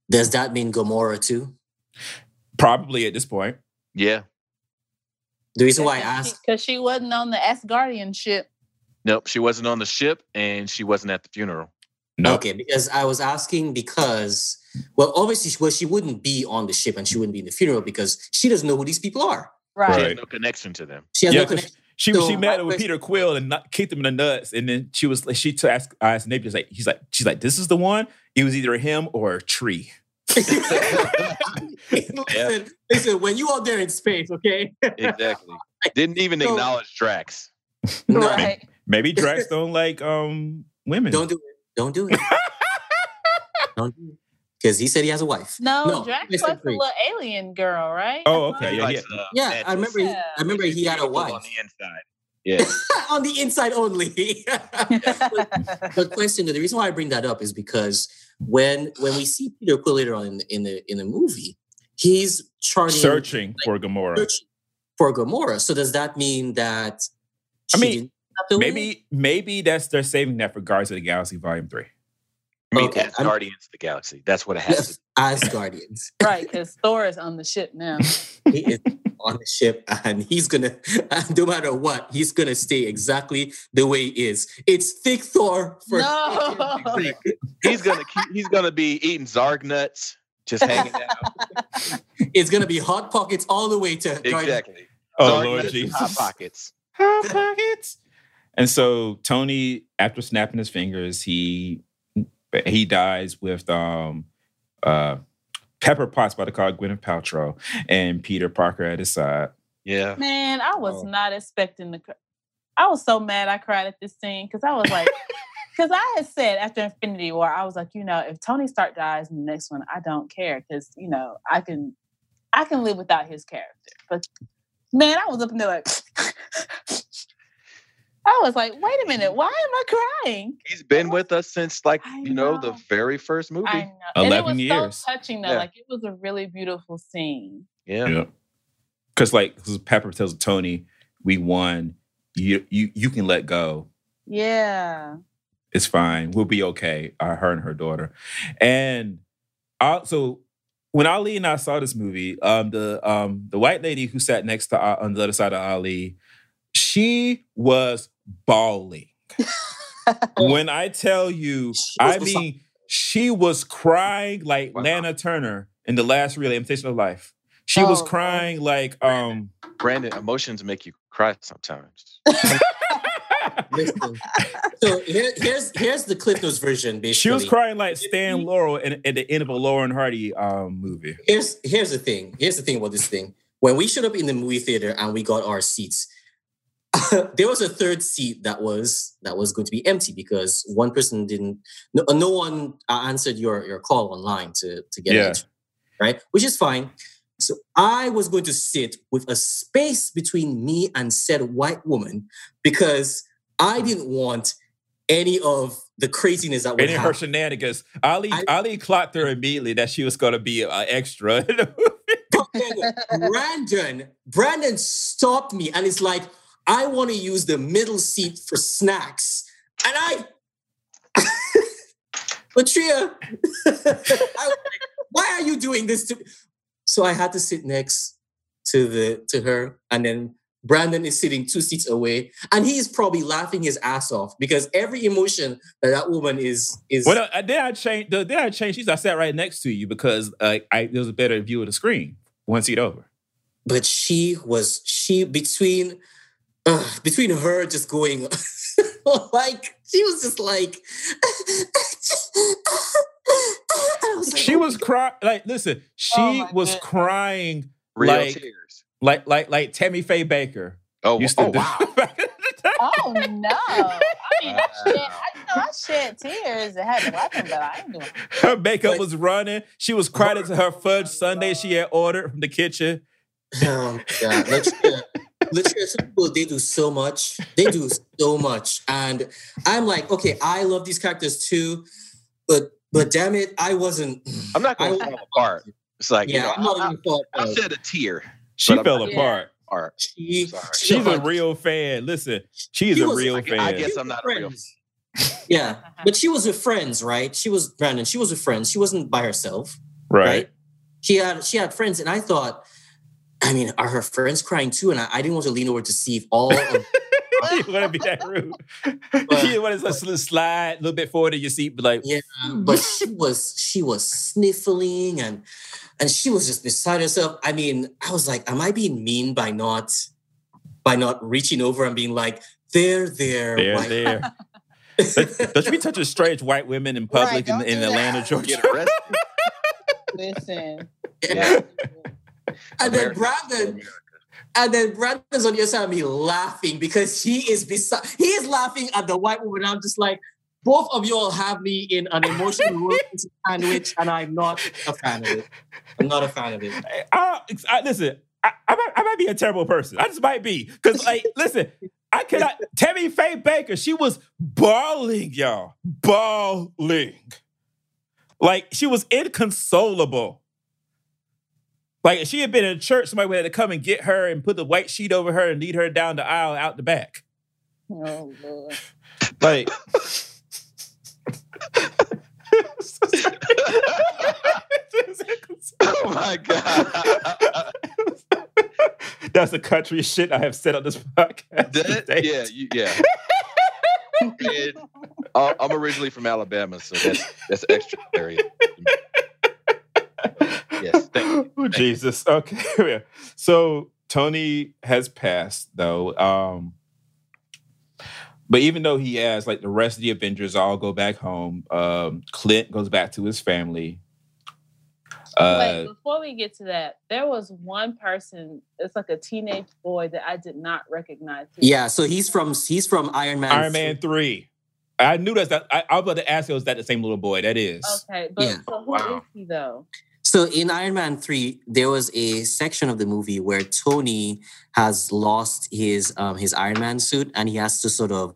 Does that mean Gamora too? Probably at this point. yeah. The reason why I asked, because she wasn't on the Asgardian ship. Nope. She wasn't on the ship, and she wasn't at the funeral. No. okay, because I was asking because, well, obviously, well, she wouldn't be on the ship and she wouldn't be in the funeral because she doesn't know who these people are. She Right. has no connection to them. She has Yeah, no 'cause connection. She So, she met with Peter Quill and not, kicked him in the nuts, and then she was like, she to ask asked Napier like he's like she's like this is the one. It was either him or a tree. *laughs* *laughs* listen, listen, when you out there in space, okay? Exactly. *laughs* Didn't even So- acknowledge Drax. No, Right. Maybe Drax don't like um women. don't do it. Don't do it. don't do it. Because he said he has a wife. No, No, Drax listen, was the little alien girl, right? Oh, okay, thought- yeah, Likes, uh, Yeah, I remember. He, Yeah. I remember he had a wife on the inside. Yeah. *laughs* on the inside only. *laughs* but question: The reason why I bring that up is because when when we see Peter Quill later on in, in the in the movie, he's charting searching for Gamora. searching for Gamora. So does that mean that? I mean, didn't have to win? Maybe maybe that's they're saving that for Guardians of the Galaxy Volume Three. I mean, Okay, as Guardians of the Galaxy. That's what it has to Yes, as Guardians. *laughs* right, because Thor is on the ship now. *laughs* he is on the ship and he's gonna *laughs* no matter what he's gonna stay exactly the way he is it's thick thor for No. He's gonna keep, he's gonna be eating Zarg nuts, just hanging out. it's gonna be hot pockets all the way to exactly. Oh Zarg Lord Jesus. Hot pockets. Hot pockets. And so Tony, after snapping his fingers, he he dies with um uh Pepper Potts about to call Gwyneth Paltrow and Peter Parker at his side. Yeah. Man, I was Oh. not expecting the. cr- I was so mad I cried at this scene because I was like, *laughs* because I had said after Infinity War, I was like, you know, if Tony Stark dies in the next one, I don't care because you know I can, I can live without his character. But man, I was up in there like, *laughs* I was like, wait a minute, why am I crying? He's been with us since like, I you know, the very first movie. I know, and it 11 was years. so touching though. Yeah. Like it was a really beautiful scene. yeah. yeah. Because like 'cause Pepper tells Tony, we won. You you you can let go. Yeah. It's fine. We'll be okay. Uh, her and her daughter. And also when Ali and I saw this movie, um, the um, the white lady who sat next to uh, on the other side of Ali she was bawling. *laughs* when I tell you, I mean, she was crying like Wow. Lana Turner in the last real imitation of life. She was Oh, crying like um Brandon, emotions make you cry sometimes. *laughs* So here, here's here's the Cliff Notes version. Basically, she was crying like Stan Laurel in, at the end of a Laurel and Hardy um movie. Here's here's the thing. Here's the thing about this thing. When we showed up in the movie theater and we got our seats, *laughs* there was a third seat that was that was going to be empty because one person didn't. No, no one uh, answered your your call online to to get Yeah. entry, right? Which is fine. So I was going to sit with a space between me and said white woman because I didn't want any of the craziness that And in her shenanigans, Ali I- Ali clocked her immediately that she was gonna be an extra. in the movie. But then Brandon, Brandon stopped me and it's like, I want to use the middle seat for snacks. And I, *laughs* Latria, *laughs* like, why are you doing this to me? So I had to sit next to the to her, and then Brandon is sitting two seats away, and he is probably laughing his ass off because every emotion that that woman is is. well, uh, then I changed. Then I changed. She's I sat right next to you because uh, I there was a better view of the screen one seat over. but she was she between uh, between her just going *laughs* like she was just like *laughs* was like, She oh was crying. Like, listen, she Oh was goodness. crying Real Like- tears. like like like Tammy Faye Bakker Oh, used to oh do. wow. *laughs* Oh no! I mean, I shed, I know I shed tears. It had to happen, but I ain't doing. It. her makeup But- was running. She was crying into her fudge sundae she had ordered from the kitchen. Oh my god, Latricia, Latricia, some people they do so much. They do so much, and I'm like, okay, I love these characters too, but but damn it, I wasn't. I'm not going to I- fall apart. It's like, Yeah, you I'm know, not I, even thought. I, I shed a tear. She But I'm fell not- apart. Art. She, She's a real fan. Listen, she's She a real I, fan. I guess I'm not a real. *laughs* Yeah, but she was with friends, right? She was Brandon. She was with friends. She wasn't by herself, right. right? She had she had friends, and I thought, I mean, are her friends crying too? And I, I didn't want to lean over to see if all of *laughs* you want to be that rude. you want to just slide a little bit forward in your seat, but like, yeah, hmm. but she was she was sniffling and and she was just beside herself. I mean, I was like, am I being mean by not by not reaching over and being like, there, there, there, white- there. Don't you be *laughs* touching strange white women in public Right, in, in Atlanta. Georgia? *laughs* Listen. Yeah. And then Brandon, and then Brandon's on the other side of me laughing because he is beside he is laughing at the white woman. I'm just like, both of you all have me in an emotional *laughs* sandwich, and I'm not a fan of it. I'm not a fan of it. I, I, listen, I, I, might, I might be a terrible person. I just might be. Because, like, listen, I cannot. Tammy Faye Bakker, she was bawling, y'all. Bawling. Like, she was inconsolable. Like, if she had been in church, somebody would have to come and get her and put the white sheet over her and lead her down the aisle out the back. Oh Lord. Like, *laughs* oh my god. That's the country shit I have said on this podcast. That, yeah, you, yeah. *laughs* And, uh, I'm originally from Alabama, so that's that's extra area. Yes, thank you. Oh, Jesus. Okay. *laughs* So Tony has passed though. Um but even though he has like the rest of the Avengers all go back home, um, Clint goes back to his family. Uh, Wait, before we get to that, there was one person. It's like a teenage boy that I did not recognize. his Yeah, so he's from he's from Iron Man. Iron Man 3. I knew that's that. I, I was about to ask you, was that the same little boy? That is. Okay, but Yeah. so who is Wow. he though? So in Iron Man 3, there was a section of the movie where Tony has lost his um his Iron Man suit and he has to sort of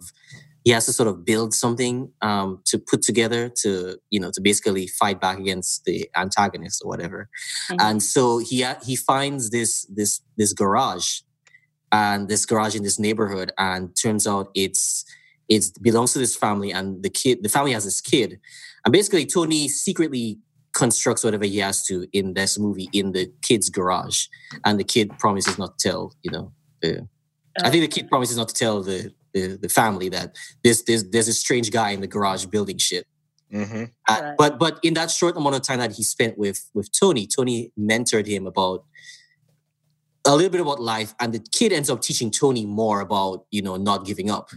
he has to sort of build something um to put together to you know to basically fight back against the antagonist or whatever. Mhm. And so he he finds this this this garage and this garage in this neighborhood and turns out it's it's belongs to this family and the kid the family has this kid and basically Tony secretly constructs whatever he has to in this movie in the kid's garage and the kid promises not to tell you know the, I think the kid promises not to tell the, the, the family that this there's there's a strange guy in the garage building shit. Mm-hmm. Uh, Right. But but in that short amount of time that he spent with with Tony, Tony mentored him about a little bit about life, and the kid ends up teaching Tony more about you know not giving up,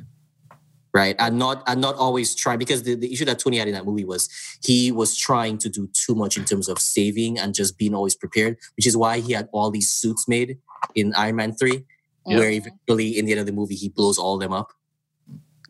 right? And not and not always trying because the, the issue that Tony had in that movie was he was trying to do too much in terms of saving and just being always prepared, which is why he had all these suits made in Iron Man three, where eventually in the end of the movie he blows all them up.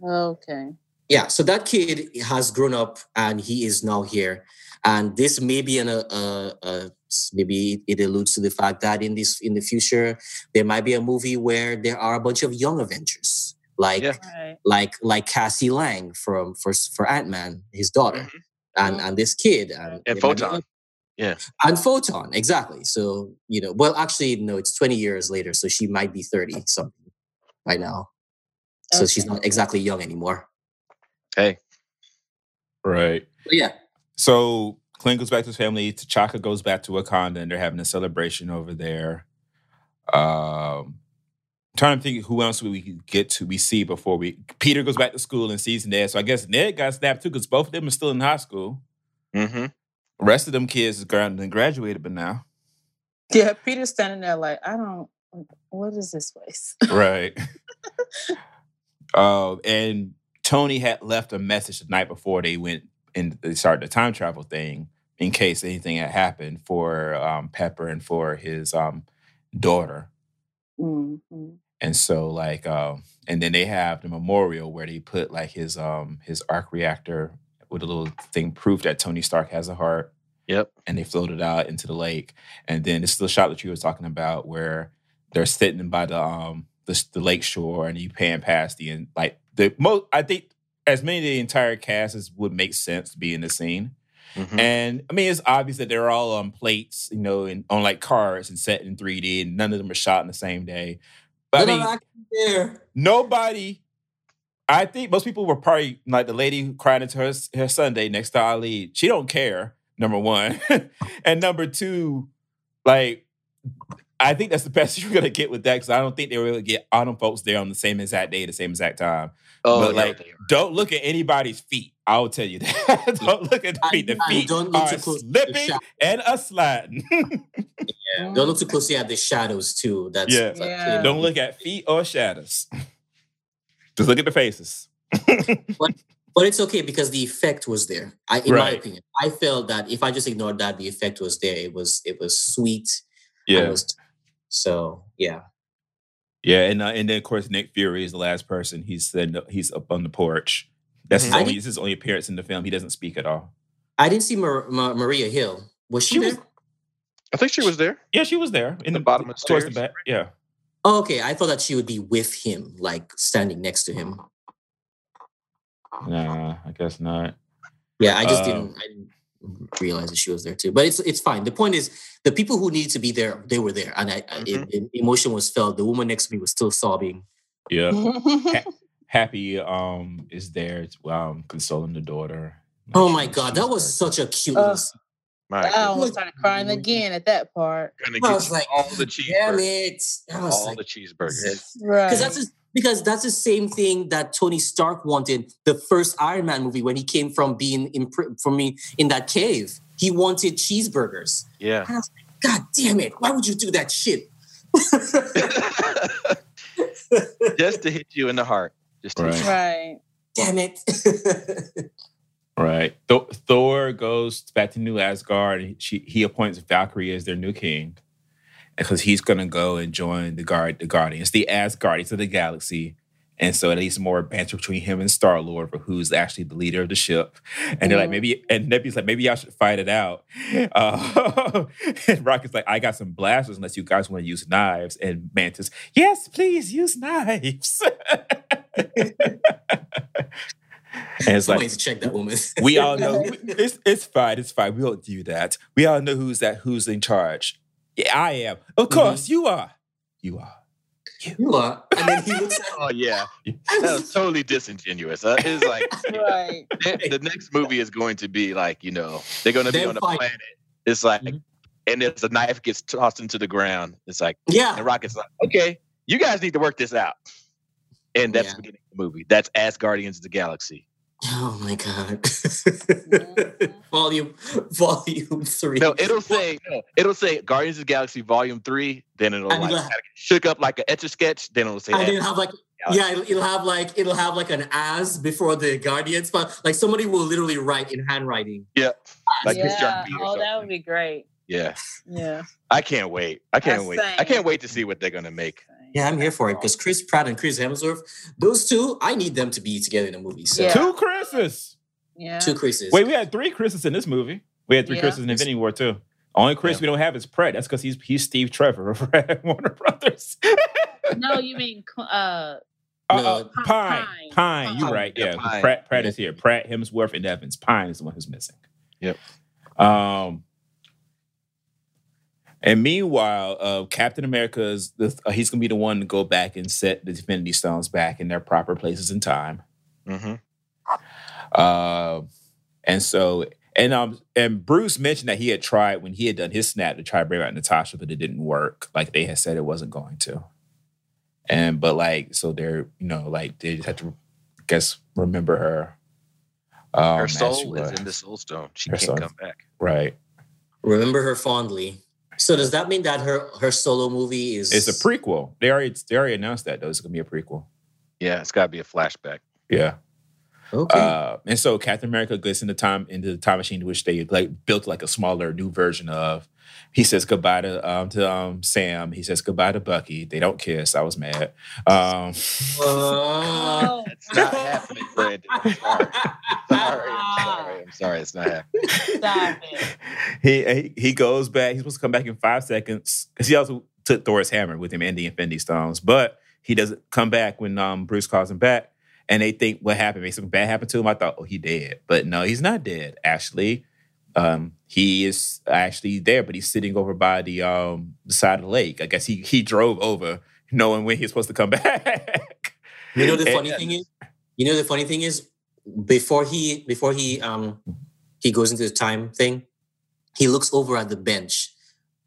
Okay. yeah so that kid has grown up and he is now here and this may be an uh, uh, uh, maybe it alludes to the fact that in this in the future there might be a movie where there are a bunch of young avengers like Yeah. Right. like like cassie lang from for for ant-man his daughter Mhm. and and this kid and, And there might be Photon. oth- Yeah. and photon exactly so you know well actually no it's 20 years later so she might be 30 something by now so she's not exactly young anymore Hey. Right. but yeah So Clint goes back to his family. T'Chaka goes back to Wakanda, and they're having a celebration over there. Um, trying to think who else we could get to. We see before we. Peter goes back to school and sees Ned. So I guess Ned got snapped too, because both of them are still in high school. Mm-hmm. The rest of them kids is grounded and graduated, but now. Yeah, Peter's standing there like, I don't. What is this place? Right. uh, *laughs* and Tony had left a message the night before they went and they started the time travel thing in case anything had happened for um, Pepper and for his um, daughter. Mhm. And so, like, um, and then they have the memorial where they put like his um his arc reactor with a little thing proof that Tony Stark has a heart Yep. and they floated out into the lake. And then this is the shot that you were talking about where they're sitting by the um the, the lake shore and you pan past the and like the most I think as many of the entire cast as would make sense to be in the scene. Mhm. And I mean it's obvious that they're all on plates, you know, and on like cards and set in 3D and none of them are shot in the same day. But I They're mean not actually there. nobody I think most people were probably like the lady who cried into her, her sundae next to Ali. She don't care, number one. *laughs* and number two, like, I think that's the *laughs* best you're gonna get with that because I don't think they were gonna get all them folks there on the same exact day, the same exact time. Oh, but yeah, like, don't look at anybody's feet. I will tell you that. *laughs* don't look at the feet. The feet don't look are too close to the slipping and a sliding. *laughs* Yeah. Don't look too closely at the shadows too. That's Yeah. that's Yeah. don't look at feet or shadows. Just look at the faces. But it's okay because the effect was there. I, in my opinion, I felt that if I just ignored that, the effect was there. It was it was sweet. Yeah. It was, so yeah. Yeah, and uh, and then of course Nick Fury is the last person. He's said he's up on the porch. That's his Mhm. I only did- his only appearance in the film. He doesn't speak at all. I didn't see Mar- Ma- Maria Hill. Was she, She there? was- I think she was there. Yeah, she was there in The the, bottom of the towards the back. Yeah, Oh, okay. I thought that she would be with him, like standing next to him. nah, I guess not. Yeah, I just Um, didn't. I didn't realize that she was there too. But it's it's fine. The point is, the people who needed to be there, they were there, and I, I it, it- emotion was felt. The woman next to me was still sobbing. Yeah, *laughs* Mhm. Happy um is there um consoling the daughter. Like, Oh she- my god, that was very- such a cute. Uh, little. My I goodness. almost started crying again at that part. Gonna I was like, all the Damn cheeseburgers. it! I was All like, the cheeseburgers. Right. because that's just, because that's the same thing that Tony Stark wanted the first Iron Man movie when he came from being in pri- from me in that cave. He wanted cheeseburgers. Yeah. And I was like, God damn it! Why would you do that shit? *laughs* Just to hit you in the heart. Just to hit Right. right. damn it! *laughs* Right. Th- Thor goes back to New Asgard. And she, he appoints Valkyrie as their new king, because he's gonna go and join the guard, the Guardians, the Asgardians of the galaxy. And so at least more banter between him and Star Lord for who's actually the leader of the ship. And they're like, maybe, and Nebula's like, maybe y'all should fight it out. *laughs* Uh, and Rocket's like, I got some blasters unless you guys want to use knives. And Mantis, yes, please use knives. *laughs* and it's like, to check that woman. we all know *laughs* it's it's fine. It's fine. We don't do that. We all know who's that. Who's in charge? Yeah, I am. Of course, you are. You are. you are. And then he looks at Oh yeah, that was *laughs* totally disingenuous. Uh, it's like Right. the the next movie is going to be like you know they're going to be Them on a planet. It's like, Mhm. and if the knife gets tossed into the ground, it's like, yeah. and Rocket's like, okay, you guys need to work this out. And that's Yeah. the beginning of the movie. That's As Guardians of the Galaxy. Oh my god. *laughs* Volume volume three. No, it'll say no, it'll say Guardians of the Galaxy Volume Three. Then it'll And like it'll- kinda get shook up like an etch a sketch. Then it'll say and As it'll have like yeah, it'll, it'll have like it'll have like an as before the Guardians, but like somebody will literally write in handwriting. yeah, like yeah. Mr. Oh, that would be great. Yeah, Yeah. I can't wait. I can't That's wait. I can't wait to see what they're gonna make. Yeah, I'm here for it because Chris Pratt and Chris Hemsworth, those two, I need them to be together in a movie. So Yeah. Two Chris's. Yeah. two Chris's. Wait, we had three Chris's in this movie. We had three Yeah. Chris's in Infinity War too. Only Chris Yeah. we don't have is Pratt. That's because he's he's Steve Trevor over *laughs* at Warner Brothers. No, you mean uh Uh, No. uh, Pine, Pine. Pine, you're right. Yeah, Yeah, Pratt, Pratt Yeah. is here. Pratt, Hemsworth, and Evans. Pine is the one who's missing. Yep. Um. And meanwhile, uh, Captain America is the, uh, he's gonna be the one to go back and set the Infinity Stones back in their proper places in time. hmm Uh, and so and um and Bruce mentioned that he had tried when he had done his snap to try to bring out Natasha, but it didn't work. Like they had said it wasn't going to. And but like so they're you know like they just had to I guess remember her. Um, Her soul is in the Soul Stone. She Her can't soul- come back. right. Remember her fondly. So does that mean that her her solo movie is It's a prequel. They already they already announced that though. It's gonna be a prequel. Yeah, it's got to be a flashback. Yeah. Okay. Uh, and so Captain America gets in the time into the time machine, which they like built like a smaller new version of. He says goodbye to um to um Sam. He says goodbye to Bucky. They don't kiss. I was mad. Um, Oh, It's not happening, Brandon. Sorry. Sorry, I'm sorry. I'm sorry. It's not happening. stop it. he, he he goes back. He's supposed to come back in five seconds because he also took Thor's hammer with him and the Infinity Stones, but he doesn't come back when um Bruce calls him back. And they think what happened? Maybe something bad happened to him. I thought, oh, he dead, but no, he's not dead. Actually, um, he is actually there, but he's sitting over by the um the side of the lake. I guess he he drove over, knowing when he's supposed to come *laughs* back. You know the And- funny thing is, you know the funny thing is, before he before he um he goes into the time thing, he looks over at the bench,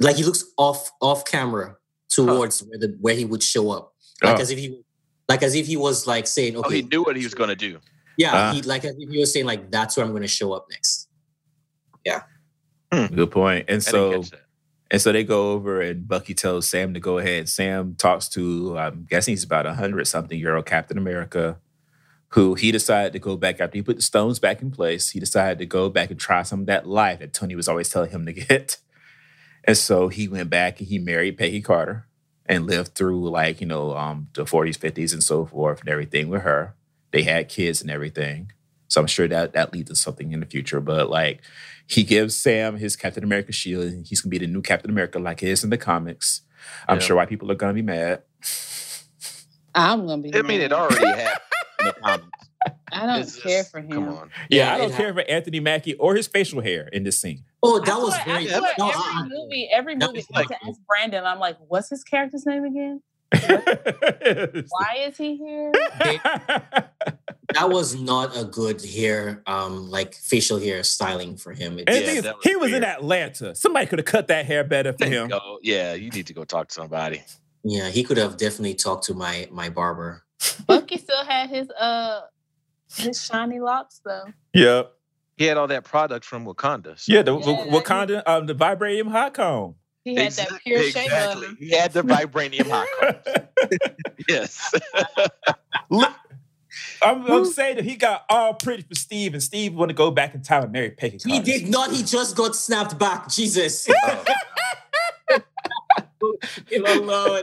like he looks off off camera towards where the where he would show up, like Oh. as if he like as if he was like saying, okay, Oh, he knew what he was going to do. yeah, Ah. he like as if he was saying like that's where I'm going to show up next. Good point. And I so didn't catch that. And so they go over, and Bucky tells Sam to go ahead. Sam talks to, I'm guessing he's about a hundred something year old Captain America, who he decided to go back after he put the stones back in place. He decided to go back and try some of that life that Tony was always telling him to get. *laughs* And so he went back and he married Peggy Carter and lived through like you know um, the 40s, 50s, and so forth, and everything with her. They had kids and everything. So I'm sure that that leads to something in the future. But like he gives Sam his Captain America shield, and he's gonna be the new Captain America, like he is in the comics. I'm Yeah. sure white people are gonna be mad. I'm gonna be. I mean, it already *laughs* happened in the comics. I don't It's care just- for him. Come on. Yeah, Yeah, I don't it care for Anthony Mackie or his facial hair in this scene. Oh, I that was swear- very. I swear no, every uh-uh. movie, every movie, was I like- to ask Brandon. I'm like, what's his character's name again? *laughs* Why is he here? *laughs* that was not a good hair, um, like facial hair styling for him. It, Yeah, is, was he was in. Atlanta. Somebody could have cut that hair better for him. Go, yeah, you need to go talk to somebody. yeah, he could have definitely talked to my my barber. Bucky still had his uh his shiny locks though. Yep. He had all that product from Wakanda. so- Yeah, the, Yeah, the he- Wakanda, um, the vibranium hot comb. He had Exact- that pure shea exactly. butter. He had the vibranium hot comb. *laughs* Yes. *laughs* *laughs* Look, I'm, I'm saying that he got all pretty for Steve, and Steve want to go back in time and marry Peggy. He Carter. did not. He just got snapped back. Jesus. Oh, *laughs* Him alone.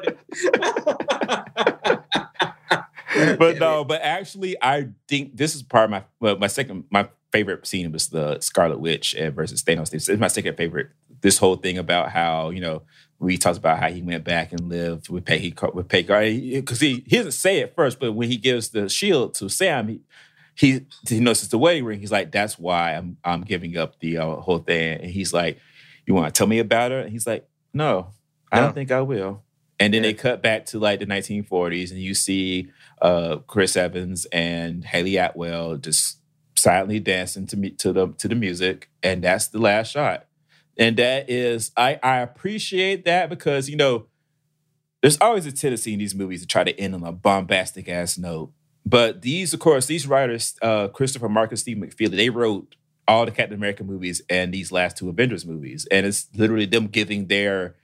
*laughs* but no, but actually, I think this is part of my well, my second my favorite scene was the Scarlet Witch versus Thanos. This is my second favorite. This whole thing about how you know we talked about how he went back and lived with Peggy with Peggy because he he doesn't say it first, but when he gives the shield to Sam, he he he notices the wedding ring. He's like, "That's why I'm I'm giving up the uh, whole thing." And he's like, "You want to tell me about her?" And he's like, "No, I No. don't think I will." And then Yeah. they cut back to like the 1940s, and you see uh, Chris Evans and Hayley Atwell just silently dancing to me to the to the music, and that's the last shot. And that is I I appreciate that because you know there's always a tendency in these movies to try to end on a bombastic ass note. But these, of course, these writers, uh, Christopher Markus, Steve McFeely, they wrote all the Captain America movies and these last two Avengers movies, and it's literally them giving their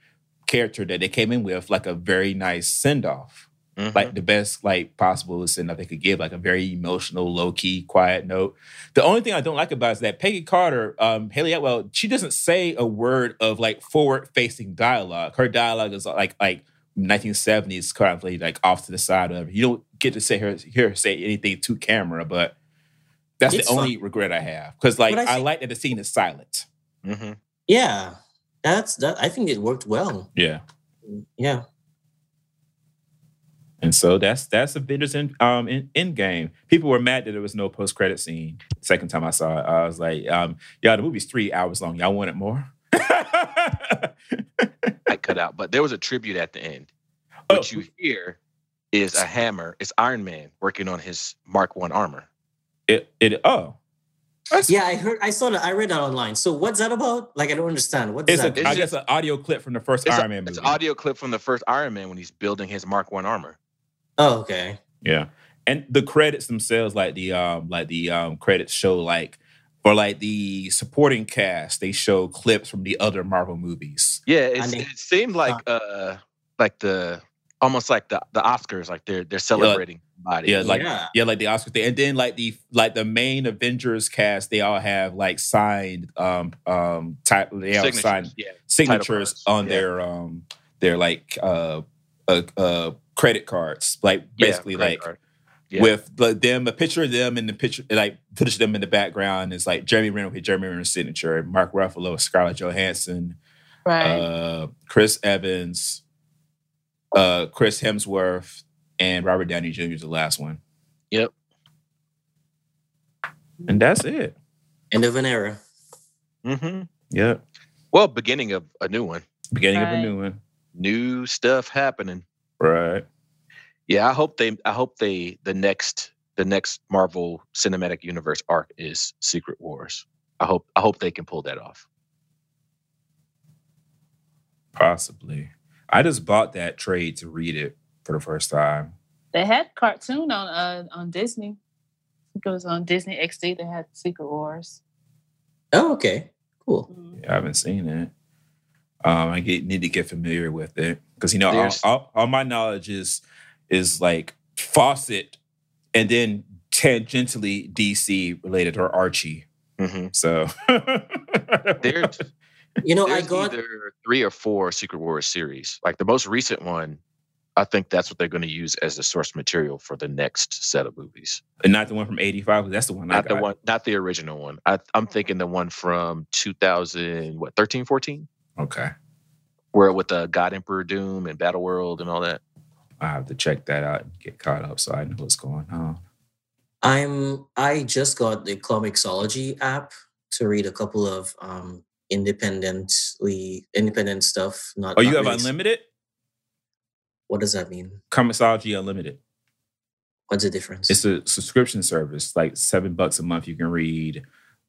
character that they came in with like a very nice send off, Mhm. like the best like possible send that they could give, like a very emotional, low key, quiet note. The only thing I don't like about it is that Peggy Carter, um, Hayley Atwell, she doesn't say a word of like forward facing dialogue. Her dialogue is like like 1970s kind of like, like off to the side of you don't get to say her hear her say anything to camera, but that's It's the only regret I have because like But I I, like that the scene is silent. Mhm. Yeah, that's that. I think it worked well. Yeah. Yeah. And so that's that's Avengers in um in, Endgame. People were mad that there was no post credit scene. Second time I saw it, I was like, um, yeah, the movie's three hours long. Y'all wanted more? *laughs* *laughs* I cut out, but there was a tribute at the end. Oh. What you hear is a hammer. It's Iron Man working on his Mark One armor. it it oh. That's- Yeah, I heard. I saw that. I read that online. So what's that about? Like, I don't understand. What is does a, that? I It's guess an audio clip from the first It's, Iron a, Man movie. it's an audio clip from the first Iron Man when he's building his Mark One armor. Oh, okay. Yeah. And the credits themselves, like the um, like the um credits show like for like the supporting cast, they show clips from the other Marvel movies. Yeah, it's, And they- it seemed like uh like the almost like the the Oscars, like they're they're celebrating body. Yeah, like yeah. yeah, like the Oscar thing. And then like the like the main Avengers cast, they all have like signed um um type they all signatures. signed Yeah, signatures on yeah. their um their like uh uh, uh credit cards. Like basically credit like card. Yeah. with like, them, a picture of them in the picture, like footage of them in the background is like Jeremy Renner with Jeremy Renner's signature, Mark Ruffalo, Scarlett Johansson, Right. uh, Chris Evans, uh, Chris Hemsworth, and Robert Downey Jr. is the last one. Yep. And that's it. End of an era. Mm hmm Yep. Well, beginning of a new one. Beginning of a new one. New stuff happening. Right. Yeah, I hope they I hope they the next the next Marvel Cinematic Universe arc is Secret Wars. I hope I hope they can pull that off. Possibly. I just bought that trade to read it for the first time. They had cartoon on uh, on Disney. It was on Disney XD. They had Secret Wars. Oh, okay. Cool. Mhm. I haven't seen it. Um, I get, need to get familiar with it because you know all, all, all my knowledge is is like Fawcett, and then tangentially DC related or Archie. hmm So *laughs* There's You know, I there's got either three or four Secret Wars series. Like the most recent one, I think that's what they're going to use as the source material for the next set of movies. and not the one from '85. That's the one I Not the one, not the original one. I, I'm thinking the one from 2000, what 13, 14, Okay, where with the God Emperor Doom and Battle World and all that. I have to check that out and get caught up so I know what's going on. I'm I just got the Comixology app to read a couple of um independently independent stuff. Not Oh, you not have really- unlimited? What does that mean? Comixology Unlimited. What's the difference? It's a subscription service, like seven bucks a month. You can read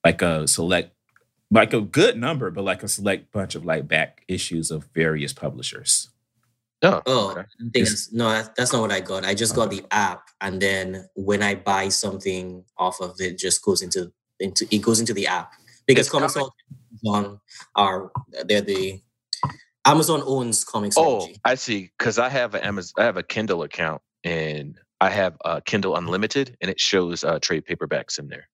like a select, like a good number, but like a select bunch of like back issues of various publishers. Oh, Oh, okay. I no, that, that's not what I got. I just got the app, and then when I buy something off of it, just goes into into it goes into the app because It's comic- Comixology on are they're the Amazon owns comics. Oh, Comixology. I see. Because I have an Amazon, I have a Kindle account, and I have uh, Kindle Unlimited, and it shows uh, trade paperbacks in there.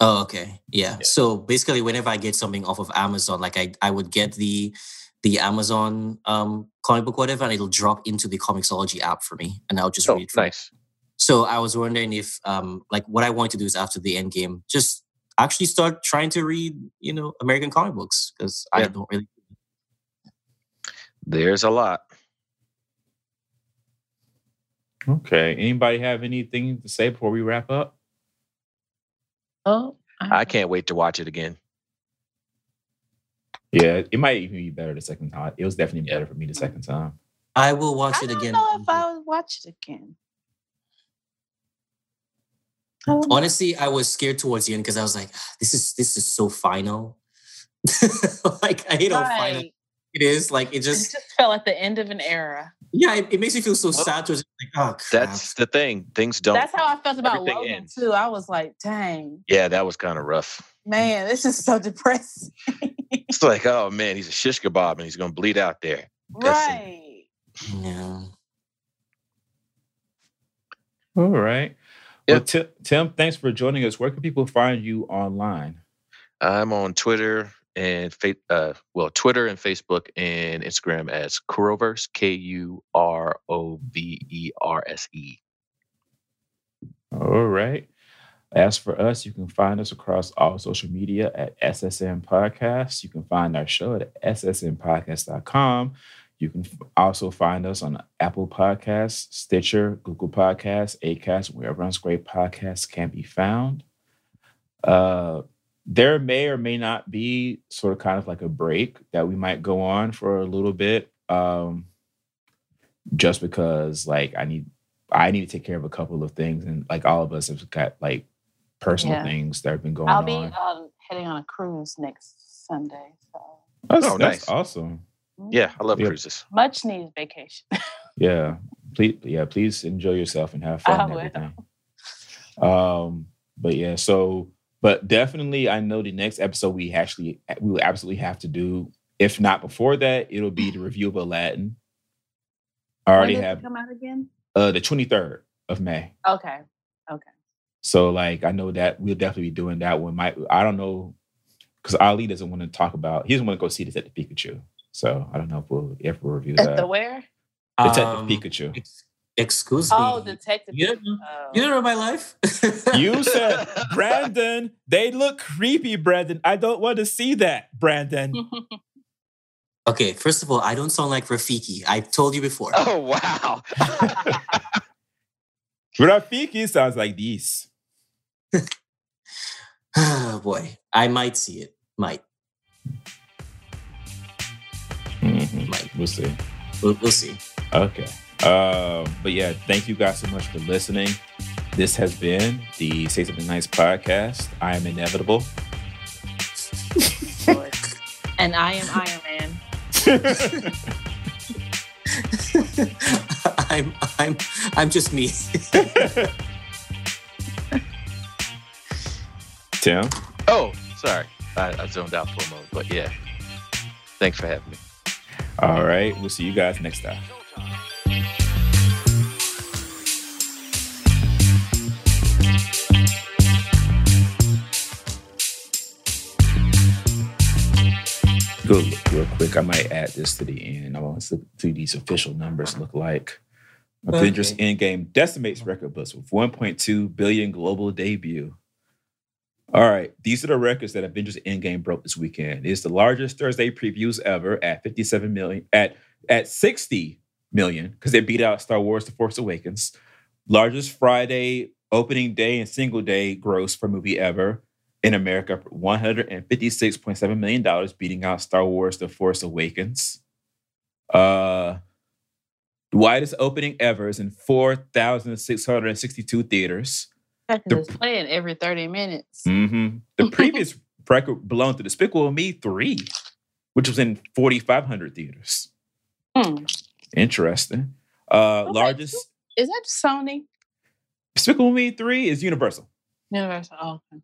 Oh, okay. Yeah. Yeah. So basically, whenever I get something off of Amazon, like I, I would get the the Amazon um comic book whatever, and it'll drop into the Comixology app for me, and I'll just Oh, read it. from nice. So I was wondering if um like what I want to do is after the end game, just actually start trying to read, you know, American comic books because I don't really There's a lot. Okay. Anybody have anything to say before we wrap up? Oh, I can't wait to watch it again. Yeah, it might even be better the second time. It was definitely better for me the second time. I will watch I it don't again. know if I would watch it again. I. Honestly, I was scared towards the end because I was like, "Ah, this is this is so final. *laughs* like I hate how final Right. It is. Like it It just, just felt like the end of an era. yeah, it, it makes me feel so Well, sad. To just like, oh, crap. That's the thing. Things don't. That's how I felt about everything Logan ends. too. I was like, dang, yeah, that was kind of rough. man, this is so depressing. *laughs* It's like, oh man, he's a shish kebab and he's gonna bleed out there. That's it. right. yeah. All right. Yeah. Well, Tim, Tim, thanks for joining us. Where can people find you online? I'm on Twitter and uh, well, Twitter and Facebook and Instagram as Kuroverse, K U R O V E R S E. All right. As for us, you can find us across all social media at SSN Podcast. You can find our show at ssnpodcast.com. You can also find us on Apple Podcasts, Stitcher, Google Podcasts, Acast, wherever else great podcasts can be found. Uh, there may or may not be sort of kind of like a break that we might go on for a little bit. Um, just because like I need I need to take care of a couple of things, and like all of us have got like personal Yeah. things that have been going on I'll be on. um, heading on a cruise next Sunday, so That's, Oh, that's nice. awesome. Yeah, I love Yeah. cruises. much needed vacation. *laughs* Yeah, please, yeah, please enjoy yourself and have fun I and will. Um, but yeah, so but definitely, I know the next episode we actually we will absolutely have to do. If not before that, it'll be the review of Aladdin. I already when does it have come out again. uh the twenty third of May. Okay, okay. So like I know that we'll definitely be doing that one. Might I don't know because Ali doesn't want to talk about he doesn't want to go see this at the Pikachu. So I don't know if we'll ever review At that. the where? Detective Um, Pikachu. ex- excuse me. Oh, detective. You don't, Oh. you don't know my life. *laughs* You said, *laughs* Brandon, they look creepy, Brandon. I don't want to see that, Brandon. *laughs* okay, first of all, I don't sound like Rafiki. I've told you before. Oh wow. Rafiki sounds like this. Oh *sighs* boy, I might see it. Might. Mhm. Might. We'll see. We'll, we'll see. Okay. Um, but yeah, thank you guys so much for listening. This has been the Say Something Nice podcast. I am inevitable. *laughs* And I am Iron Man. *laughs* I'm I'm I'm just me. *laughs* Tim. Oh, sorry. I, I zoned out for a moment, but yeah. Thanks for having me. All right. We'll see you guys next time. Go real quick. I might add this to the end. I want to see what these official numbers look like. Avengers Okay. Endgame decimates record books with 1.2 billion global debut. All right, these are the records that Avengers Endgame broke this weekend. It's the largest Thursday previews ever at 57 million at at 60 million because they beat out Star Wars: The Force Awakens. Largest Friday opening day and single day gross for movie ever in America, for 156.7 million dollars, beating out Star Wars: The Force Awakens. Uh, the widest opening ever is in 4,662 theaters. Because The- playing every 30 minutes. hmm The *laughs* previous record belonged to the Despicable Me 3, which was in 4,500 theaters. Hmm. Interesting. Uh, Okay. largest Is that Sony? Despicable Me 3 is Universal. Universal. Oh, okay.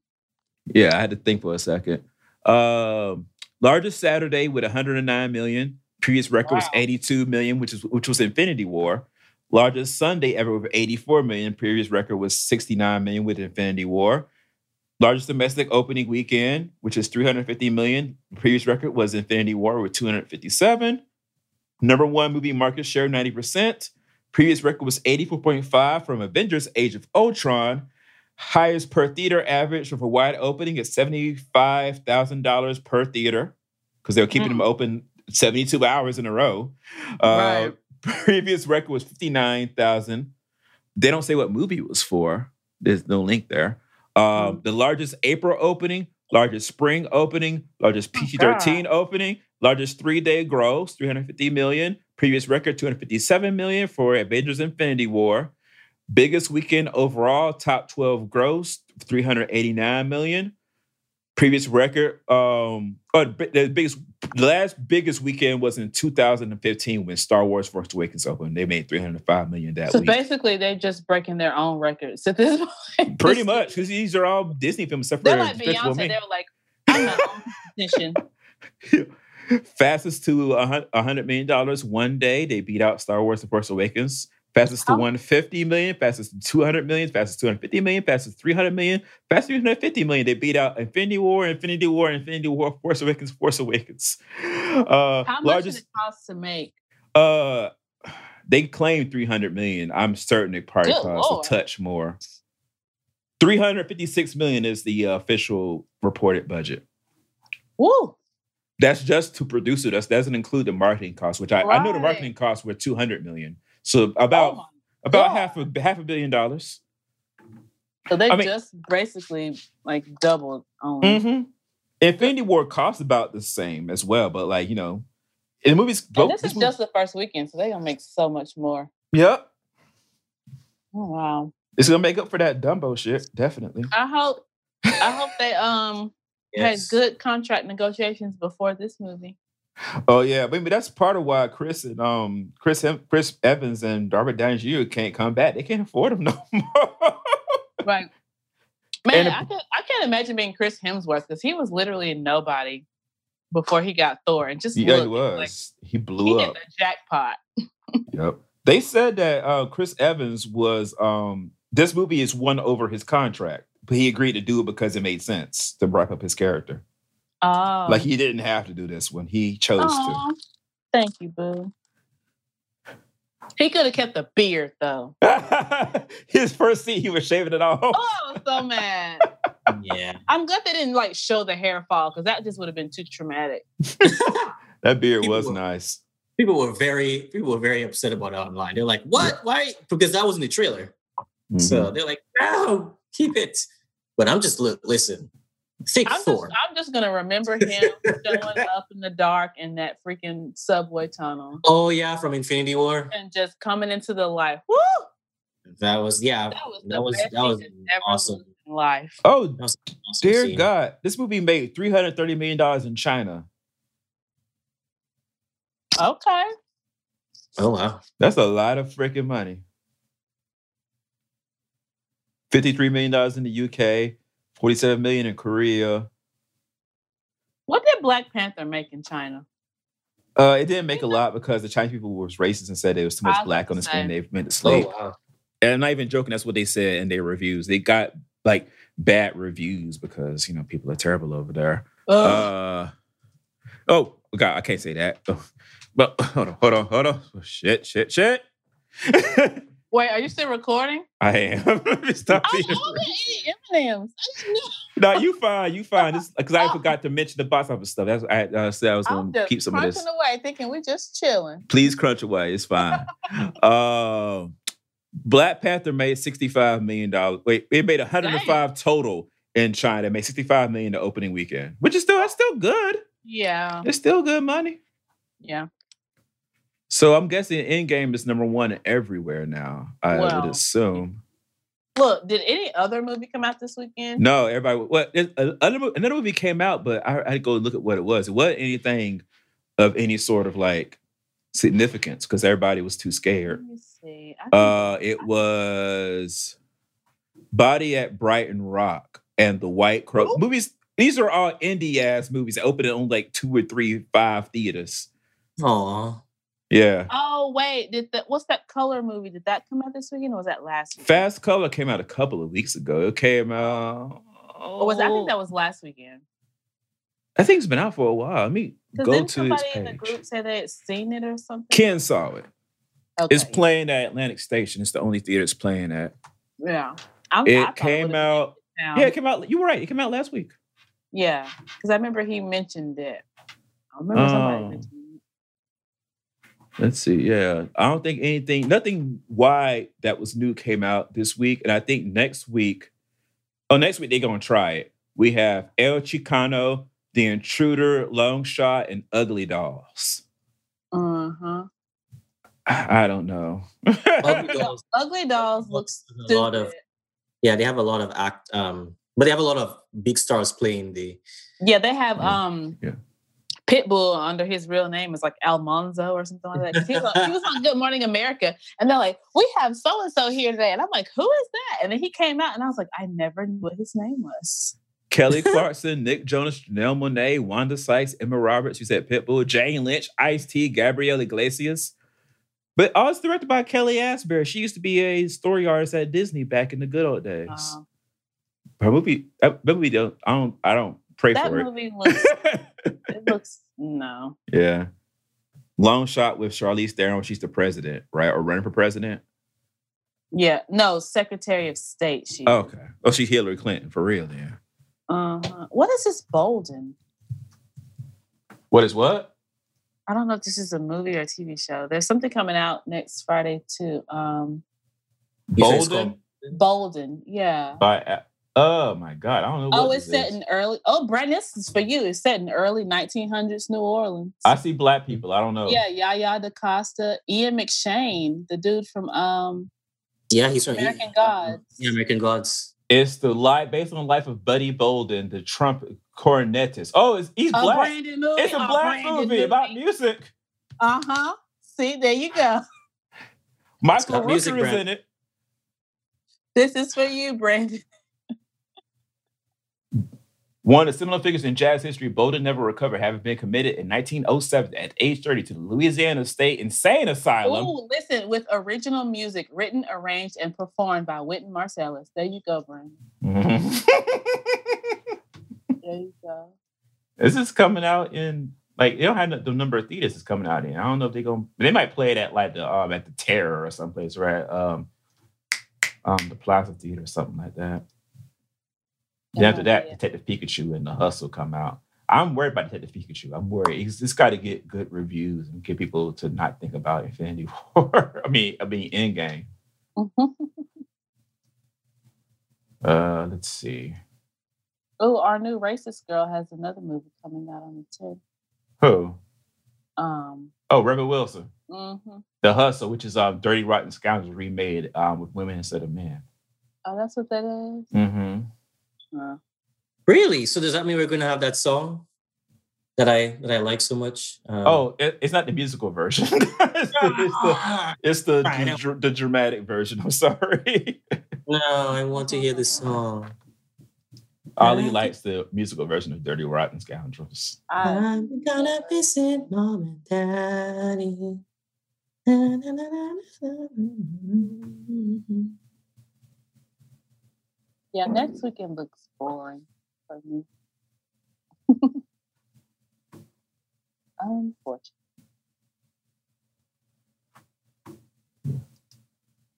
Yeah, I had to think for a second. Um, largest Saturday with 109 million. Previous record was 82 million, which is which was Infinity War. Largest Sunday ever with 84 million. Previous record was 69 million with Infinity War. Largest domestic opening weekend, which is 350 million. Previous record was Infinity War with 257. Number one movie market share 90%. Previous record was 84.5 from Avengers Age of Ultron. Highest per theater average for a wide opening is $75,000 per theater because they were keeping them open 72 hours in a row. Uh, Right. *laughs* Previous record was 59,000. They don't say what movie it was for. There's no link there. Um, The largest April opening, largest spring opening, largest PG 13 opening, largest three day gross, 350 million. Previous record, 257 million for Avengers Infinity War. Biggest weekend overall, top 12 gross, 389 million. previous record. Um, oh, the the biggest, the last biggest weekend was in 2015 when Star Wars: Force Awakens opened. They made 305 million that So week. basically, they're just breaking their own records at this *laughs* point. Pretty much, because these are all Disney films, except They're like Beyonce. They were like, I'm my own. *laughs* Fastest to a hun- a hundred million dollars one day. They beat out Star Wars: The Force Awakens. Fastest to How- 150 million, fastest to 200 million, fastest to 250 million, fastest to 300 million, fastest to 350 million. They beat out Infinity War, Infinity War, Infinity War, Force Awakens, Force Awakens. Uh, How much largest, did it cost to make? uh, they claim 300 million. I'm certain it probably Good costs Lord. a touch more. 356 million is the uh, official reported budget. Woo! That's just to produce it. That doesn't include the marketing costs, which I, I know the marketing costs were 200 million. So about Oh about God. half a half a billion dollars. So they I mean- just basically like doubled on. Mm-hmm. Infinity War costs about the same as well, but like you know, in the movies. And both- this is movie- just the first weekend, so they're gonna make so much more. yep. Oh, wow. It's gonna make up for that Dumbo shit, definitely. I hope I hope they um Yes. had good contract negotiations before this movie. Oh yeah, maybe that's part of why Chris and um Chris Hem- Chris Evans and Robert Downey Jr. can't come back. They can't afford them *laughs* no more. Right. Man, And- I can I can't imagine being Chris Hemsworth because he was literally a nobody before he got Thor and just yeah, he was. like, he he blew hit up. the jackpot. Yep. They said that uh, Chris Evans was um this movie is won over his contract, but he agreed to do it because it made sense to wrap up his character. Oh, Like he didn't have to do this one; he chose to. Thank you, boo. He could have kept the beard though. *laughs* his first scene, he was shaving it off. Oh, I was so mad. *laughs* Yeah. I'm glad they didn't like show the hair fall because that just would have been too traumatic. *laughs* That beard People was were- nice. People were very people were very upset about it online. They're like, "What? Why?" Because that was in the trailer. Mhm. So they're like, "No, keep it." But I'm just look. Listen, think I'm just, I'm just gonna remember him showing *laughs* up in the dark in that freaking subway tunnel Oh yeah, from Infinity War. and just coming into the light. Woo! That was yeah. That was That was that was thing that's ever awesome. life. oh, That was awesome dear scene. God, this movie made three hundred thirty million dollars in China. Okay. Oh wow. That's a lot of freaking money. $53 million in the UK, 47 million in Korea. What did Black Panther make in China? Uh, it didn't make a lot because the Chinese people were racist and said there was too much was black on the to screen. They meant to Oh slave. wow. And I'm not even joking. That's what they said in their reviews. They got like bad reviews because you know people are terrible over there. Uh, oh God, I can't say that. Oh, *laughs* But hold on, hold on, hold on. Oh, shit, shit, shit. *laughs* Wait, are you still recording? I am. *laughs* Stop I being love eating M&Ms. No, you fine, you fine. Because I forgot to mention the box office stuff. That's I uh, said I was going to keep some of this. crunching away, thinking we're just chilling. Please crunch away. It's fine. uh, *laughs* Black Panther made sixty-five million dollars. Wait, it made one hundred and five total in China. It made sixty-five million the opening weekend, which is still that's still good. Yeah, It's still good money. yeah. So I'm guessing Endgame is number one everywhere now. I Well, would assume. Look, did any other movie come out this weekend? No, everybody. What? Well, another, another movie came out, but I, I had to go look at what it was. It wasn't anything of any sort of like significance because everybody was too Let scared. me see. Uh, it was Body at Brighton Rock and The White Crow Who? movies. These are all indie ass movies that open on like two or three, five theaters. Aw. Yeah. oh wait, did that? What's that color movie? Did that come out this weekend or was that last? Weekend? Fast Color came out a couple of weeks ago. It came out. Or was I think that was last weekend? I think it's been out for a while. Let me Because go didn't to somebody in the group say they had seen it or something? Ken saw it. Okay. It's playing at Atlantic Station. It's the only theater it's playing at. Yeah. I'm, I It came out. down. Yeah, it came out. You were right. It came out last week. Yeah, because I remember he mentioned it. I remember somebody Oh. mentioned it. Let's see. Yeah, I don't think anything, nothing wide that was new came out this week, and I think next week. Oh, next week they're gonna try it. We have El Chicano, The Intruder, Long Shot, and Ugly Dolls. Uh-huh. I I don't know. Ugly *laughs* Dolls Ugly Dolls looks a lot of yeah, they have a lot of act um But they have a lot of big stars playing the. Yeah, they have um Yeah. Pitbull under his real name is like Almanzo or something like that. He was, on, he was on Good Morning America, and they're like, "We have so and so here today," and I'm like, "Who is that?" And then he came out, and I was like, "I never knew what his name was." Kelly Clarkson, Nick Jonas, Janelle Monáe, Wanda Sykes, Emma Roberts. You said Pitbull, Jane Lynch, Ice T, Gabriel Iglesias. But all it's directed by Kelly Asbury. She used to be a story artist at Disney back in the good old days. Um, Her movie, that movie, I don't, I don't pray that for movie looks. it. *laughs* it looks no. yeah. Long shot with Charlize Theron when she's the president, right? Or running for president. Yeah, no. Secretary of State. She. Oh, okay. Oh, she's Hillary Clinton for real. Then Uh-huh. What is this Bolden? what is what? I don't know if this is a movie or a TV show. There's something coming out next Friday too. Um, You said it's Bolden Bolden. Yeah. by. Oh my God, I don't know. Oh, it's this set is. in early. Oh, Brent, this is for you. It's set in early 1900s New Orleans. I see black people. I don't know. Yeah, Yaya DaCosta, Ian McShane, the dude from um Yeah, he's from he- American Gods. Yeah, American Gods. It's the life based on the life of Buddy Bolden, the Trump cornetist. Oh, it's, he's A black. Brandon movie. It's a a black Brandon movie about music. Uh huh. See, there you go. Michael got music, Rooker is Brand. in it. This is for you, Brandon. One of the similar figures in jazz history, Bolden never recovered, having been committed in 1907 at age 30 to the Louisiana State Insane Asylum. Ooh, listen, with original music written, arranged, and performed by Wynton Marsalis. There you go, Brandon. Mhm. *laughs* There you go. this is coming out in like they don't have the number of theaters it's coming out in. I don't know if they're gonna they might play it at like the um at the Tara or someplace, right? Um um the Plaza Theater or something like that. Then after that, Yeah. Detective Pikachu and the Hustle come out. I'm worried about Detective Pikachu. I'm worried. He's, it's got to get good reviews and get people to not think about Infinity *laughs* War. I mean, I mean, Endgame. *laughs* Uh, let's see. oh, our new racist girl has another movie coming out on the 10th. Who? Um, Oh, Rebel Wilson. Mm-hmm. The Hustle, which is um, Dirty Rotten Scoundrels remade um, with women instead of men. Oh, that's what that is? Mm-hmm. Uh, Really? So does that mean we're going to have that song that I that I like so much? Um, Oh, it, it's not the musical version. it's the, it's the, it's the, Right, I dr- the dramatic version. I'm sorry. no, I want to hear the song. Ali likes the musical version of Dirty Rotten Scoundrels. I, I'm gonna visit mom and daddy. Yeah, next weekend looks boring for me. *laughs* Unfortunately.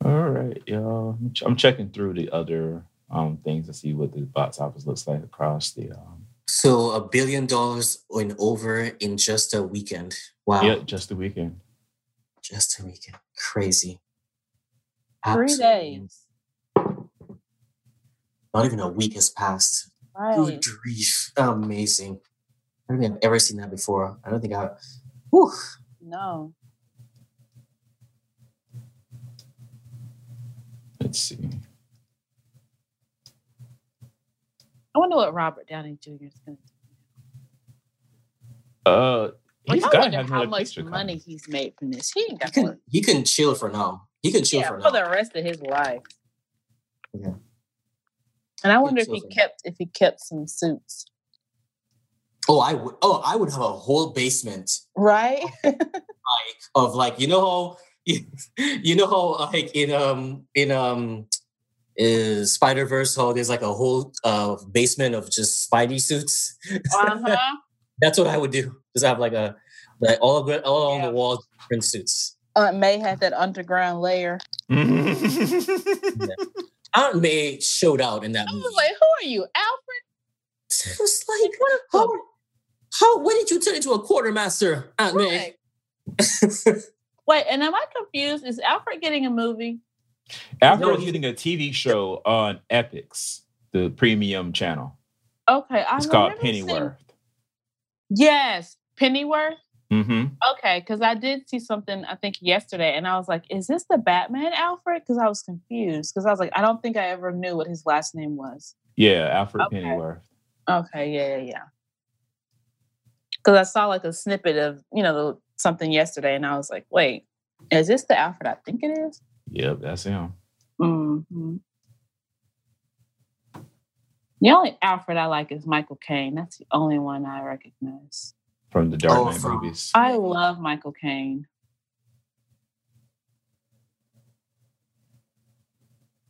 All right, y'all. I'm, checking through the other um things to see what the box office looks like across the um So a billion dollars and over in just a weekend. Wow. yeah, just the weekend. Just a weekend. Crazy. Three Absolutely. days. Not even a week has passed. Right. Good grief. Amazing. I don't think I've ever seen that before. I don't think I. Whew. No. Let's see. I wonder what Robert Downey Jr. is going to do. Uh, Like, he's I got to wonder have how much money coming. he's made from this. He ain't He got can work. he can chill for now. He can chill Yeah, for for now. the rest of his life. Yeah. And I wonder if he kept if he kept some suits. Oh, I would. Oh, I would have a whole basement Right? like of like you know how *laughs* you know how like in um in um uh, Spider Verse how there's like a whole uh basement of just Spidey suits. *laughs* uh-huh. That's what I would do. Just have like a like all of it all along Yeah. the walls different suits. Aunt May had that underground layer. *laughs* Aunt May showed out in that I movie. was like, who are you, Alfred? *laughs* It was like, what? how, how, when did you turn into a quartermaster, Aunt May? *laughs* Wait, and am I confused? Is Alfred getting a movie? After No, was he- getting a TV show on Epix, the premium channel. Okay, I It's called remember seeing- Pennyworth. Yes, Pennyworth. Mm-hmm. Okay, because I did see something I think yesterday, and I was like, "Is this the Batman Alfred?" Because I was confused. Because I was like, I don't think I ever knew what his last name was. Yeah, Alfred Okay. Pennyworth. Okay, yeah, yeah, yeah. Because I saw like a snippet of you know the, something yesterday, and I was like, wait, is this the Alfred I think it is? Yep, that's him. Mm-hmm. The only Alfred I like is Michael Caine. That's the only one I recognize. From the Dark Oh, Knight from- movies. I love Michael Caine.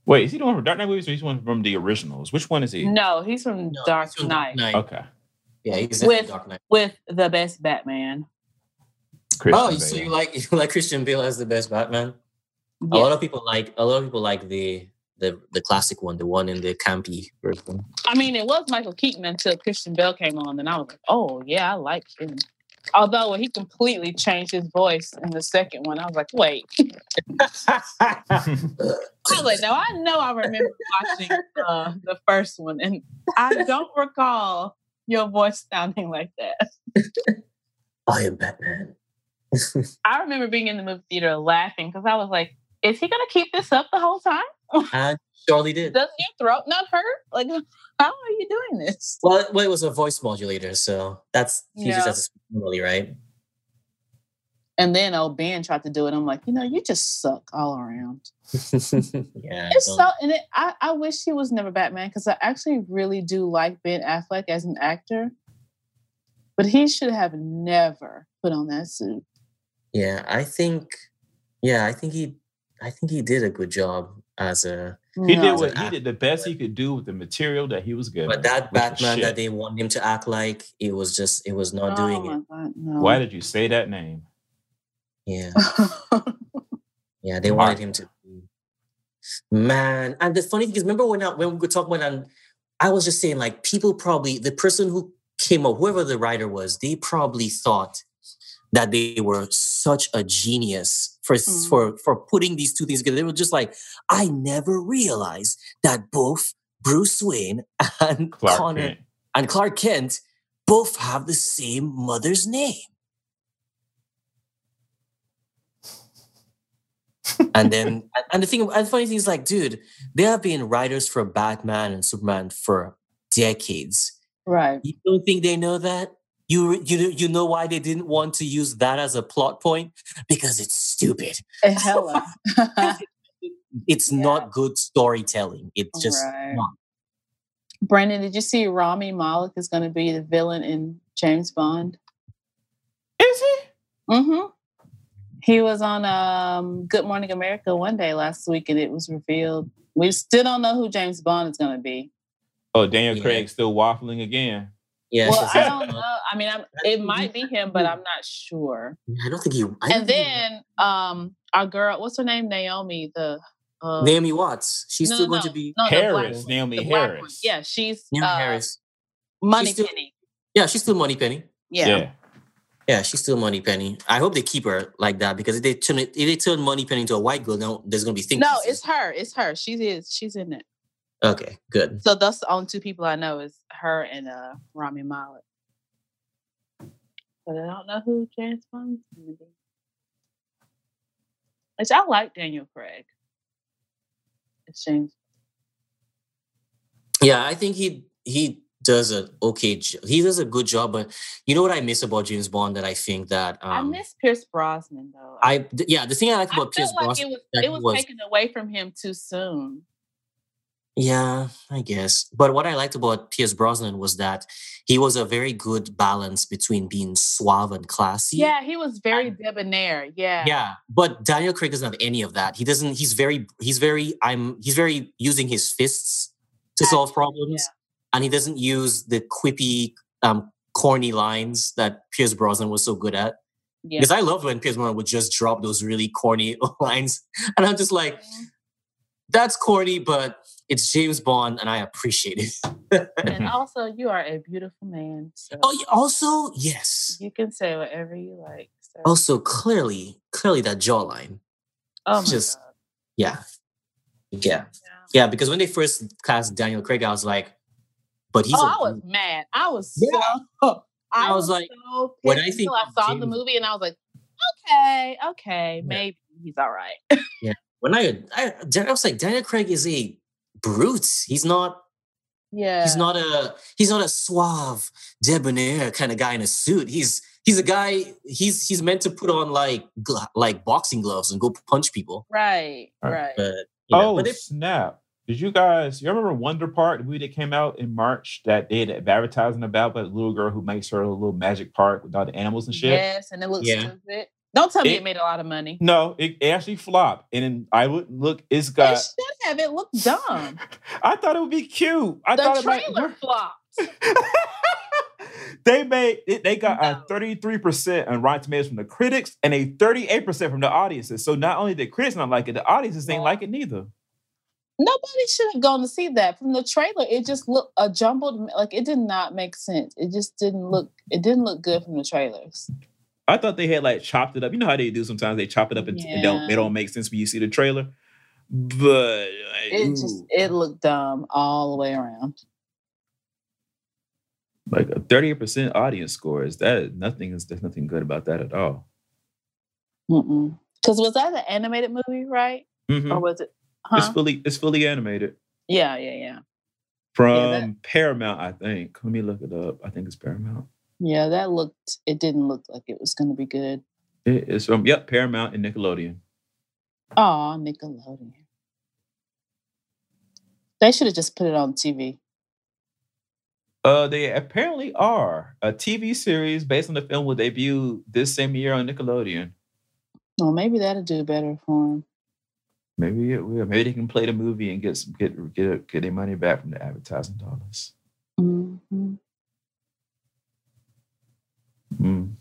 Wait, is he the one from Dark Knight movies or he's one from the originals? Which one is he? No, he's from No, Dark he's from Knight Okay. Yeah, he's With- Dark Knight. with the best Batman. Christian Oh, so you like *laughs* you like Christian Bale as the best Batman? A lot of people like a lot of people like the the the classic one, the one in the campy version. I mean, it was Michael Keaton until Christian Bale came on, and I was like, oh yeah, I like him. Although he completely changed his voice in the second one, I was like, wait. *laughs* I was like, no, I know I remember watching uh, the first one, and I don't recall your voice sounding like that. *laughs* I am Batman. *laughs* I remember being in the movie theater laughing because I was like, is he gonna keep this up the whole time? *laughs* and surely did. Doesn't your throat not hurt? Like, *laughs* how are you doing this? Well, well, it was a voice modulator, so that's he just Yeah. has to normally, right? And then old Ben tried to do it. I'm like, you know, you just suck all around. *laughs* yeah. It's so, and it, I, I wish he was never Batman because I actually really do like Ben Affleck as an actor, but he should have never put on that suit. yeah, I think. Yeah, I think he. I think he did a good job as a. He No. did what an he did the best he could do with the material that he was given. But that Batman that they want him to act like, it was just it was not doing oh it. God, no. Why did you say that name? Yeah, *laughs* yeah, they wanted him to. be- Man, and the funny thing is, remember when I, when we were talking about, and I was just saying, like people probably the person who came up, whoever the writer was, they probably thought that they were such a genius for Mhm. for for putting these two things together. They were just like, I never realized that both Bruce Wayne *laughs* and Clark Connor Kent. and Clark Kent both have the same mother's name. and then, *laughs* and the thing, and the funny thing is, like, dude, there have been writers for Batman and Superman for decades. right. You don't think they know that? You you you know why they didn't want to use that as a plot point because it's stupid. *laughs* Hella. *laughs* It's not good storytelling. It's just Right. not. Brandon, did you see Rami Malek is going to be the villain in James Bond? Is he? Mm-hmm. He was on um, Good Morning America one day last week, and it was revealed. We still don't know who James Bond is going to be. Oh, Daniel Yeah. Craig still waffling again. Yeah, well, I don't know. I mean, I'm, it might be him, but I'm not sure. I don't think he. I don't And then um, our girl, what's her name? Naomi. The uh, Naomi Watts. She's no, still no, going no, to be no, the black Harris, one, Naomi the one. Harris. Yeah, she's Naomi uh, Harris. Money She's still- Penny. Yeah, she's still Moneypenny. Yeah. yeah. Yeah, she's still Moneypenny. I hope they keep her like that because if they turn it, if they turn Moneypenny into a white girl, now there's gonna be things. No, it's her. It's her. She is. She's in it. Okay. Good. So that's the only two people I know is her and uh Rami Malek. But I don't know who James Bond is going to be. Which I like Daniel Craig. It's James. Yeah, I think he he does a okay. He does a good job, but you know what I miss about James Bond that I think that um, I miss Pierce Brosnan though. I yeah the thing I like I about Pierce like Brosnan. it was it was, was- taken away from him too soon. Yeah, I guess. But what I liked about Pierce Brosnan was that he was a very good balance between being suave and classy. Yeah, he was very debonair. Yeah. Yeah, but Daniel Craig doesn't have any of that. He doesn't. He's very. He's very. I'm. He's very using his fists to solve problems, and he doesn't use the quippy, um, corny lines that Pierce Brosnan was so good at. Yeah. Because I loved when Pierce Brosnan would just drop those really corny *laughs* lines, and I'm just like, that's corny, but it's James Bond, and I appreciate it. and mm-hmm. also, you are a beautiful man. So oh, also yes, you can say whatever you like. So. also clearly, clearly that jawline. oh my just- God. Yeah, yeah. Yeah. Yeah, because when they first cast Daniel Craig, I was like, but he's oh, a I was mad. I was Yeah. so. *laughs* I, I was was like, so when pissed I think I of saw the movie, and I was like, okay, okay, Yeah. maybe he's all right. When I, I I was like, Daniel Craig is a brute. He's not Yeah. He's not a he's not a suave, debonair kind of guy in a suit. He's he's a guy. He's he's meant to put on like gl- like boxing gloves and go punch people. right. Right. Right. But you know, oh but if, snap! Did you guys? You remember Wonder Park, the movie that came out in March that they had advertising about, but the little girl who makes her a little magic park with all the animals and shit. Yes, and it looks Yeah. stupid. Don't tell me It- it, made a lot of money. No, it actually flopped, and then I would look. it's got. It should have. It looked dumb. *laughs* I thought it would be cute. I the thought it trailer might. flopped. *laughs* they made it, they got No. a 33% on Rotten Tomatoes from the critics and a 38% from the audiences. So not only the critics not like it, the audiences ain't Yeah. like it neither. Nobody should have gone to see that. From the trailer, it just looked a jumbled. Like it did not make sense. It just didn't look. It didn't look good from the trailers. I thought they had like chopped it up. You know how they do sometimes they chop it up and it don't Yeah. they don't make sense when you see the trailer. But It just ooh, it looked dumb all the way around. like a 38% audience score is that nothing is there's nothing good about that at all. Because was that an animated movie, right? Mhm. Or was it? It's fully it's fully animated. Yeah, yeah, yeah. From that- Paramount, I think. Let me look it up. I think it's Paramount. Yeah, that looked. It didn't look like it was going to be good. It is from yep, Paramount and Nickelodeon. Oh, Nickelodeon. They should have just put it on TV. Uh, they apparently are a TV series based on the film will debut this same year on Nickelodeon. Well, maybe that'll do better for them. Maybe it will. Maybe they can play the movie and get some, get get get their money back from the advertising dollars. 嗯。